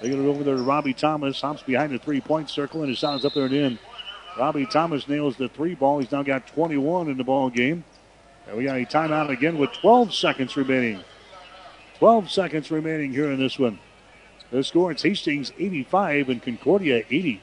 They get it over there to Robbie Thomas. Hops behind the three point circle, and his shot is up there and in. Robbie Thomas nails the three ball. He's now got 21 in the ball game. And we got a timeout again with 12 seconds remaining. 12 seconds remaining here in this one. The score it's Hastings 85 and Concordia 80.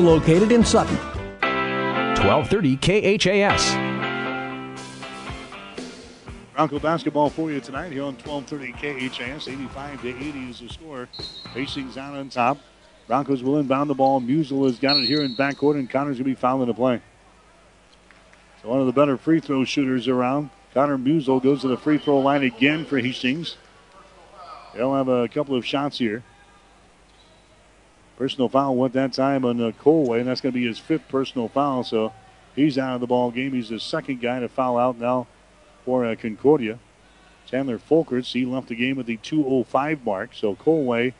located in Sutton. 1230 KHAS. Bronco basketball for you tonight here on 1230 KHAS. 85 to 80 is the score. Hastings out on top. Broncos will inbound the ball. Musel has got it here in backcourt, and Connor's going to be fouling the play. So one of the better free throw shooters around. Connor Musel goes to the free throw line again for Hastings. They'll have a couple of shots here. Personal foul went that time on uh, Colway, and that's going to be his fifth personal foul. So he's out of the ball game. He's the second guy to foul out now for uh, Concordia. Chandler Folkerts, he left the game at the 205 mark. So Colway,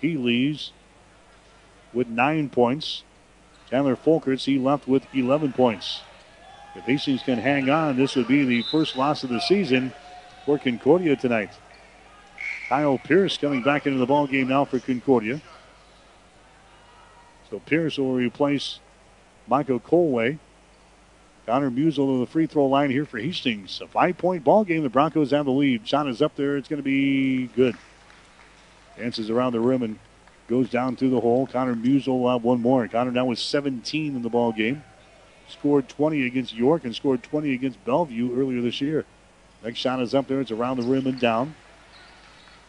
he leaves with nine points. Chandler Folkerts, he left with 11 points. If Hastings can hang on, this would be the first loss of the season for Concordia tonight. Kyle Pierce coming back into the ball game now for Concordia. So Pierce will replace Michael Colway. Connor Musel to the free throw line here for Hastings. A five point ball game. The Broncos have the lead. Shot is up there. It's going to be good. Dances around the rim and goes down through the hole. Connor Musel will have one more. Connor now with 17 in the ball game. Scored 20 against York and scored 20 against Bellevue earlier this year. Next shot is up there. It's around the rim and down.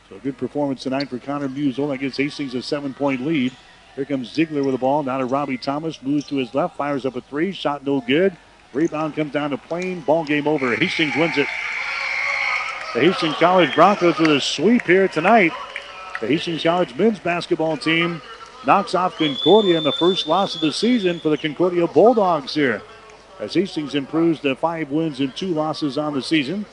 So a good performance tonight for Connor Musel. That gives Hastings a seven point lead. Here comes Ziegler with the ball. Now to Robbie Thomas. Moves to his left. Fires up a three. Shot no good. Rebound comes down to Plain. Ball game over. Hastings wins it. The Hastings College Broncos with a sweep here tonight. The Hastings College men's basketball team knocks off Concordia in the first loss of the season for the Concordia Bulldogs here. As Hastings improves to five wins and two losses on the season.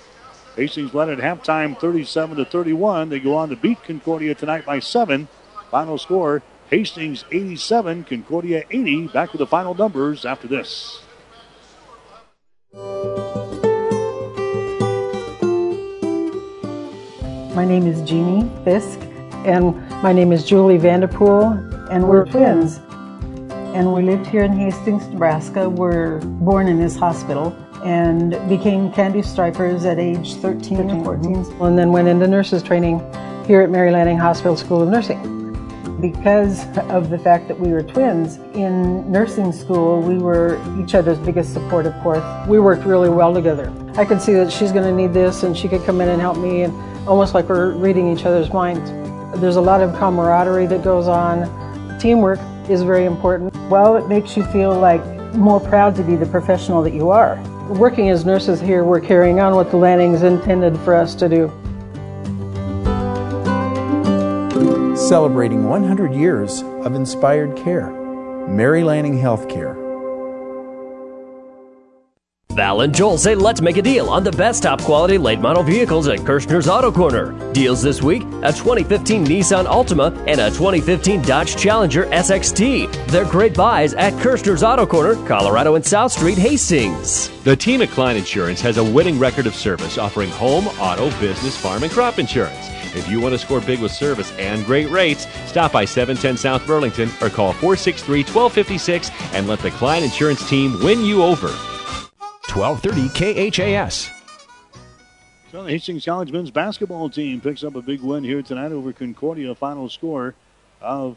Hastings led at halftime 37 to 31. They go on to beat Concordia tonight by seven. Final score Hastings 87, Concordia 80. Back with the final numbers after this. My name is Jeannie Fisk, and my name is Julie Vanderpool, and we're twins. And we lived here in Hastings, Nebraska. We're born in this hospital and became candy stripers at age 13 or 14, and then went into nurses training here at Mary Lanning Hospital School of Nursing because of the fact that we were twins. In nursing school, we were each other's biggest support, of course. We worked really well together. I could see that she's going to need this, and she could come in and help me, and almost like we're reading each other's minds. There's a lot of camaraderie that goes on. Teamwork is very important. Well, it makes you feel like more proud to be the professional that you are. Working as nurses here, we're carrying on what the Lannings intended for us to do. Celebrating 100 years of inspired care. Mary Lanning Healthcare. Val and Joel say let's make a deal on the best top quality late model vehicles at Kirshner's Auto Corner. Deals this week a 2015 Nissan Altima and a 2015 Dodge Challenger SXT. They're great buys at Kirshner's Auto Corner, Colorado and South Street, Hastings. The team at Klein Insurance has a winning record of service offering home, auto, business, farm, and crop insurance. If you want to score big with service and great rates, stop by 710 South Burlington or call 463 1256 and let the Klein Insurance team win you over. 1230 KHAS. So the Hastings College men's basketball team picks up a big win here tonight over Concordia. Final score of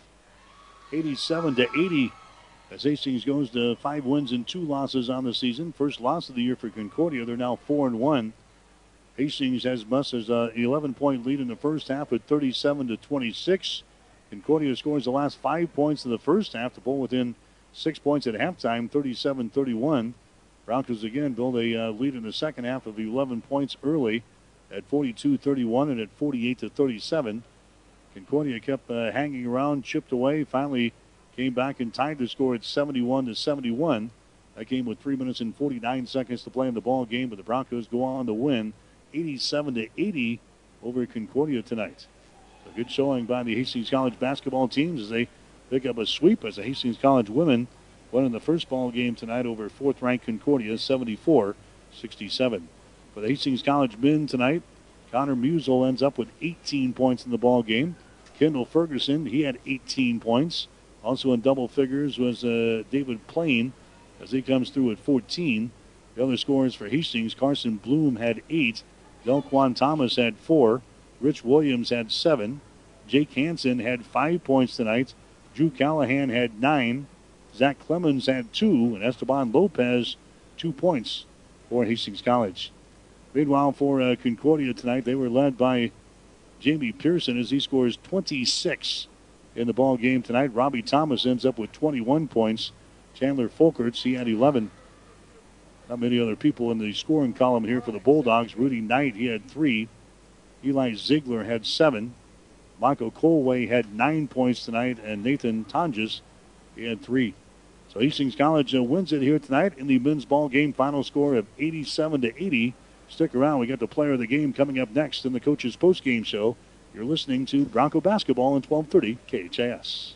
87 to 80. As Hastings goes to five wins and two losses on the season. First loss of the year for Concordia. They're now four and one. Hastings has much as an 11 point lead in the first half at 37 to 26. Concordia scores the last five points in the first half to pull within six points at halftime, 37 31. Broncos again build a uh, lead in the second half of 11 points early at 42 31 and at 48 to 37. Concordia kept uh, hanging around, chipped away, finally came back and tied the score at 71 to 71. That game with three minutes and 49 seconds to play in the ball game, but the Broncos go on to win 87 to 80 over Concordia tonight. So good showing by the Hastings College basketball teams as they pick up a sweep as the Hastings College women won in the first ball game tonight over fourth ranked Concordia 74 67. For the Hastings College men tonight, Connor Musel ends up with 18 points in the ball game. Kendall Ferguson, he had 18 points. Also in double figures was uh, David Plain as he comes through at 14. The other scores for Hastings, Carson Bloom had eight. Delquan Thomas had four. Rich Williams had seven. Jake Hansen had five points tonight. Drew Callahan had nine. Zach Clemens had two. And Esteban Lopez, two points for Hastings College. Meanwhile, for uh, Concordia tonight, they were led by Jamie Pearson as he scores 26 in the ball game tonight. Robbie Thomas ends up with 21 points. Chandler Folkerts, he had 11. Not many other people in the scoring column here for the Bulldogs. Rudy Knight, he had three. Eli Ziegler had seven. Michael Colway had nine points tonight, and Nathan Tonjes, he had three. So Hastings College uh, wins it here tonight in the men's ball game. Final score of 87 to 80. Stick around. We got the player of the game coming up next in the coaches post game show. You're listening to Bronco basketball in 1230 KHAS.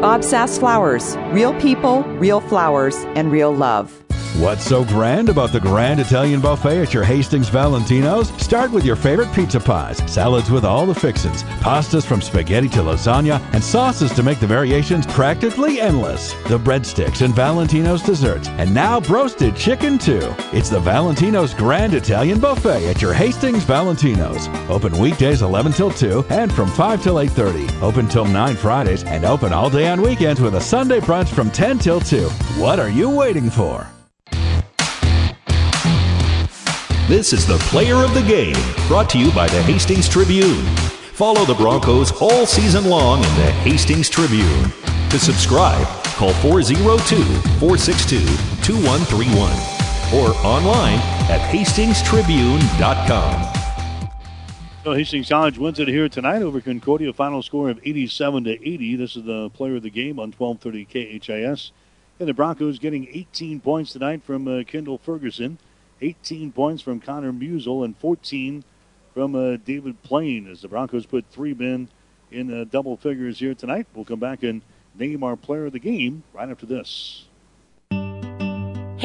Bob Sass Flowers. Real people, real flowers, and real love. What's so grand about the Grand Italian Buffet at your Hastings Valentino's? Start with your favorite pizza pies, salads with all the fixins, pastas from spaghetti to lasagna, and sauces to make the variations practically endless. The breadsticks and Valentino's desserts, and now roasted chicken too. It's the Valentino's Grand Italian Buffet at your Hastings Valentino's. Open weekdays 11 till 2 and from 5 till 8:30. Open till 9 Fridays and open all day on weekends with a Sunday brunch from 10 till 2. What are you waiting for? This is the player of the game, brought to you by the Hastings Tribune. Follow the Broncos all season long in the Hastings Tribune. To subscribe, call 402 462 2131 or online at hastingstribune.com. So Hastings College wins it here tonight over Concordia. Final score of 87 to 80. This is the player of the game on 12:30 KHAS. And the Broncos getting 18 points tonight from uh, Kendall Ferguson. 18 points from Connor Musel and 14 from uh, David Plain as the Broncos put three men in uh, double figures here tonight. We'll come back and name our player of the game right after this.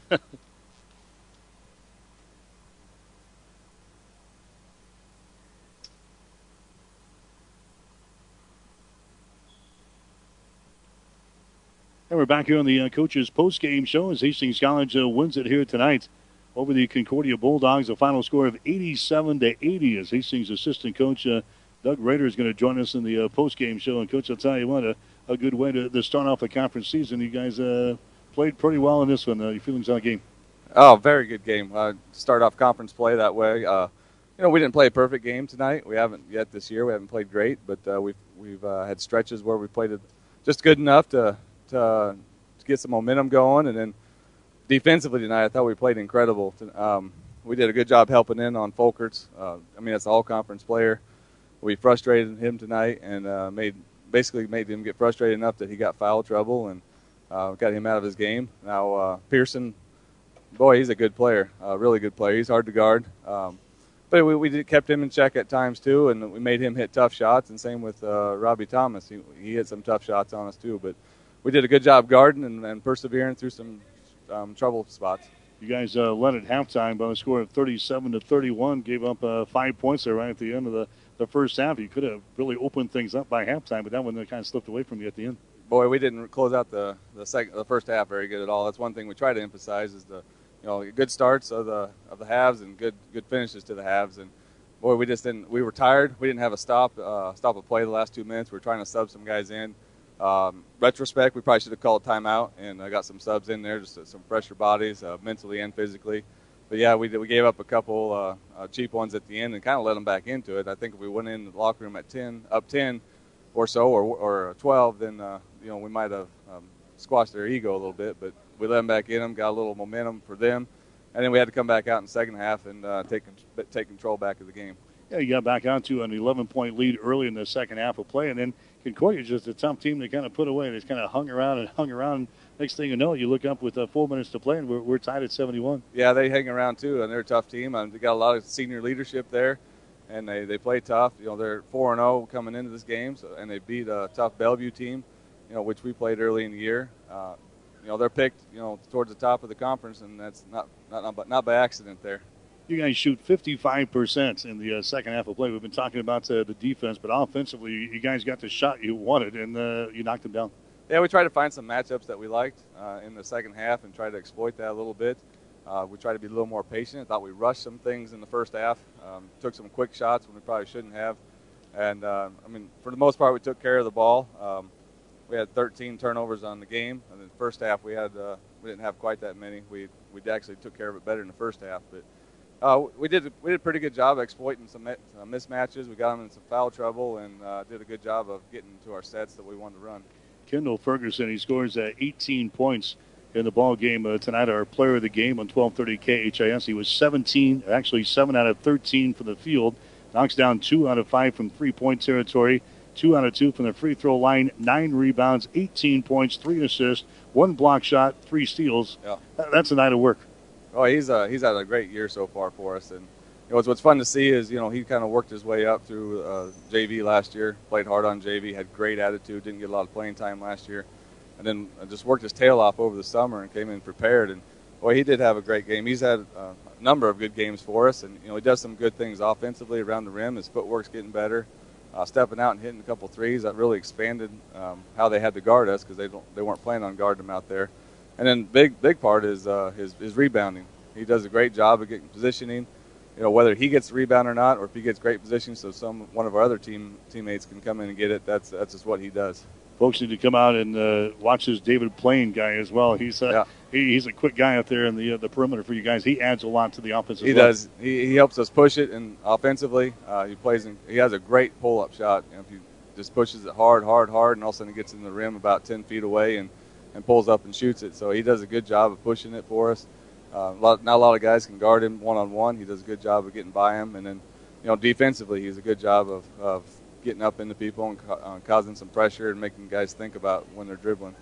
*laughs* And we're back here on the uh, coaches post-game show as Hastings College uh, wins it here tonight over the Concordia Bulldogs. a final score of 87 to 80 as Hastings assistant coach uh, Doug Rader is going to join us in the uh, post-game show. And coach, I'll tell you what, a, a good way to, to, start off the conference season. You guys uh, played pretty well in this one. Uh, your feelings on the game? Oh, very good game. Uh, start off conference play that way. Uh, you know, we didn't play a perfect game tonight. We haven't yet this year. We haven't played great, but uh, we've we've uh, had stretches where we played just good enough to, to to get some momentum going. And then defensively tonight, I thought we played incredible. Um, we did a good job helping in on Folkerts. Uh, I mean, that's an all-conference player. We frustrated him tonight and uh, made basically made him get frustrated enough that he got foul trouble and uh, got him out of his game. Now uh, Pearson, boy, he's a good player, a really good player. He's hard to guard. Um, but we, we kept him in check at times too, and we made him hit tough shots. And same with uh, Robbie Thomas, he, he hit some tough shots on us too. But we did a good job guarding and, and persevering through some um, trouble spots. You guys uh, led at halftime by a score of 37 to 31. Gave up uh, five points there right at the end of the, the first half. You could have really opened things up by halftime, but that one kind of slipped away from you at the end. Boy, we didn't close out the the the first half very good at all. That's one thing we try to emphasize is the you know good starts of the of the halves and good good finishes to the halves. And boy, we just didn't. We were tired. We didn't have a stop uh, stop a play the last two minutes. We were trying to sub some guys in. Um, retrospect, we probably should have called timeout and I got some subs in there, just uh, some fresher bodies, uh, mentally and physically. But yeah, we we gave up a couple uh, uh, cheap ones at the end and kind of let them back into it. I think if we went in the locker room at 10, up 10 or so, or or 12, then uh, you know we might have um, squashed their ego a little bit. But we let them back in them, got a little momentum for them, and then we had to come back out in the second half and take take control back of the game. Yeah, you got back out to an 11 point lead early in the second half of play, and then Concordia is just a tough team to kind of put away. They just kind of hung around and hung around. Next thing you know, you look up with uh, four minutes to play, and we're, we're tied at 71. Yeah, they hang around too, and they're a tough team. Um, they got a lot of senior leadership there, and they, they play tough. You know, they're 4 and 0 coming into this game, so, and they beat a tough Bellevue team, you know, which we played early in the year. Uh, you know, they're picked, you know, towards the top of the conference, and that's not not not, not by accident there. You guys shoot 55% in the uh, second half of play. We've been talking about uh, the defense, but offensively, you guys got the shot you wanted, and uh, you knocked them down. Yeah, we tried to find some matchups that we liked uh, in the second half and try to exploit that a little bit. Uh, we tried to be a little more patient. I thought we rushed some things in the first half, um, took some quick shots when we probably shouldn't have. And, uh, I mean, for the most part, we took care of the ball. Um, we had 13 turnovers on the game. And in the first half, we had we didn't have quite that many. We we actually took care of it better in the first half, but uh, we did we did a pretty good job exploiting some uh, mismatches. We got them in some foul trouble and uh, did a good job of getting to our sets that we wanted to run. Kendall Ferguson, he scores uh, 18 points in the ball game uh, tonight. Our player of the game on 12:30 KHAS. He was 17, actually seven out of 13 from the field. Knocks down two out of five from three-point territory. Two out of two from the free throw line. Nine rebounds, 18 points, three assists, one block shot, three steals. Yeah. That's a night of work. Oh, he's uh, he's had a great year so far for us, and you know what's, what's fun to see is you know he kind of worked his way up through uh, JV last year, played hard on JV, had great attitude, didn't get a lot of playing time last year, and then uh, just worked his tail off over the summer and came in prepared. And boy, he did have a great game. He's had uh, a number of good games for us, and you know he does some good things offensively around the rim. His footwork's getting better. Uh, stepping out and hitting a couple threes that really expanded um, how they had to guard us because they don't they weren't planning on guarding him out there. And then big big part is uh, his his rebounding. He does a great job of getting positioning. You know whether he gets the rebound or not, or if he gets great position, so some one of our other team teammates can come in and get it. That's that's just what he does. Folks need to come out and uh, watch this David Plain guy as well. He's uh, yeah. He, he's a quick guy out there in the uh, the perimeter for you guys. He adds a lot to the offense. He well. does. He, he helps us push it, and offensively, uh, he plays. In, he has a great pull up shot. You know, if he just pushes it hard, hard, hard, and all of a sudden he gets in the rim about 10 feet away and and pulls up and shoots it. So he does a good job of pushing it for us. Uh, a lot, not a lot of guys can guard him one on one. He does a good job of getting by him, and then you know defensively, he's a good job of, of getting up into people and uh, causing some pressure and making guys think about when they're dribbling.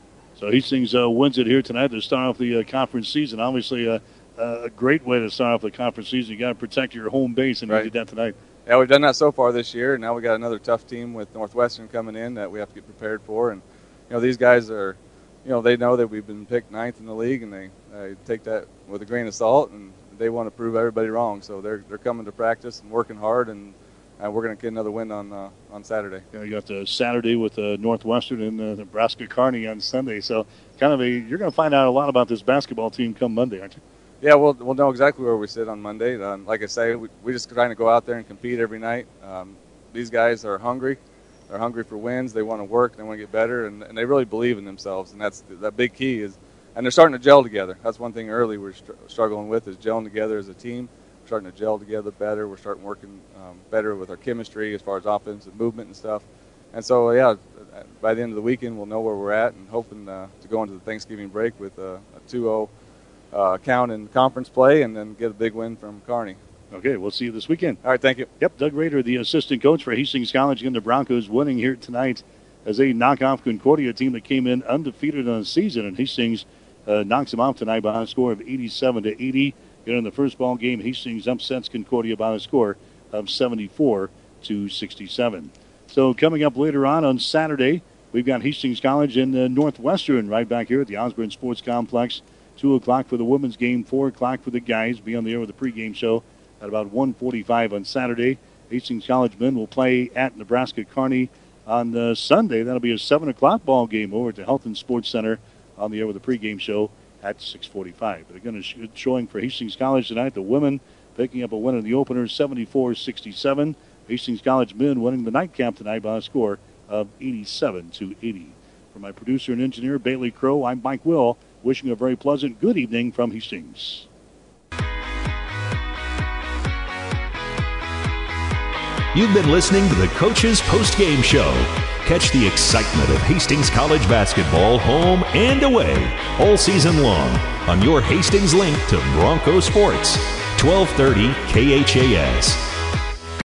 So Hastings uh, wins it here tonight to start off the uh, conference season. Obviously, uh, a great way to start off the conference season. You got to protect your home base, and right. you did that tonight. Yeah, we've done that so far this year. Now we got another tough team with Northwestern coming in that we have to get prepared for, and you know these guys are you know, they know that we've been picked ninth in the league, and they uh, take that with a grain of salt, and they want to prove everybody wrong. So they're they're coming to practice and working hard, and and we're going to get another win on uh, on Saturday. Yeah, you got the Saturday with uh, Northwestern and uh, Nebraska Kearney on Sunday. So kind of a you're going to find out a lot about this basketball team come Monday, aren't you? Yeah, we'll we'll know exactly where we sit on Monday. Um, like I say, we we just trying to go out there and compete every night. Um, these guys are hungry. They're hungry for wins. They want to work. They want to get better, and, and they really believe in themselves. And that's that big key is, and they're starting to gel together. That's one thing early we're str- struggling with is gelling together as a team. We're starting to gel together better. We're starting working um, better with our chemistry as far as offense and movement and stuff. And so, yeah, by the end of the weekend, we'll know where we're at, and hoping uh, to go into the Thanksgiving break with a, a 2-0 uh, count in conference play, and then get a big win from Kearney. Okay, we'll see you this weekend. All right, thank you. Yep, Doug Rader, the assistant coach for Hastings College, and the Broncos winning here tonight as they knock off Concordia, team that came in undefeated on the season, and Hastings uh, knocks them off tonight by a score of 87 to 80. Know, in the first ball game, Hastings upsets Concordia by a score of 74 to 67. So coming up later on on Saturday, we've got Hastings College and uh, Northwestern right back here at the Osborne Sports Complex. Two o'clock for the women's game, four o'clock for the guys. Be on the air with the pregame show at about 1:45 on Saturday. Hastings College men will play at Nebraska Kearney on uh, Sunday. That'll be a seven o'clock ball game over at the Health and Sports Center on the air with the pregame show at 6:45. But again, a good showing for Hastings College tonight. The women picking up a win in the opener, 74-67. Hastings College men winning the nightcap tonight by a score of 87 to 80. For my producer and engineer Bailey Crow, I'm Mike Will, wishing a very pleasant good evening from Hastings. You've been listening to the Coach's Post Game Show. Catch the excitement of Hastings College basketball home and away all season long on your Hastings link to Bronco Sports, 1230 KHAS.